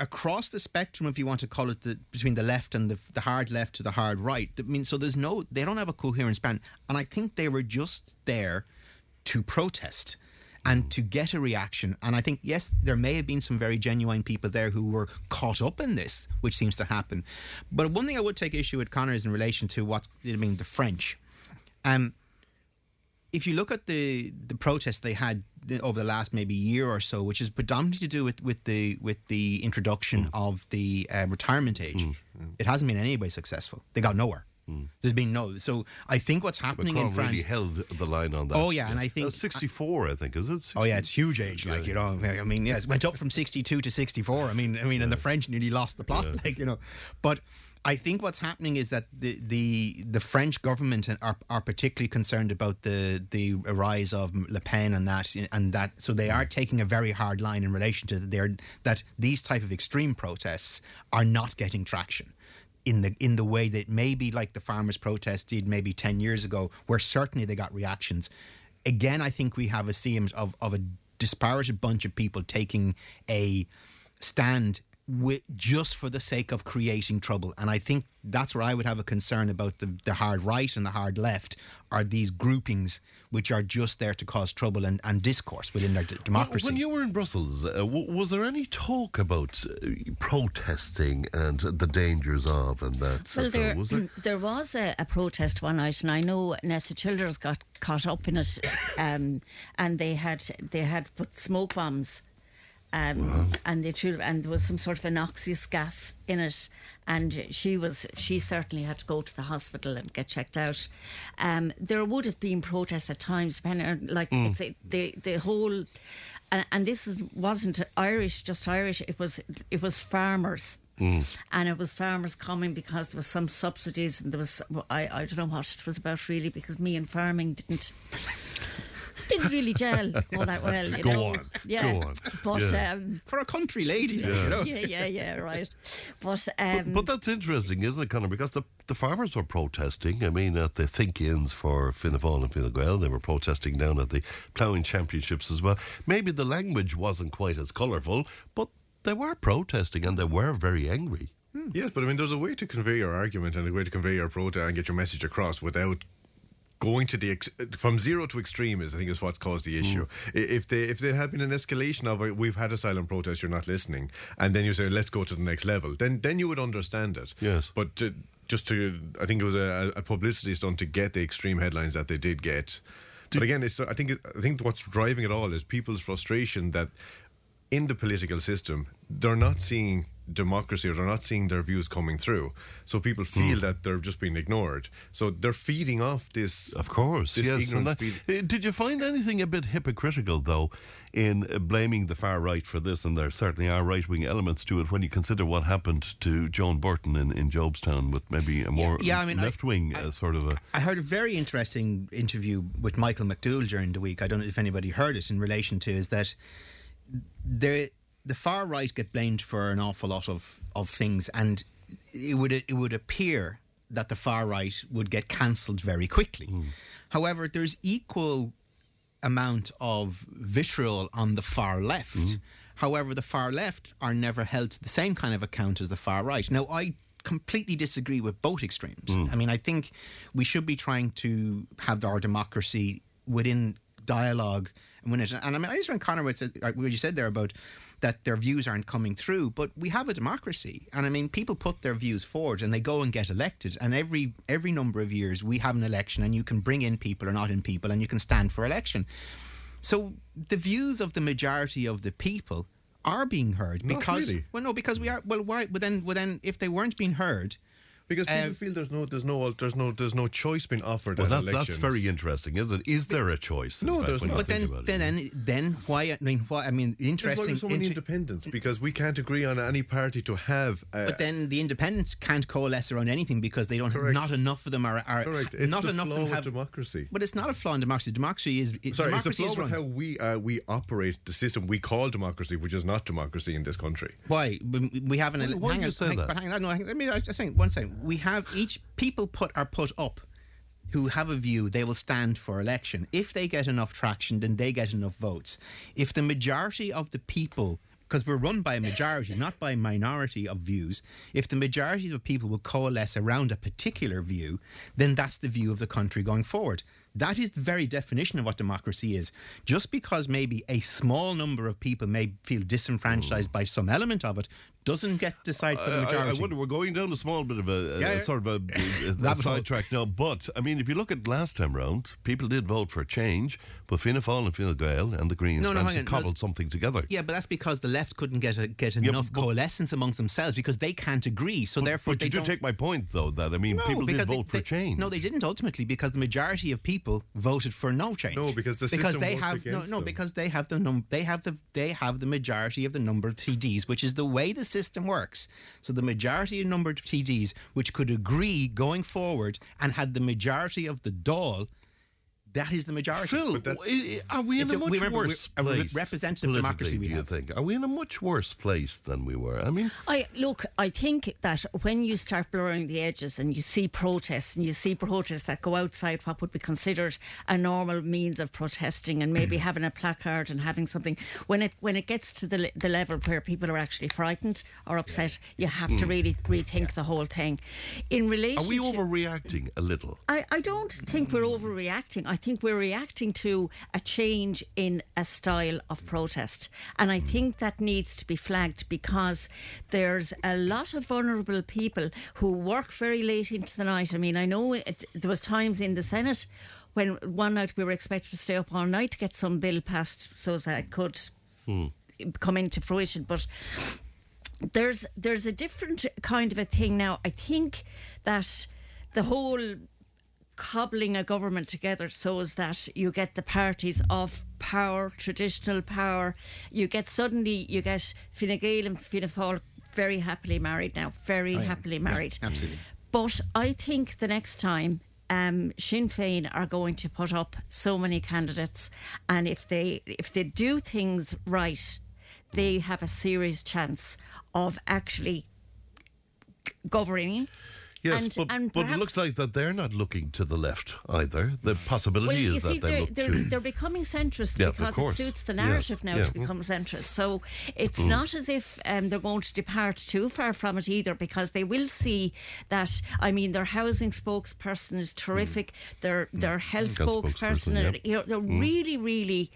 across the spectrum, if you want to call it, the, between the left and the, the hard left to the hard right. I mean, so there's no, they don't have a coherent span, and I think they were just there to protest and to get a reaction. And I think yes, there may have been some very genuine people there who were caught up in this, which seems to happen. But one thing I would take issue with Connor is in relation to what's, I mean, the French. Um, if you look at the the protests they had over the last maybe year or so, which is predominantly to do with, with the with the introduction of the uh, retirement age, it hasn't been in any way successful. They got nowhere. Mm. There's been no. So I think what's happening Macron in France. really held the line on that. Oh, yeah, and I think- That's 64, I think, is it? Oh yeah, it's huge age. Like you know, I mean, yes, it went up from sixty-two to sixty-four. I mean, I mean, and the French nearly lost the plot. Like you know, but I think what's happening is that the the, the French government are, are particularly concerned about the the rise of Le Pen and that and that. So they are mm. taking a very hard line in relation to their that these type of extreme protests are not getting traction in the in the way that maybe like the farmers' protest did maybe ten years ago, where certainly they got reactions. Again, I think we have a scene of of a disparate bunch of people taking a stand with, just for the sake of creating trouble, and I think that's where I would have a concern about the the hard right and the hard left are these groupings which are just there to cause trouble and, and discourse within their d- democracy. When you were in Brussels, uh, w- was there any talk about uh, protesting and the dangers of and that? Well, sort there, of, was there? there was a, a protest one night, and I know Nessa Childers got caught up in it, um, and they had they had put smoke bombs, um, and they threw, and there was some sort of a noxious gas in it, and she was she certainly had to go to the hospital and get checked out. Um, there would have been protests at times, depending on like Mm. it's a, the the whole. And, and this is, wasn't Irish, just Irish. It was it was farmers and it was farmers coming because there was some subsidies and there was I, I don't know what it was about really because me and farming didn't didn't really gel all that well you Go know on, yeah go on. but Yeah. um for a country lady Yeah. you know yeah yeah yeah right but But, um but that's interesting, isn't it, Conor? Because the, the farmers were protesting. I mean, at the think-ins for Fianna Fáil and Fine Gael, they were protesting down at the ploughing championships as well. Maybe the language wasn't quite as colourful, but they were protesting and they were very angry. Yes, but I mean, there's a way to convey your argument and a way to convey your protest and get your message across without going to the ex- from zero to extreme is I think is what's caused the issue. Mm. I If they if there had been an escalation of we've had a silent protest, you're not listening, and then you say let's go to the next level, then then you would understand it. Yes, but to, just to I think it was a, a publicity stunt to get the extreme headlines that they did get. But again, it's I think I think what's driving it all is people's frustration that in the political system they're not seeing democracy or they're not seeing their views coming through. So people feel that they're just being ignored. So they're feeding off this. Of course, this yes. ignorance that- feed- uh, did you find anything a bit hypocritical, though, in uh, blaming the far right for this? And there certainly are right wing elements to it when you consider what happened to Joan Burton in, in Jobstown with maybe a more yeah, I mean, left wing uh, sort of a. I heard a very interesting interview with Michael McDowell during the week. I don't know if anybody heard it in relation to is that the the far right get blamed for an awful lot of, of things, and it would it would appear that the far right would get cancelled very quickly. However, there's equal amount of vitriol on the far left. However, the far left are never held to the same kind of account as the far right. Now, I completely disagree with both extremes. Hmm. I mean, I think we should be trying to have our democracy within dialogue when it. And I mean, I just when Connor what uh, what you said there about that their views aren't coming through, but we have a democracy, and I mean, people put their views forward and they go and get elected, and every every number of years we have an election, and you can bring in people or not in people, and you can stand for election. So the views of the majority of the people are being heard Not because really. well no because we are well why but then well then if they weren't being heard Because people Uh, feel there's no, there's no, there's no, there's no choice being offered. Well, that, that's very interesting, isn't it? Is there a choice? No, fact, there's when you not. but think then it? then then then why I mean why I mean interesting there's so many inter- independents because we can't agree on any party to have. Uh, but then the independents can't coalesce around anything because they don't Correct. not enough of them are, are correct. It's not the enough of flaw them with have democracy. but it's not a flaw in democracy democracy is it, Sorry, it's the democracy flaw is with how we uh, we operate the system we call democracy, which is not democracy in this country. Why we we have an Why- ele- why hang do you say hang- that? But hang on, no, hang, let me I was just saying one second. We have each people put are put up who have a view they will stand for election. If they get enough traction, then they get enough votes. If the majority of the people because we're run by a majority, not by a minority of views. If the majority of people will coalesce around a particular view, then that's the view of the country going forward. That is the very definition of what democracy is. Just because maybe a small number of people may feel disenfranchised mm. by some element of it, doesn't get to decide for the uh, I- I- majority. I, wonder, we're going down a small bit of a, a- Yeah, a yeah. sort of a, a, a sidetrack now. But I mean, if you look at last time round, people did vote for a change, but Fianna Fáil and Fine Gael and the Greens No, no, managed hang to on. cobbled something together. Yeah, but that's because the left couldn't get a, get Yeah, enough but- coalescence amongst themselves because they can't agree. So But- therefore, but they you do don't- take my point, though, that I mean, No, people did because they- vote for they- change. No, they didn't ultimately because the majority of people voted for no change. No, because the because they have no, no, them. because they have the num they have the they have the majority of the number of TDs, which is the way the system works. So the majority of number of TDs which could agree going forward and had the majority of the Dáil. That is the majority. Phil, i- are we in a a- much remember, worse we're a place? representative democracy we do you have. think? Are we in a much worse place than we were? I mean, I look. I think that when you start blurring the edges and you see protests and you see protests that go outside what would be considered a normal means of protesting and maybe having a placard and having something when it when it gets to the the level where people are actually frightened or upset, you have to Mm. really rethink the whole thing. In relation, are we to, overreacting a little? I, I don't think we're overreacting. I think we're reacting to a change in a style of protest. And I think that needs to be flagged because there's a lot of vulnerable people who work very late into the night. I mean, I know it, there was times in the Senate when one night we were expected to stay up all night to get some bill passed so that it could hmm. come into fruition. But there's there's a different kind of a thing now. I think that the whole cobbling a government together so as that you get the parties of power, traditional power. You get suddenly you get Fine Gael and Fianna Fáil very happily married now, very Oh, yeah. happily Yeah, married. absolutely. But I think the next time um, Sinn Féin are going to put up so many candidates, and if they if they do things right, they have a serious chance of actually governing. Yes, and, but, and but it looks like that they're not looking to the left either. The well, possibility you is see, that they they're, look they're, to. they're becoming centrist Yeah, because it suits the Yes, narrative now yeah. to become centrist. So it's Mm. not as if um, they're going to depart too far from it either, because they will see that. I mean, their housing spokesperson is terrific. Their their health Health spokesperson, spokesperson, yeah. you know, they're Mm. really, really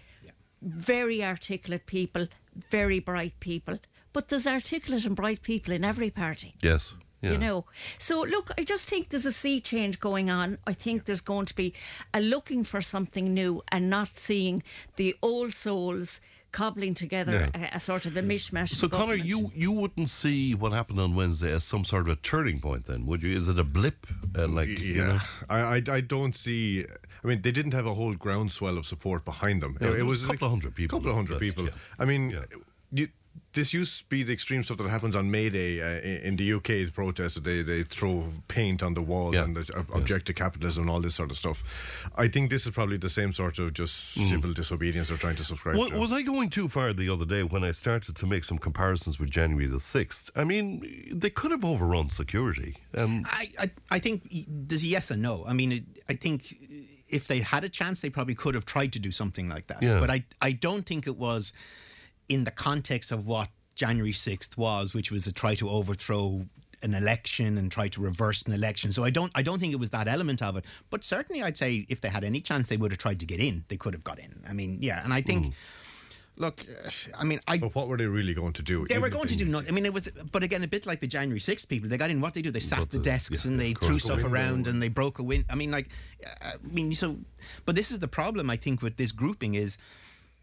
very articulate people, very bright people. But there's articulate and bright people in every party. Yes. Yeah. You know, so look, I just think there's a sea change going on. I think there's going to be a looking for something new and not seeing the old souls cobbling together Yeah. a, a sort of a mishmash. So, of Connor, government. you, you wouldn't see what happened on Wednesday as some sort of a turning point, then, would you? Is it a blip? Uh, like, you yeah, know? I, I I don't see. I mean, they didn't have a whole groundswell of support behind them. Yeah, it, it was was a couple of hundred people a couple of hundred people. yeah. I mean. You, this used to be the extreme stuff that happens on May Day uh, in in the UK's protests. They they throw paint on the wall Yeah. and they ob- object to capitalism and all this sort of stuff. I think this is probably the same sort of just Mm. civil disobedience they're trying to subscribe Wa- to. was I going too far the other day when I started to make some comparisons with January the 6th? I mean, they could have overrun security. Um, I, I, I think there's a yes and no. I mean, I think if they had a chance, they probably could have tried to do something like that. Yeah. But I, I don't think it was in the context of what January 6th was, which was to try to overthrow an election and try to reverse an election. So I don't I don't think it was that element of it. But certainly, I'd say if they had any chance, they would have tried to get in. They could have got in. I mean, yeah, and I think. Mm. Look, I mean, I. But what were they really going to do? They were going to do nothing. I mean, it was, but again, a bit like the January 6th people. They got in. What they do? They sat the desks yeah, and they threw stuff around and they broke a window. I mean, like, I mean, so, but this is the problem. I think with this grouping is.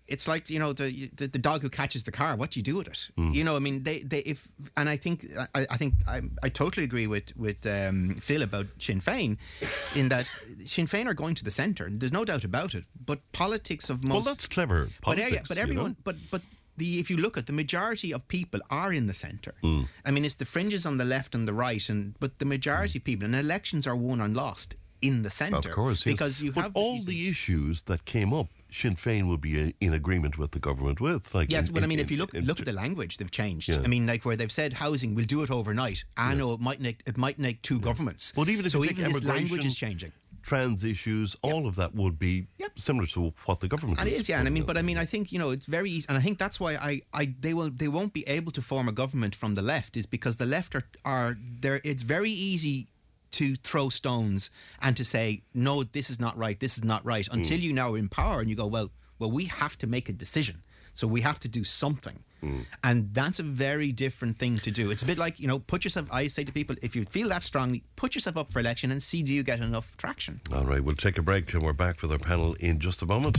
It's like you know the, the the dog who catches the car. What do you do with it? Hmm. You know, I mean, they, they if and I think I, I think I, I totally agree with with um, Phil about Sinn Féin, in that Sinn Féin are going to the centre. There's no doubt about it. But politics of most Well, that's clever but, politics, but you everyone, know? but but the if you look at the majority of people are in the centre. Hmm. I mean, it's the fringes on the left and the right, and but the majority of people and elections are won and lost in the centre. Of course, yes. because you but have all the issues that came up, Sinn Féin would be uh, in agreement with the government with. Like, Yes, in- but I mean, in- if you look in- look at the language, they've changed. Yeah. I mean, like where they've said housing, we'll do it overnight. I know it might make it might make two governments. But even if so even this language is changing. trans issues, all of that would be similar to what the government. And it is is, yeah. And I mean, but I mean, I think you know it's very easy, and I think that's why I, I, they will, they won't be able to form a government from the left, is because the left are, are there. It's very easy to throw stones and to say, no, this is not right, this is not right, until you now are in power and you go, well, well, we have to make a decision, so we have to do something. And that's a very different thing to do. It's a bit like, you know, put yourself, I say to people, if you feel that strongly, put yourself up for election and see do you get enough traction. All right, we'll take a break and we're back with our panel in just a moment.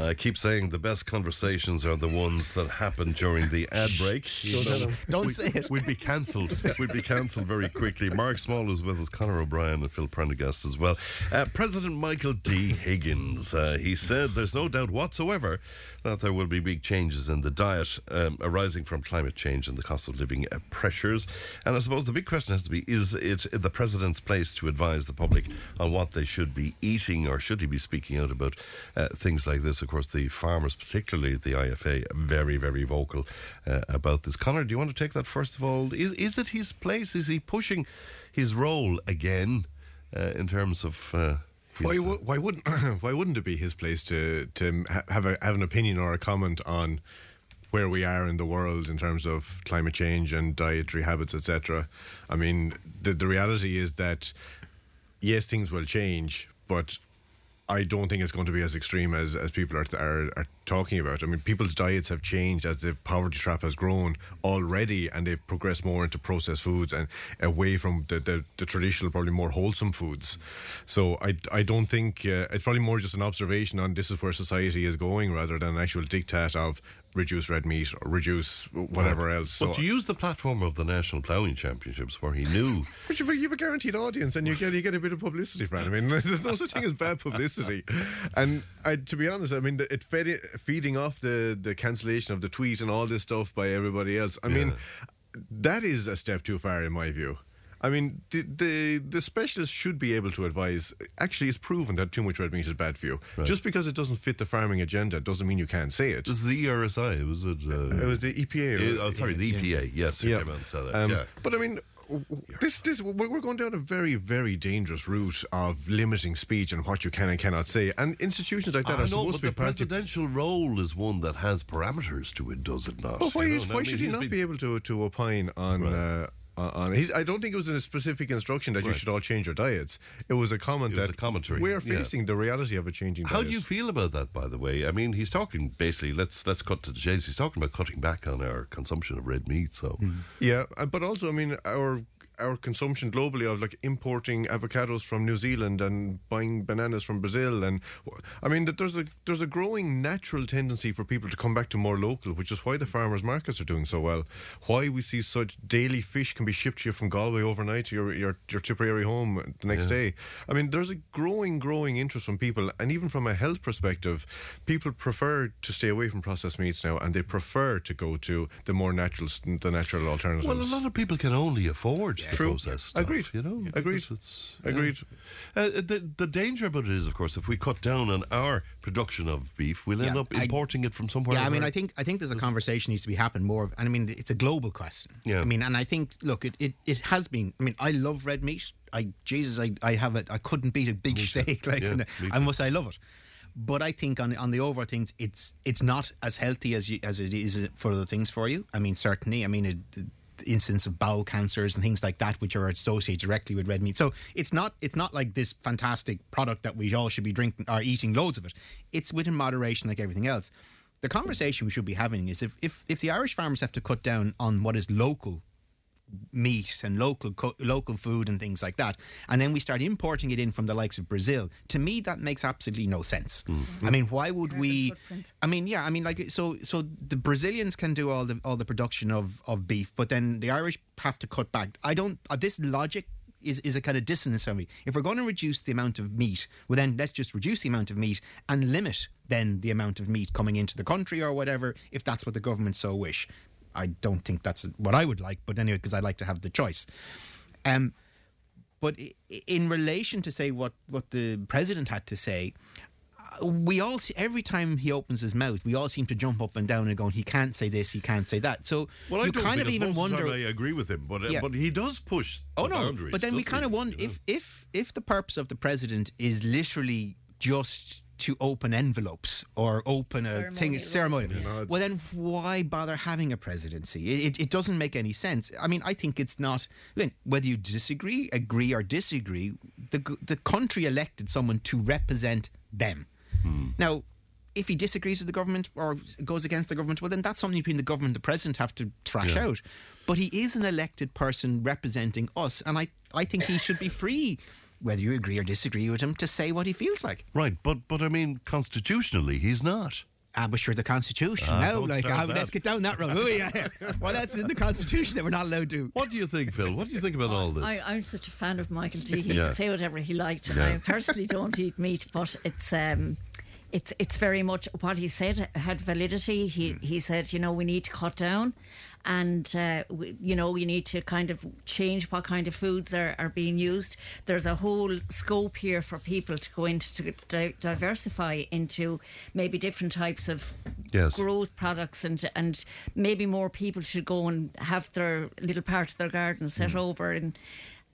I keep saying the best conversations are the ones that happen during the ad break. Don't. Don't we- say it. We'd be cancelled. We'd be cancelled very quickly. Mark Small is with us, Conor O'Brien and Phil Prendergast as well. Uh, President Michael D. Higgins, uh, he said there's no doubt whatsoever that there will be big changes in the diet um, arising from climate change and the cost of living uh, pressures. And I suppose the big question has to be, is it the President's place to advise the public on what they should be eating or should he be speaking out about uh, things like this? Of course, the farmers, particularly the IFA, very, very vocal uh, about this. Connor, do you want to take that first of all? Is, is it his place? Is he pushing his role again uh, in terms of. Why, wou- why wouldn't why wouldn't it be his place to to ha- have a, have an opinion or a comment on where we are in the world in terms of climate change and dietary habits, etc. I mean, the the reality is that yes, things will change, but I don't think it's going to be as extreme as, as people are, are are talking about. I mean, people's diets have changed as the poverty trap has grown already, and they've progressed more into processed foods and away from the, the, the traditional, probably more wholesome foods. So I, I don't think uh, it's probably more just an observation on this is where society is going rather than an actual diktat of reduce red meat or reduce whatever else. But So to use the platform of the National Ploughing Championships, where he knew But you, you have a guaranteed audience, and you get you get a bit of publicity, Fran. I mean, there's no such thing as bad publicity. And I, to be honest, I mean, it fed it, feeding off the the cancellation of the tweet and all this stuff by everybody else. I mean, that is a step too far in my view. I mean, the, the the specialists should be able to advise. Actually, it's proven that too much red meat is bad for you. Right. Just because it doesn't fit the farming agenda doesn't mean you can't say it. This is the ERSI, was it? Uh, it was the EPA. Uh, oh, sorry, the EPA. Yes, yeah. yeah. came out and said that. Um, yeah. But I mean, this this we're going down a very very dangerous route of limiting speech and what you can and cannot say. And institutions like that I are know, supposed but to be the presidential role is one that has parameters to it, does it not? Well, why, You is, why should he not been- be able to to opine on? Uh, on- on I don't think it was in a specific instruction that you should all change your diets. It was a comment was that a commentary, we are yeah. facing the reality of a changing. How diet. do you feel about that, by the way? I mean, he's talking basically. Let's let's cut to the chase. He's talking about cutting back on our consumption of red meat. So, Yeah, uh, but also, I mean, our our consumption globally of like importing avocados from New Zealand and buying bananas from Brazil, and I mean, that there's a there's a growing natural tendency for people to come back to more local, which is why the farmers markets are doing so well. Why we see such daily fish can be shipped to you from Galway overnight to your your, your Tipperary home the next Yeah. day. I mean, there's a growing growing interest from people, and even from a health perspective, people prefer to stay away from processed meats now, and they prefer to go to the more natural, the natural alternatives. well, a lot of people can only afford the True. processed stuff, Agreed. You know, Agreed. It's, Agreed. Uh, the the danger about it is, of course, if we cut down on our production of beef, we'll end Yeah, up I- importing it from somewhere. Yeah, I mean, I think I think there's a conversation needs to be happening more, of- and I mean, it's a global question. Yeah. I mean, and I think, look, it, it, it has been. I mean, I love red meat. I Jesus, I, I have it. I couldn't beat a big steak like, Yeah, I must. I love it. But I think on on the over things, it's it's not as healthy as you, as it is for other things for you. I mean, certainly. I mean, it, incidence of bowel cancers and things like that, which are associated directly with red meat. So it's not it's not like this fantastic product that we all should be drinking or eating loads of it. It's within moderation, like everything else. The conversation we should be having is if if, if the Irish farmers have to cut down on what is local meat and local co- local food and things like that, and then we start importing it in from the likes of Brazil. To me, that makes absolutely no sense. I mean, why would we? I mean, yeah, I mean, like so so the Brazilians can do all the all the production of of beef, but then the Irish have to cut back. I don't. Uh, this logic. Is, is a kind of dissonance for me. If we're going to reduce the amount of meat, well, then let's just reduce the amount of meat and limit then the amount of meat coming into the country or whatever, if that's what the government so wish. I don't think that's what I would like, but anyway, because I like to have the choice. Um, but in relation to say what, what the president had to say, uh, we all see, every time he opens his mouth, we all seem to jump up and down and go, he can't say this, he can't say that. So well, you kind of even most of the wonder. I agree with him, but uh, Yeah. but he does push. Oh the no! boundaries, But then we kind of wonder if if if the purpose of the president is literally just to open envelopes or open a thing ceremonial. well, then why bother having a presidency? It, it, it doesn't make any sense. I mean, I think it's not. I mean, whether you disagree, agree, or disagree, the the country elected someone to represent them. Hmm. Now, if he disagrees with the government or goes against the government, well, then that's something between the government and the president have to thrash Yeah. out. But he is an elected person representing us, and I, I think he should be free, whether you agree or disagree with him, to say what he feels like. Right, but but I mean, constitutionally, he's not. Ah, but sure, the Constitution. Ah, no, like, start ah, let's get down that road. Oh, yeah. well, that's in the Constitution that we're not allowed to. What do you think, Phil? What do you think about all this? I, I'm such a fan of Michael D. He Yeah. can say whatever he liked. Yeah. I personally don't eat meat, but it's um, it's it's very much what he said had validity. He he said, you know, we need to cut down, and uh, we, you know, we need to kind of change what kind of foods are, are being used. There's a whole scope here for people to go into to di- diversify into maybe different types of Yes. growth products and and maybe more people should go and have their little part of their garden set Hmm. over and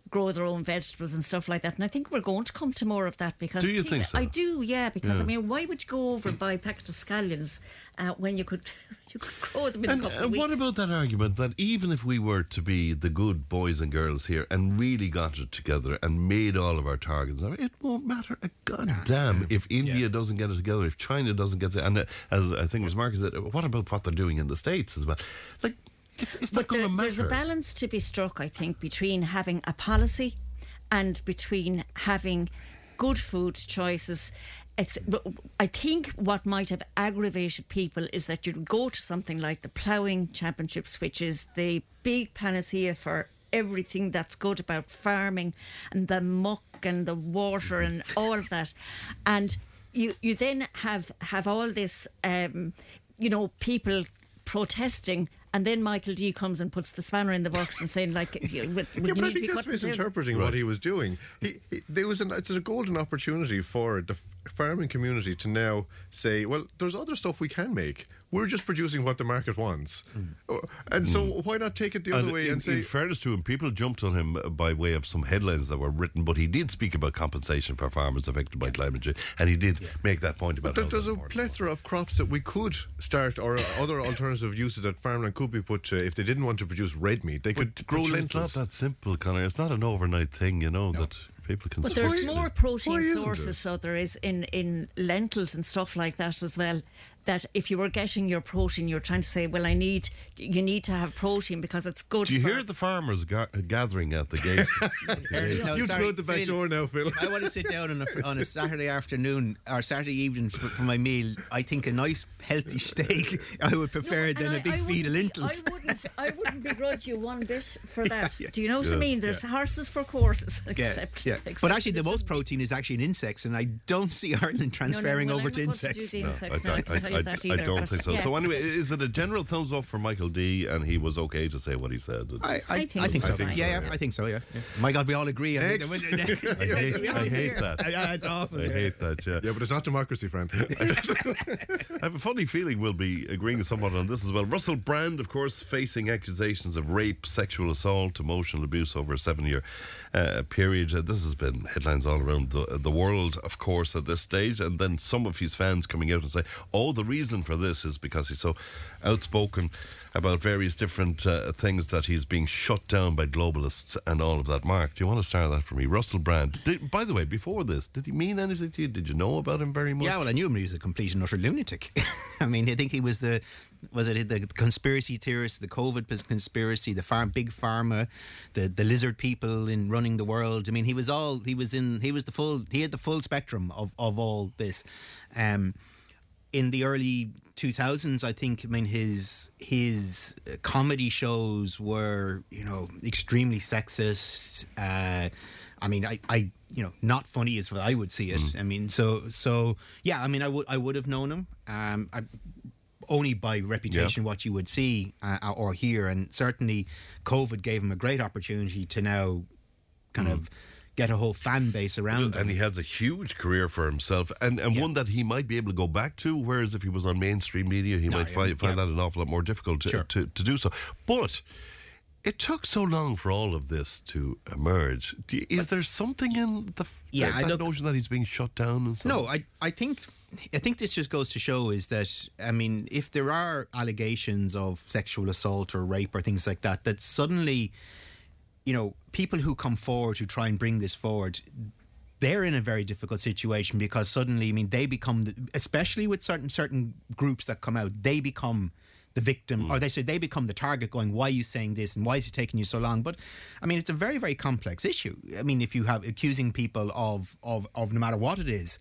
grow their own vegetables and stuff like that. And I think we're going to come to more of that because Do you people- think so? I do, yeah. Because Yeah. I mean, why would you go over and buy a packet of scallions uh, when you could you could grow them in And a couple uh, of weeks? what about that argument that even if we were to be the good boys and girls here and really got it together and made all of our targets, it won't matter a goddamn if India doesn't get it together, if China doesn't get it. And uh, as I think it was Marcus said, what about what they're doing in the States as well? Like, it's, it's not But going there- matter. there's a balance to be struck, I think, between having a policy and between having good food choices. It's, I think what might have aggravated people is that you'd go to something like the ploughing championships, which is the big panacea for everything that's good about farming and the muck and the water and all of that, and you you then have have all this, um, you know, people protesting. And then Michael D comes and puts the spanner in the works and saying, like, you, would, Yeah, you but I need to be think that's misinterpreting what he was doing. He, he, there was an, it's a golden opportunity for the f- farming community to now say, well, there's other stuff we can make. We're just producing what the market wants, Oh, and so mm. why not take it the other And way in, and say, in fairness to him, people jumped on him uh, by way of some headlines that were written, but he did speak about compensation for farmers affected by climate change, and he did make that point about But there's a plethora of crops that we could start, or uh, other alternative uses that farmland could be put to. If they didn't want to produce red meat, they could But grow it's lentils. not that simple, Connor. It's not an overnight thing, you know, that people can But there's more protein sources, there? so there is in, in lentils and stuff like that as well. That if you were getting your protein, you're trying to say, well, I need you need to have protein because it's good. Do you for hear the farmers ga- uh, gathering at the gate? No, You'd sorry, go the back Phil, door now, Phil. I want to sit down on a, on a Saturday afternoon or Saturday evening for, for my meal. I think a nice healthy steak I would prefer than a big feed of lentils. I wouldn't, I wouldn't begrudge you one bit for that. Yeah. Do you know what I mean? There's Yeah. horses for courses, except, yeah. except But actually, the most protein is actually in insects, and I don't see Ireland transferring well, over I'm to not going to do insects. the No, insects I- now, I- I can tell I- with that I either. don't think so. yeah. So anyway, is it a general thumbs up for Michael D, and he was okay to say what he said? I, I, I think I think it's so. fine. yeah, yeah, I think so. Yeah. yeah. My God, we all agree. I Next. I hate, I hate that. Yeah, it's awful. I hate that. Yeah. Yeah, but it's not democracy, Fran. I have a funny feeling we'll be agreeing somewhat on this as well. Russell Brand, of course, facing accusations of rape, sexual assault, emotional abuse over a seven-year uh, period. Uh, this has been headlines all around the the world, of course, at this stage. And then some of his fans coming out and say, "Oh, the reason for this is because he's so outspoken." About various different uh, things that he's being shut down by globalists and all of that. Mark, do you want to start that for me? Russell Brand. Did, by the way, before this, did he mean anything to you? Did you know about him very much? Yeah, well, I knew him. He was a complete and utter lunatic. I mean, I think he was the was it the conspiracy theorist, the COVID conspiracy, the farm, big pharma, the the lizard people in running the world. I mean, he was all he was in. He was the full. He had the full spectrum of of all this. Um, in the early 2000s, I think. I mean, his his uh, comedy shows were, you know, extremely sexist. Uh, I mean, I, I, you know, not funny is what I would see it. I mean, so, so yeah. I mean, I would, I would have known him. Um, I, only by reputation, what you would see uh, or hear, and certainly, COVID gave him a great opportunity to now, kind of, get a whole fan base around him. and he has a huge career for himself, and, and one that he might be able to go back to. Whereas if he was on mainstream media, he No, might find, find yeah. that an awful lot more difficult to, Sure. to, to do so. But it took so long for all of this to emerge. Is there something in the Yeah, that, look- notion that he's being shut down? And so No. I, I think I think this just goes to show is that I mean, if there are allegations of sexual assault or rape or things like that, that suddenly, you know, people who come forward who try and bring this forward. They're in a very difficult situation because suddenly, I mean, they become, the, especially with certain certain groups that come out, they become the victim, hmm. or they say they become the target. Going, why are you saying this, and why is it taking you so long? But I mean, it's a very very complex issue. I mean, if you have accusing people of of of no matter what it is,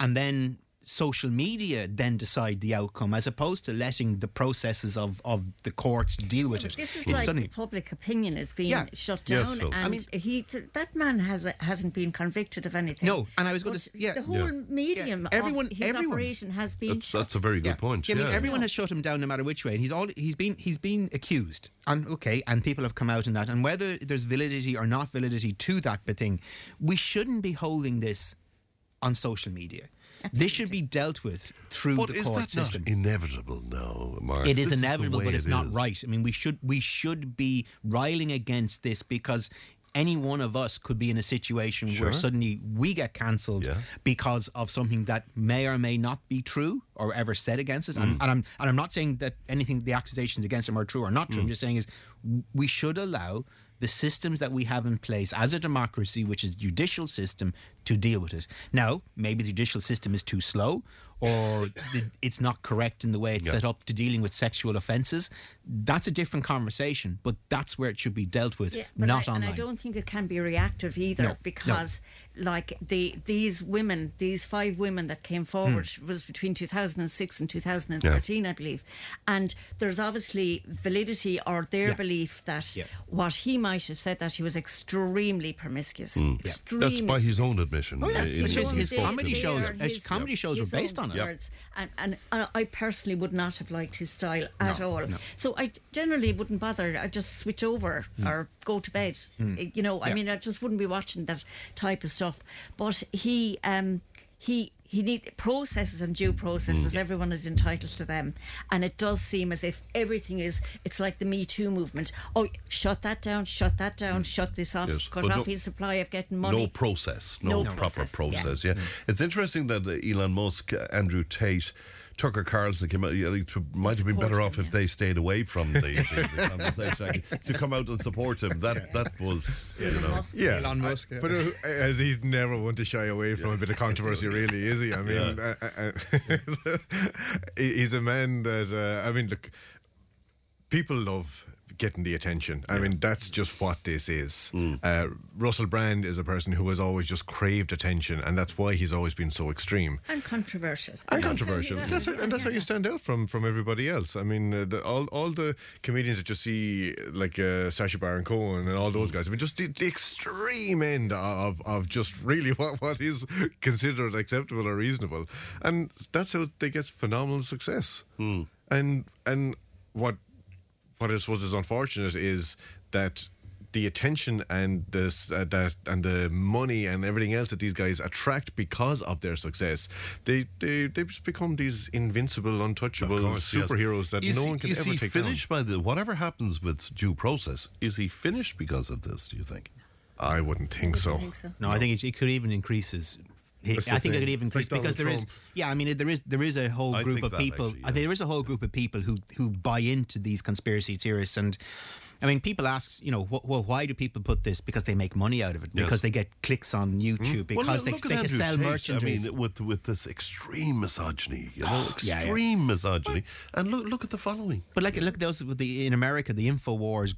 and then social media then decide the outcome as opposed to letting the processes of, of the courts deal with it. This is It's like suddenly- public opinion is being Yeah. shut Yes, down, Phil. I and mean- he th- that man has hasn't been convicted of anything. No, and I was going But to yeah, the whole medium everyone, of his everyone, operation has been That's, shut. that's a very good point. Yeah, I Yeah, mean, everyone has shut him down no matter which way, and he's all he's been he's been accused, and okay, and people have come out in that, and whether there's validity or not validity to that bit thing, we shouldn't be holding this on social media. This should be dealt with through But the is court that system. inevitable now, Mark? It is This inevitable, way but it's it not is. right. I mean, we should we should be riling against this because any one of us could be in a situation Sure. where suddenly we get cancelled because of something that may or may not be true or ever said against us. Mm. And, and I'm and I'm not saying that anything the accusations against him are true or not true. I'm Mm. just saying is we should allow the systems that we have in place as a democracy, which is judicial system, to deal with it. Now, maybe the judicial system is too slow, or the, it's not correct in the way it's Yeah. set up to dealing with sexual offences. That's a different conversation, but that's where it should be dealt with, Yeah, not I, online. And I don't think it can be reactive either No, no. because, like, the these women, these five women that came forward Hmm. was between 2006 and 2013, I believe. And there's obviously validity or their Yeah. belief that Yeah. what he might have said that he was extremely promiscuous. Mm. Extremely That's by his own admission. Oh, yeah, uh, which in is what his comedy shows- They are his comedy shows were based on it. And, and, and I personally would not have liked his style at No, all. no. So I generally wouldn't bother. I'd just switch over Mm. or go to bed. Mm. You know, I mean, I just wouldn't be watching that type of stuff. But he, um, he, he need processes and due processes. Mm. Everyone is entitled to them, and it does seem as if everything is. It's like the Me Too movement. Oh, shut that down! Shut that down! Shut this off! Yes, Cut but off no- his supply of getting money. No process, no, No proper process, yeah. process. Yeah, it's interesting that uh, Elon Musk, uh, Andrew Tate. Tucker Carlson came out. I think it might have been better off if they stayed away from the, the, the conversation actually, to come out and support him. That that was, you know, Yeah, Elon Musk, yeah. but uh, as he's never one to shy away from a bit of controversy, really, is he? I mean, uh, uh, uh, he's a man that uh, I mean, look. people love getting the attention. I mean, that's just what this is. Uh, Russell Brand is a person who has always just craved attention, and that's why he's always been so extreme. And controversial. And controversial, that's and that's how you stand out from from everybody else. I mean, uh, the, all all the comedians that you see, like uh, Sacha Baron Cohen and all those guys. I mean, just the, the extreme end of of just really what what is considered acceptable or reasonable, and that's how they get phenomenal success. And and what what I suppose is unfortunate is that the attention and this uh, that and the money and everything else that these guys attract because of their success, they they they just become these invincible, untouchable Of course, yes. superheroes that Is no he- one can is ever he take finished by the whatever happens with due process? Is he finished because of this? Do you think? I wouldn't think so. No, I think it, it could even increase his. He- I think it thing. could even like because there is, Trump. yeah. I mean, there is there is a whole I group of people. actually, uh, There is a whole group of people who who buy into these conspiracy theorists, and I mean, people ask, you know, well, why do people put this? Because they make money out of it. Yes. Because they get clicks on YouTube. Well, Because look- they, they can sell Tate, merchandise. I mean, with with this extreme misogyny, you know, Yeah, yeah. extreme misogyny, and look look at the following. But like, look, those with the in America, the Infowars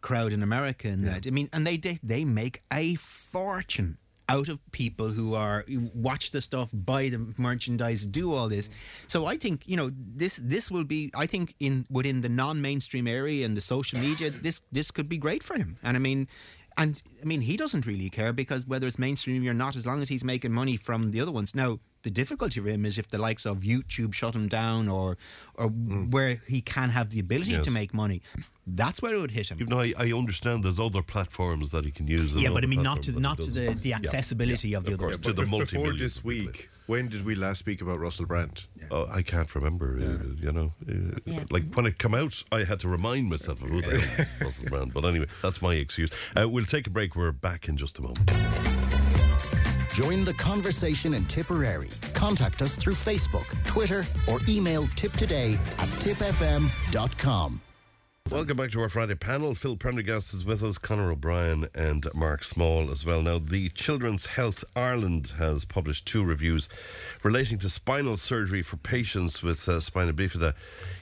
crowd in America, and that. I mean, and they, they they make a fortune out of people who are watch the stuff, buy the merchandise, do all this. So I think you know this this will be. I think in within the non-mainstream area and the social media, this this could be great for him. And I mean. And I mean, he doesn't really care because whether it's mainstream or not, as long as he's making money from the other ones. Now, the difficulty for him is if the likes of YouTube shut him down, or or where he can have the ability Yes. to make money. That's where it would hit him. Even though I, I understand there's other platforms that he can use. Yeah, but I mean, not to not to the, the accessibility yeah, of the of other. course, to the But before this week, when did we last speak about Russell Brand? Oh, I can't remember. Uh, you know, uh, Yeah. like when it came out, I had to remind myself of who the Russell Brand. But anyway, that's my excuse. Uh, we'll take a break. We're back in just a moment. Join the conversation in Tipperary. Contact us through Facebook, Twitter, or email tipptoday at tippfm.com. Welcome back to our Friday panel. Phil Prendergast is with us, Conor O'Brien and Mark Small as well. Now, the Children's Health Ireland has published two reviews relating to spinal surgery for patients with uh, spina bifida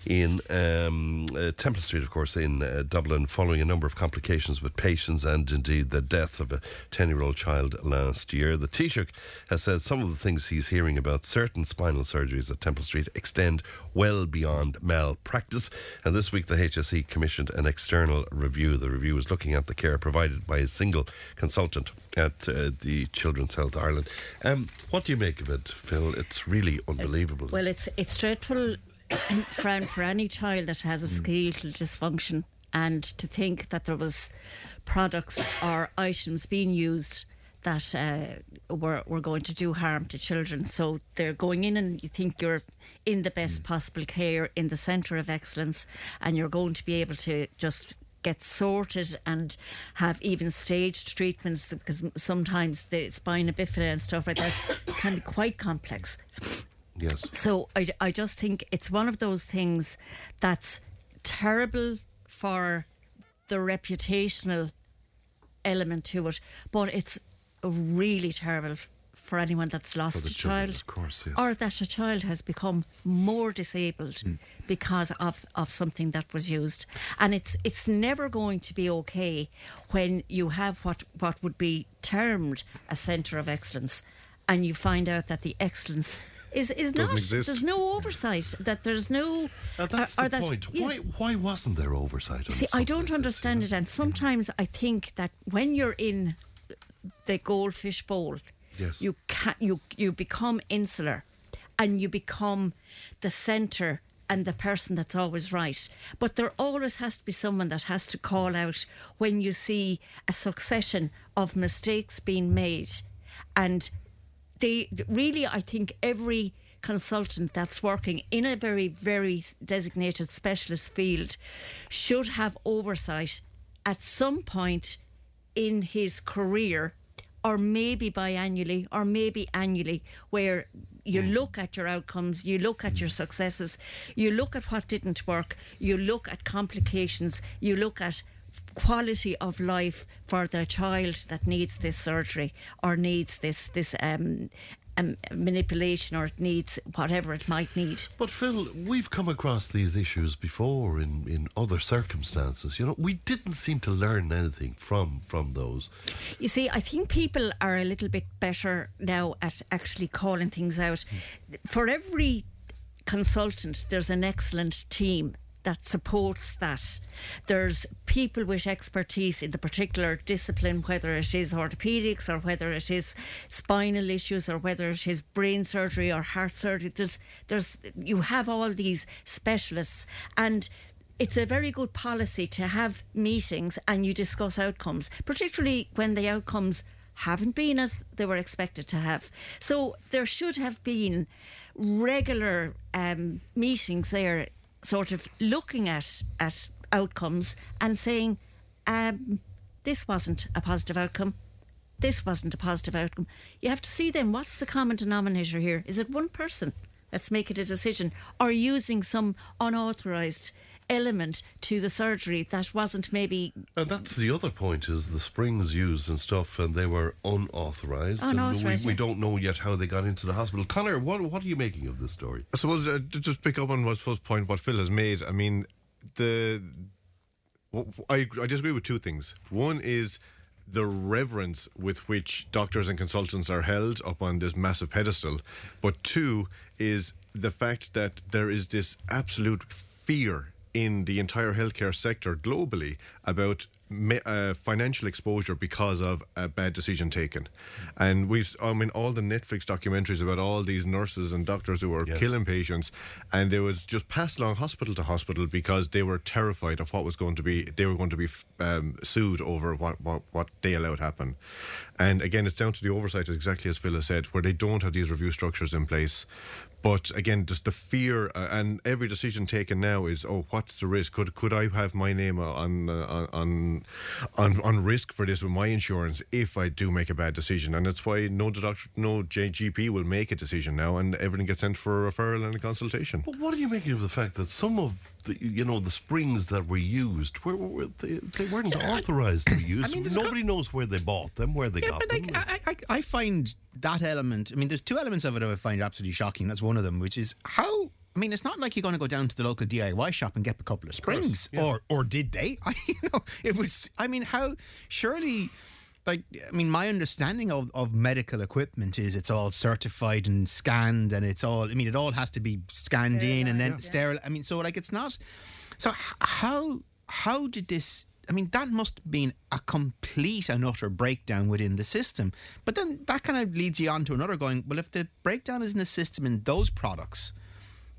in um, uh, Temple Street, of course, in uh, Dublin, following a number of complications with patients and indeed the death of a 10 year old child last year. The Taoiseach has said some of the things he's hearing about certain spinal surgeries at Temple Street extend well beyond malpractice. And this week, the HSE commissioned an external review. The review is looking at the care provided by a single consultant at uh, the Children's Health Ireland. Um, what do you make of it, Phil? It's really unbelievable. Well, it's it's dreadful for, for any child that has a skeletal dysfunction, and to think that there was products or items being used that uh, were were going to do harm to children. So they're going in, and you think you're in the best possible care, in the centre of excellence, and you're going to be able to just get sorted and have even staged treatments because sometimes the spina bifida and stuff like that can be quite complex. Yes. So I, I just think it's one of those things that's terrible for the reputational element to it, but it's really terrible for anyone that's lost a child of course, yes. or that a child has become more disabled mm. because of, of something that was used. And it's it's never going to be okay when you have what, what would be termed a centre of excellence and you find out that the excellence is, is Doesn't not exist. there's no oversight that there's no Now, that's or- or the that- point. yeah. Why, why wasn't there oversight? on See, I don't understand it, and sometimes I think that when you're in the goldfish bowl, Yes. you can you you become insular, and you become the centre and the person that's always right. But there always has to be someone that has to call out when you see a succession of mistakes being made, and they really, I think every consultant that's working in a very, very designated specialist field should have oversight at some point in his career, or maybe biannually, or maybe annually, where you mm. look at your outcomes, you look at your successes, you look at what didn't work, you look at complications, you look at quality of life for the child that needs this surgery or needs this this um, um, manipulation or it needs whatever it might need. But Phil, we've come across these issues before in, in other circumstances. You know, we didn't seem to learn anything from from those. You see, I think people are a little bit better now at actually calling things out. For every consultant, there's an excellent team that supports that. There's people with expertise in the particular discipline, whether it is orthopedics or whether it is spinal issues or whether it is brain surgery or heart surgery. There's, there's, you have all these specialists, and it's a very good policy to have meetings and you discuss outcomes, particularly when the outcomes haven't been as they were expected to have. So there should have been regular um, meetings there sort of looking at at outcomes and saying, um, this wasn't a positive outcome. This wasn't a positive outcome. You have to see then what's the common denominator here? Is it one person that's making a decision or using some unauthorized element to the surgery that wasn't maybe And that's the other point is the springs used and stuff, and they were unauthorized. and Unauthorised, we, we don't know yet how they got into the hospital. Conor, what what are you making of this story? I suppose uh, to just pick up on what first point what Phil has made. I mean, the w- I I disagree with two things. One is the reverence with which doctors and consultants are held up on this massive pedestal, but two is the fact that there is this absolute fear in the entire healthcare sector globally about uh, financial exposure because of a bad decision taken. And we've, I mean, all the Netflix documentaries about all these nurses and doctors who were Yes. killing patients, and they was just passed along hospital to hospital because they were terrified of what was going to be, they were going to be um, sued over what, what, what they allowed happen. And again, it's down to the oversight, exactly as Phil has said, where they don't have these review structures in place. But again, just the fear uh, and every decision taken now is, oh, what's the risk? Could could I have my name on uh, on on on risk for this with my insurance if I do make a bad decision? And that's why no doctor, no JGP will make a decision now, and everything gets sent for a referral and a consultation. But what are you making of the fact that some of the you know the springs that were used were, were they, they weren't authorized to be used? mean, there's a Nobody knows where they bought them, where they Yeah, got them. I, I, I find that element. I mean, there's two elements of it I find absolutely shocking. That's one of them, which is how. I mean, it's not like you're going to go down to the local DIY shop and get a couple of springs, or or did they? I, you know, it was. I mean, how surely. Like, I mean, my understanding of, of medical equipment is it's all certified and scanned, and it's all. I mean, it all has to be scanned in and then sterile. I mean, so like, it's not. So how how did this? I mean, that must have been a complete and utter breakdown within the system. But then that kind of leads you on to another going. Well, if the breakdown is in the system in those products,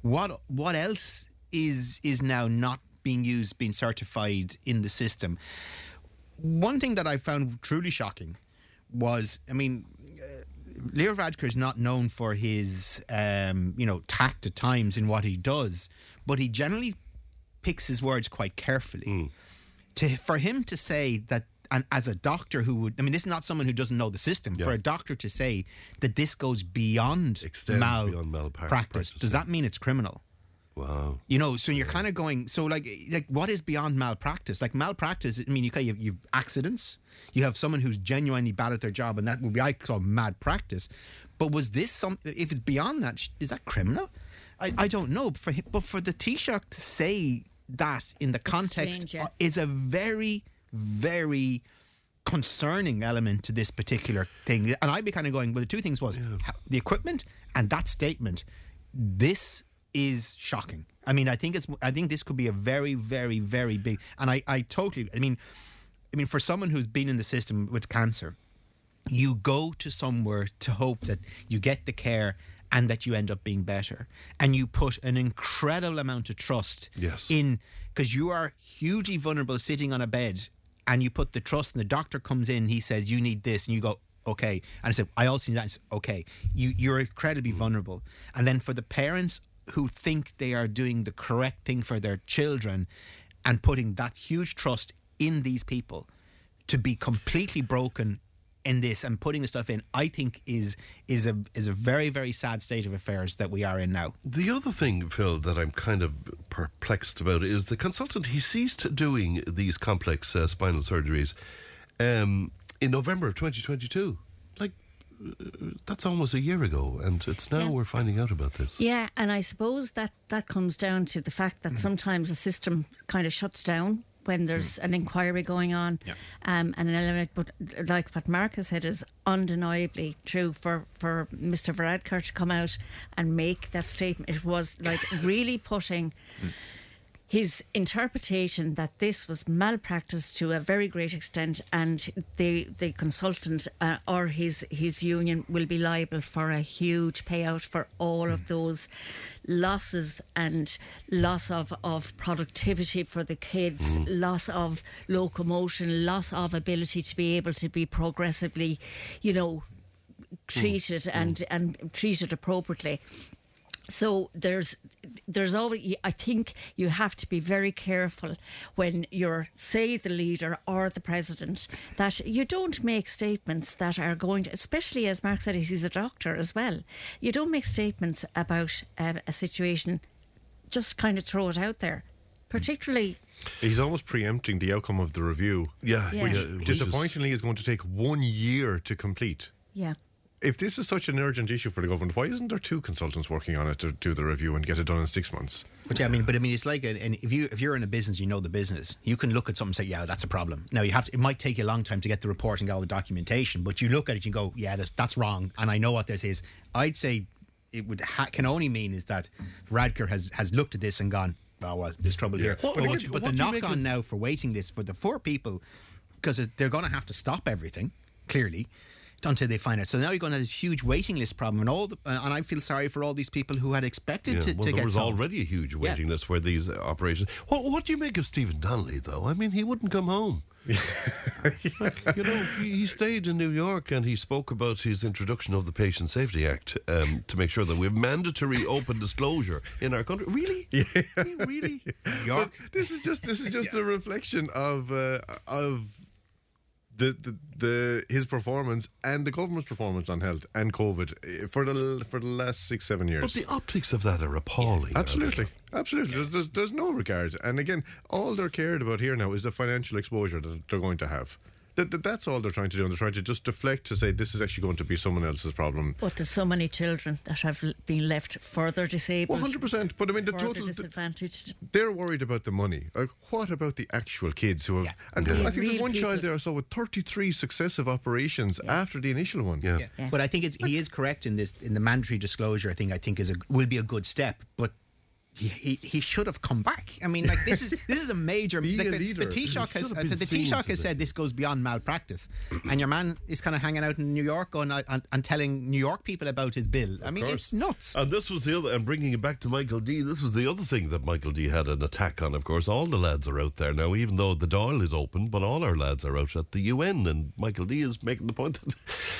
what what else is is now not being used, being certified in the system? One thing that I found truly shocking was, I mean, uh, Leo Varadkar is not known for his, um, you know, tact at times in what he does, but he generally picks his words quite carefully. To for him to say that, and as a doctor who would, I mean, this is not someone who doesn't know the system. For a doctor to say that this goes beyond Extends mal- beyond malpractice, practice, does that mean it's criminal? Wow. You know, so you're kind of going. So like, like what is beyond malpractice? Like malpractice. I mean, you you have, you have accidents. You have someone who's genuinely bad at their job, and that would be I call mad practice. But was this some? If it's beyond that, is that criminal? I, I don't know. But for him, but for the Taoiseach to say that in the context strange, yeah. uh, is a very, very concerning element to this particular thing. And I'd be kind of going, well, the two things was how- the equipment and that statement. This is shocking. I mean, I think it's. I think this could be a very, very, very big. And I, I totally. I mean, I mean, for someone who's been in the system with cancer, you go to somewhere to hope that you get the care and that you end up being better, and you put an incredible amount of trust Yes. in because you are hugely vulnerable sitting on a bed, and you put the trust, and the doctor comes in, he says you need this, and you go. Okay, and I said, I also need that. I said, okay, you you're incredibly mm. vulnerable, and then for the parents who think they are doing the correct thing for their children, and putting that huge trust in these people, to be completely broken in this and putting the stuff in, I think is is a is a very very sad state of affairs that we are in now. The other thing, Phil, that I'm kind of perplexed about is the consultant. He ceased doing these complex uh, spinal surgeries um, in November of 2022. That's almost a year ago, and it's now Yeah. we're finding out about this. Yeah, and I suppose that that comes down to the fact that mm. sometimes a system kind of shuts down when there's mm. an inquiry going on. Um, and an element, but like what Mark has said, is undeniably true for, for Mr. Varadkar to come out and make that statement. It was like really putting mm. His interpretation that this was malpractice to a very great extent, and the the consultant uh, or his his union will be liable for a huge payout for all of those losses and loss of, of productivity for the kids, mm. loss of locomotion, loss of ability to be able to be progressively, you know, mm. treated mm. and and treated appropriately. So there's there's always I think you have to be very careful when you're say the leader or the president that you don't make statements that are going to especially as Mark said he's a doctor as well you don't make statements about uh, a situation just kind of throw it out there particularly He's almost preempting the outcome of the review. Yeah, Yeah. Which, yeah, disappointingly is going to take one year to complete. yeah If this is such an urgent issue for the government, why isn't there two consultants working on it to do the review and get it done in six months? But yeah, I mean, but I mean, it's like, a, and if you if you're in a business, you know the business. You can look at something and say, yeah, that's a problem. Now you have to. It might take you a long time to get the report and get all the documentation, but you look at it, and you go, yeah, that's that's wrong, and I know what this is. I'd say it would ha- can only mean is that Radker has has looked at this and gone, oh well, there's trouble here. What- but what but what the knock on now for waiting lists for the four people, because they're going to have to stop everything clearly. Until they find out, so now you're going to have this huge waiting list problem, and all, the, uh, and I feel sorry for all these people who had expected Yeah, to, well, to there get was solved. already a huge Yeah. waiting list for these operations. What, what do you make of Stephen Donnelly, though? I mean, he wouldn't come home. Like, you know, he, stayed in New York and he spoke about his introduction of the Patient Safety Act um, to make sure that we have mandatory open disclosure in our country. Really? Yeah. Really? But this is just this is just a reflection of uh, of the, the the his performance and the government's performance on health and COVID eh, for the for the last six seven years. But the optics of that are appalling. Absolutely, absolutely. There's, there's there's no regard, and again, all they're cared about here now is the financial exposure that they're going to have. That, that, that's all they're trying to do, and they're trying to just deflect to say this is actually going to be someone else's problem. but there's so many children that have been left further disabled One hundred percent. But I mean, the further total. disadvantaged They're worried about the money. Like, what about the actual kids who have? And Yeah. I think Real there's one people. child there I saw with 33 successive operations after the initial one. Yeah. Yeah. But I think it's, he is correct in this in the mandatory disclosure. I think I think is a will be a good step, but. He, he, should have come back. I mean, like this is this is a major. Be like, a the, the Taoiseach He has uh, the seen Taoiseach has said this goes beyond malpractice, and your man is kind of hanging out in New York going uh, and, and telling New York people about his bill. I mean, course. it's nuts. And this was the other, and bringing it back to Michael D, this was the other thing that Michael D had an attack on. Of course, all the lads are out there now, even though the Dáil is open, but all our lads are out at the UN, and Michael D is making the point that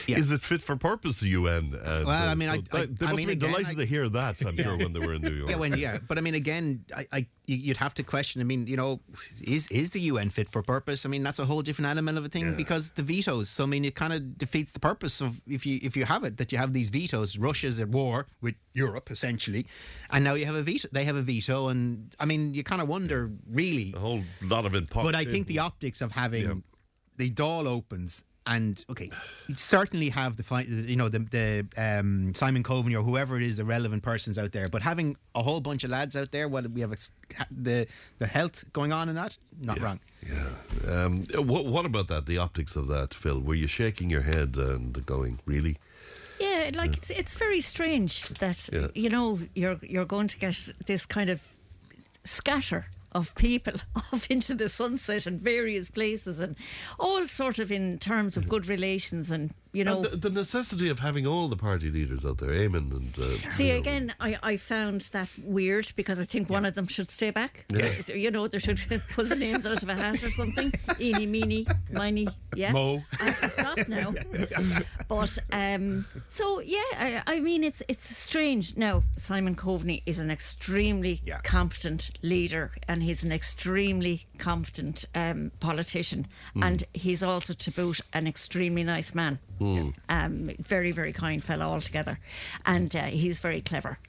is it fit for purpose, the UN? And, Well, I mean, so I- they- I- they I must mean, be again, delighted I- to hear that, I'm sure, when they were in New York. Yeah, when, yeah, but I mean, again, I, I you- you'd have to question. I mean, you know, is is the UN fit for purpose? I mean, that's a whole different element of a thing because the vetoes. So I mean, it kind of defeats the purpose of if you if you have it that you have these vetoes. Russia's at war with Europe essentially, and now you have a veto. They have a veto, and I mean, you kind of wonder really. A whole lot of it. But I think the optics of having the Dáil opens. And okay, you certainly have the fi- you know the the um, Simon Coveney or whoever it is the relevant persons out there, but having a whole bunch of lads out there, what we have ex- the the health going on in that, not wrong. Yeah. Um, what, what about that, the optics of that, Phil? Were you shaking your head and going, really? Yeah, like it's it's very strange that Yeah. you know you're you're going to get this kind of scatter of people off into the sunset in various places and all sort of in terms of good relations and you know the, the necessity of having all the party leaders out there, Eamon and. Uh, See you know, again, I, I found that weird because I think one of them should stay back. Yeah. You know, they should pull the names out of a hat or something. Eeny, meeny, miny, yeah. Mo. I have to stop now. But um, so yeah, I, I mean it's it's strange. Now Simon Coveney is an extremely competent leader and he's an extremely competent um, politician, Hmm. and he's also to boot an extremely nice man um, very, very kind fellow altogether, and uh, he's very clever.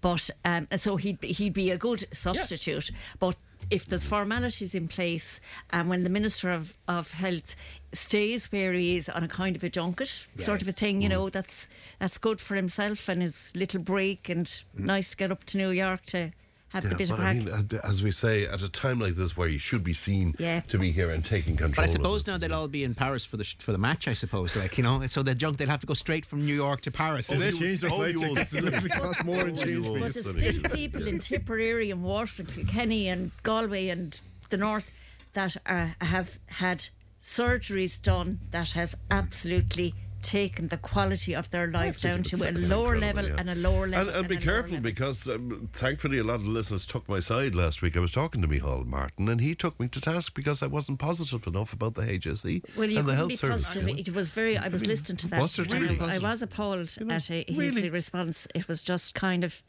But um, so he'd be, he'd be a good substitute. But if there's formalities in place, and when the Minister of, of Health stays where he is on a kind of a junket sort of a thing, you Mm. know, that's that's good for himself and his little break, and nice to get up to New York to have the Yeah, bit of but I mean, as we say, at a time like this where you should be seen Yeah. to be here and taking control. But I suppose it. now they'll all be in Paris for the sh- for the match. I suppose, like you know, so the junk they'll have to go straight from New York to Paris. Oh, is you- it? Change their oh, flight tickets. silly. Cost more in Oh, change you fees. old But there's still people in Tipperary and Waterford, Kilkenny and Galway and the north that are, have had surgeries done that has absolutely taken the quality of their life down to a lower level yeah. and a lower level. And, and be careful because um, thankfully a lot of listeners took my side last week. I was talking to Micheál Martin and he took me to task because I wasn't positive enough about the HSE Well, and the health service. positive. you know. It was very. I was listening to that. was and really I, I was appalled at uh, his really? response. It was just kind of,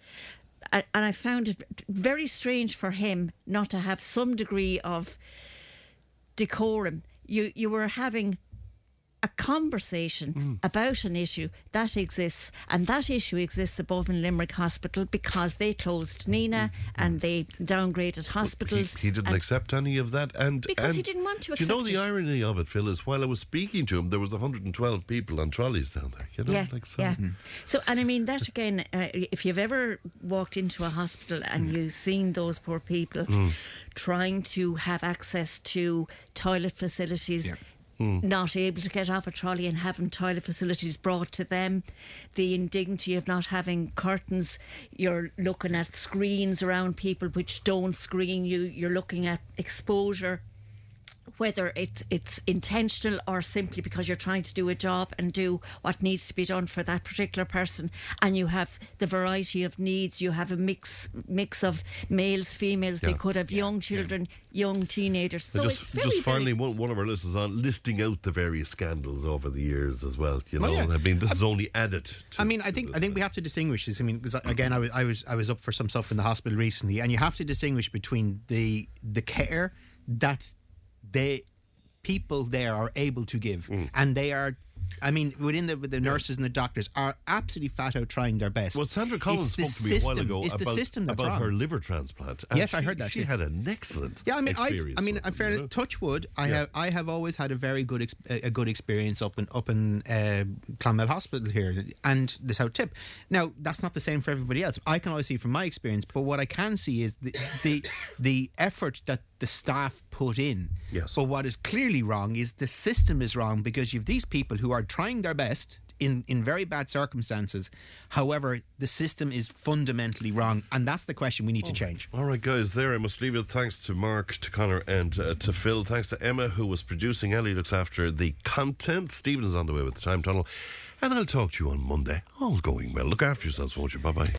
and I found it very strange for him not to have some degree of decorum. You you were having a conversation Mm. about an issue that exists, and that issue exists above in Limerick Hospital because they closed Nenagh and they downgraded He, hospitals. he didn't accept any of that, and Because he didn't want to You know the it. irony of it, Phil, is while I was speaking to him, there was 112 people on trolleys down there. You know, yeah, like so. yeah. So, and I mean that again. Uh, if you've ever walked into a hospital and Mm. you've seen those poor people trying to have access to toilet facilities. Mm. Not able to get off a trolley and having toilet facilities brought to them, the indignity of not having curtains. You're looking at screens around people which don't screen you. You're looking at exposure whether it's it's intentional or simply because you're trying to do a job and do what needs to be done for that particular person and you have the variety of needs you have a mix mix of males females they could have young children young teenagers so just, it's very, just very finally, one, one of our listeners on listing out the various scandals over the years as well. You know, Well, yeah. I mean, this is only added. To, I mean, I think I think we have to distinguish this. I mean, because again, I was I was I was up for some stuff in the hospital recently, and you have to distinguish between the the care that they people there are able to give, Mm. and they are. I mean, within the the nurses and the doctors are absolutely flat out trying their best. Well, Sandra Collins spoke to me a while system- ago It's about, the system that's about wrong. her liver transplant. and Yes, I heard that, She yeah. had an excellent Yeah, I mean, experience. I mean, in fairness, you know? touch wood, I Yeah. have I have always had a very good ex- a a good experience up in up in uh, Clonmel Hospital here and the South Tipp. Now, that's not the same for everybody else. I can only see from my experience, but what I can see is the the, the effort that the staff put in. Yes. But what is clearly wrong is the system is wrong because you've these people who are trying their best. In, in very bad circumstances. However, the system is fundamentally wrong, and that's the question we need to change. All right, guys, there I must leave it. Thanks to Mark, to Conor, and uh, to Phil. Thanks to Emma, who was producing. Ellie looks after the content. Stephen is on the way with the time tunnel. And I'll talk to you on Monday. All's going well. Look after yourselves, won't you? Bye bye.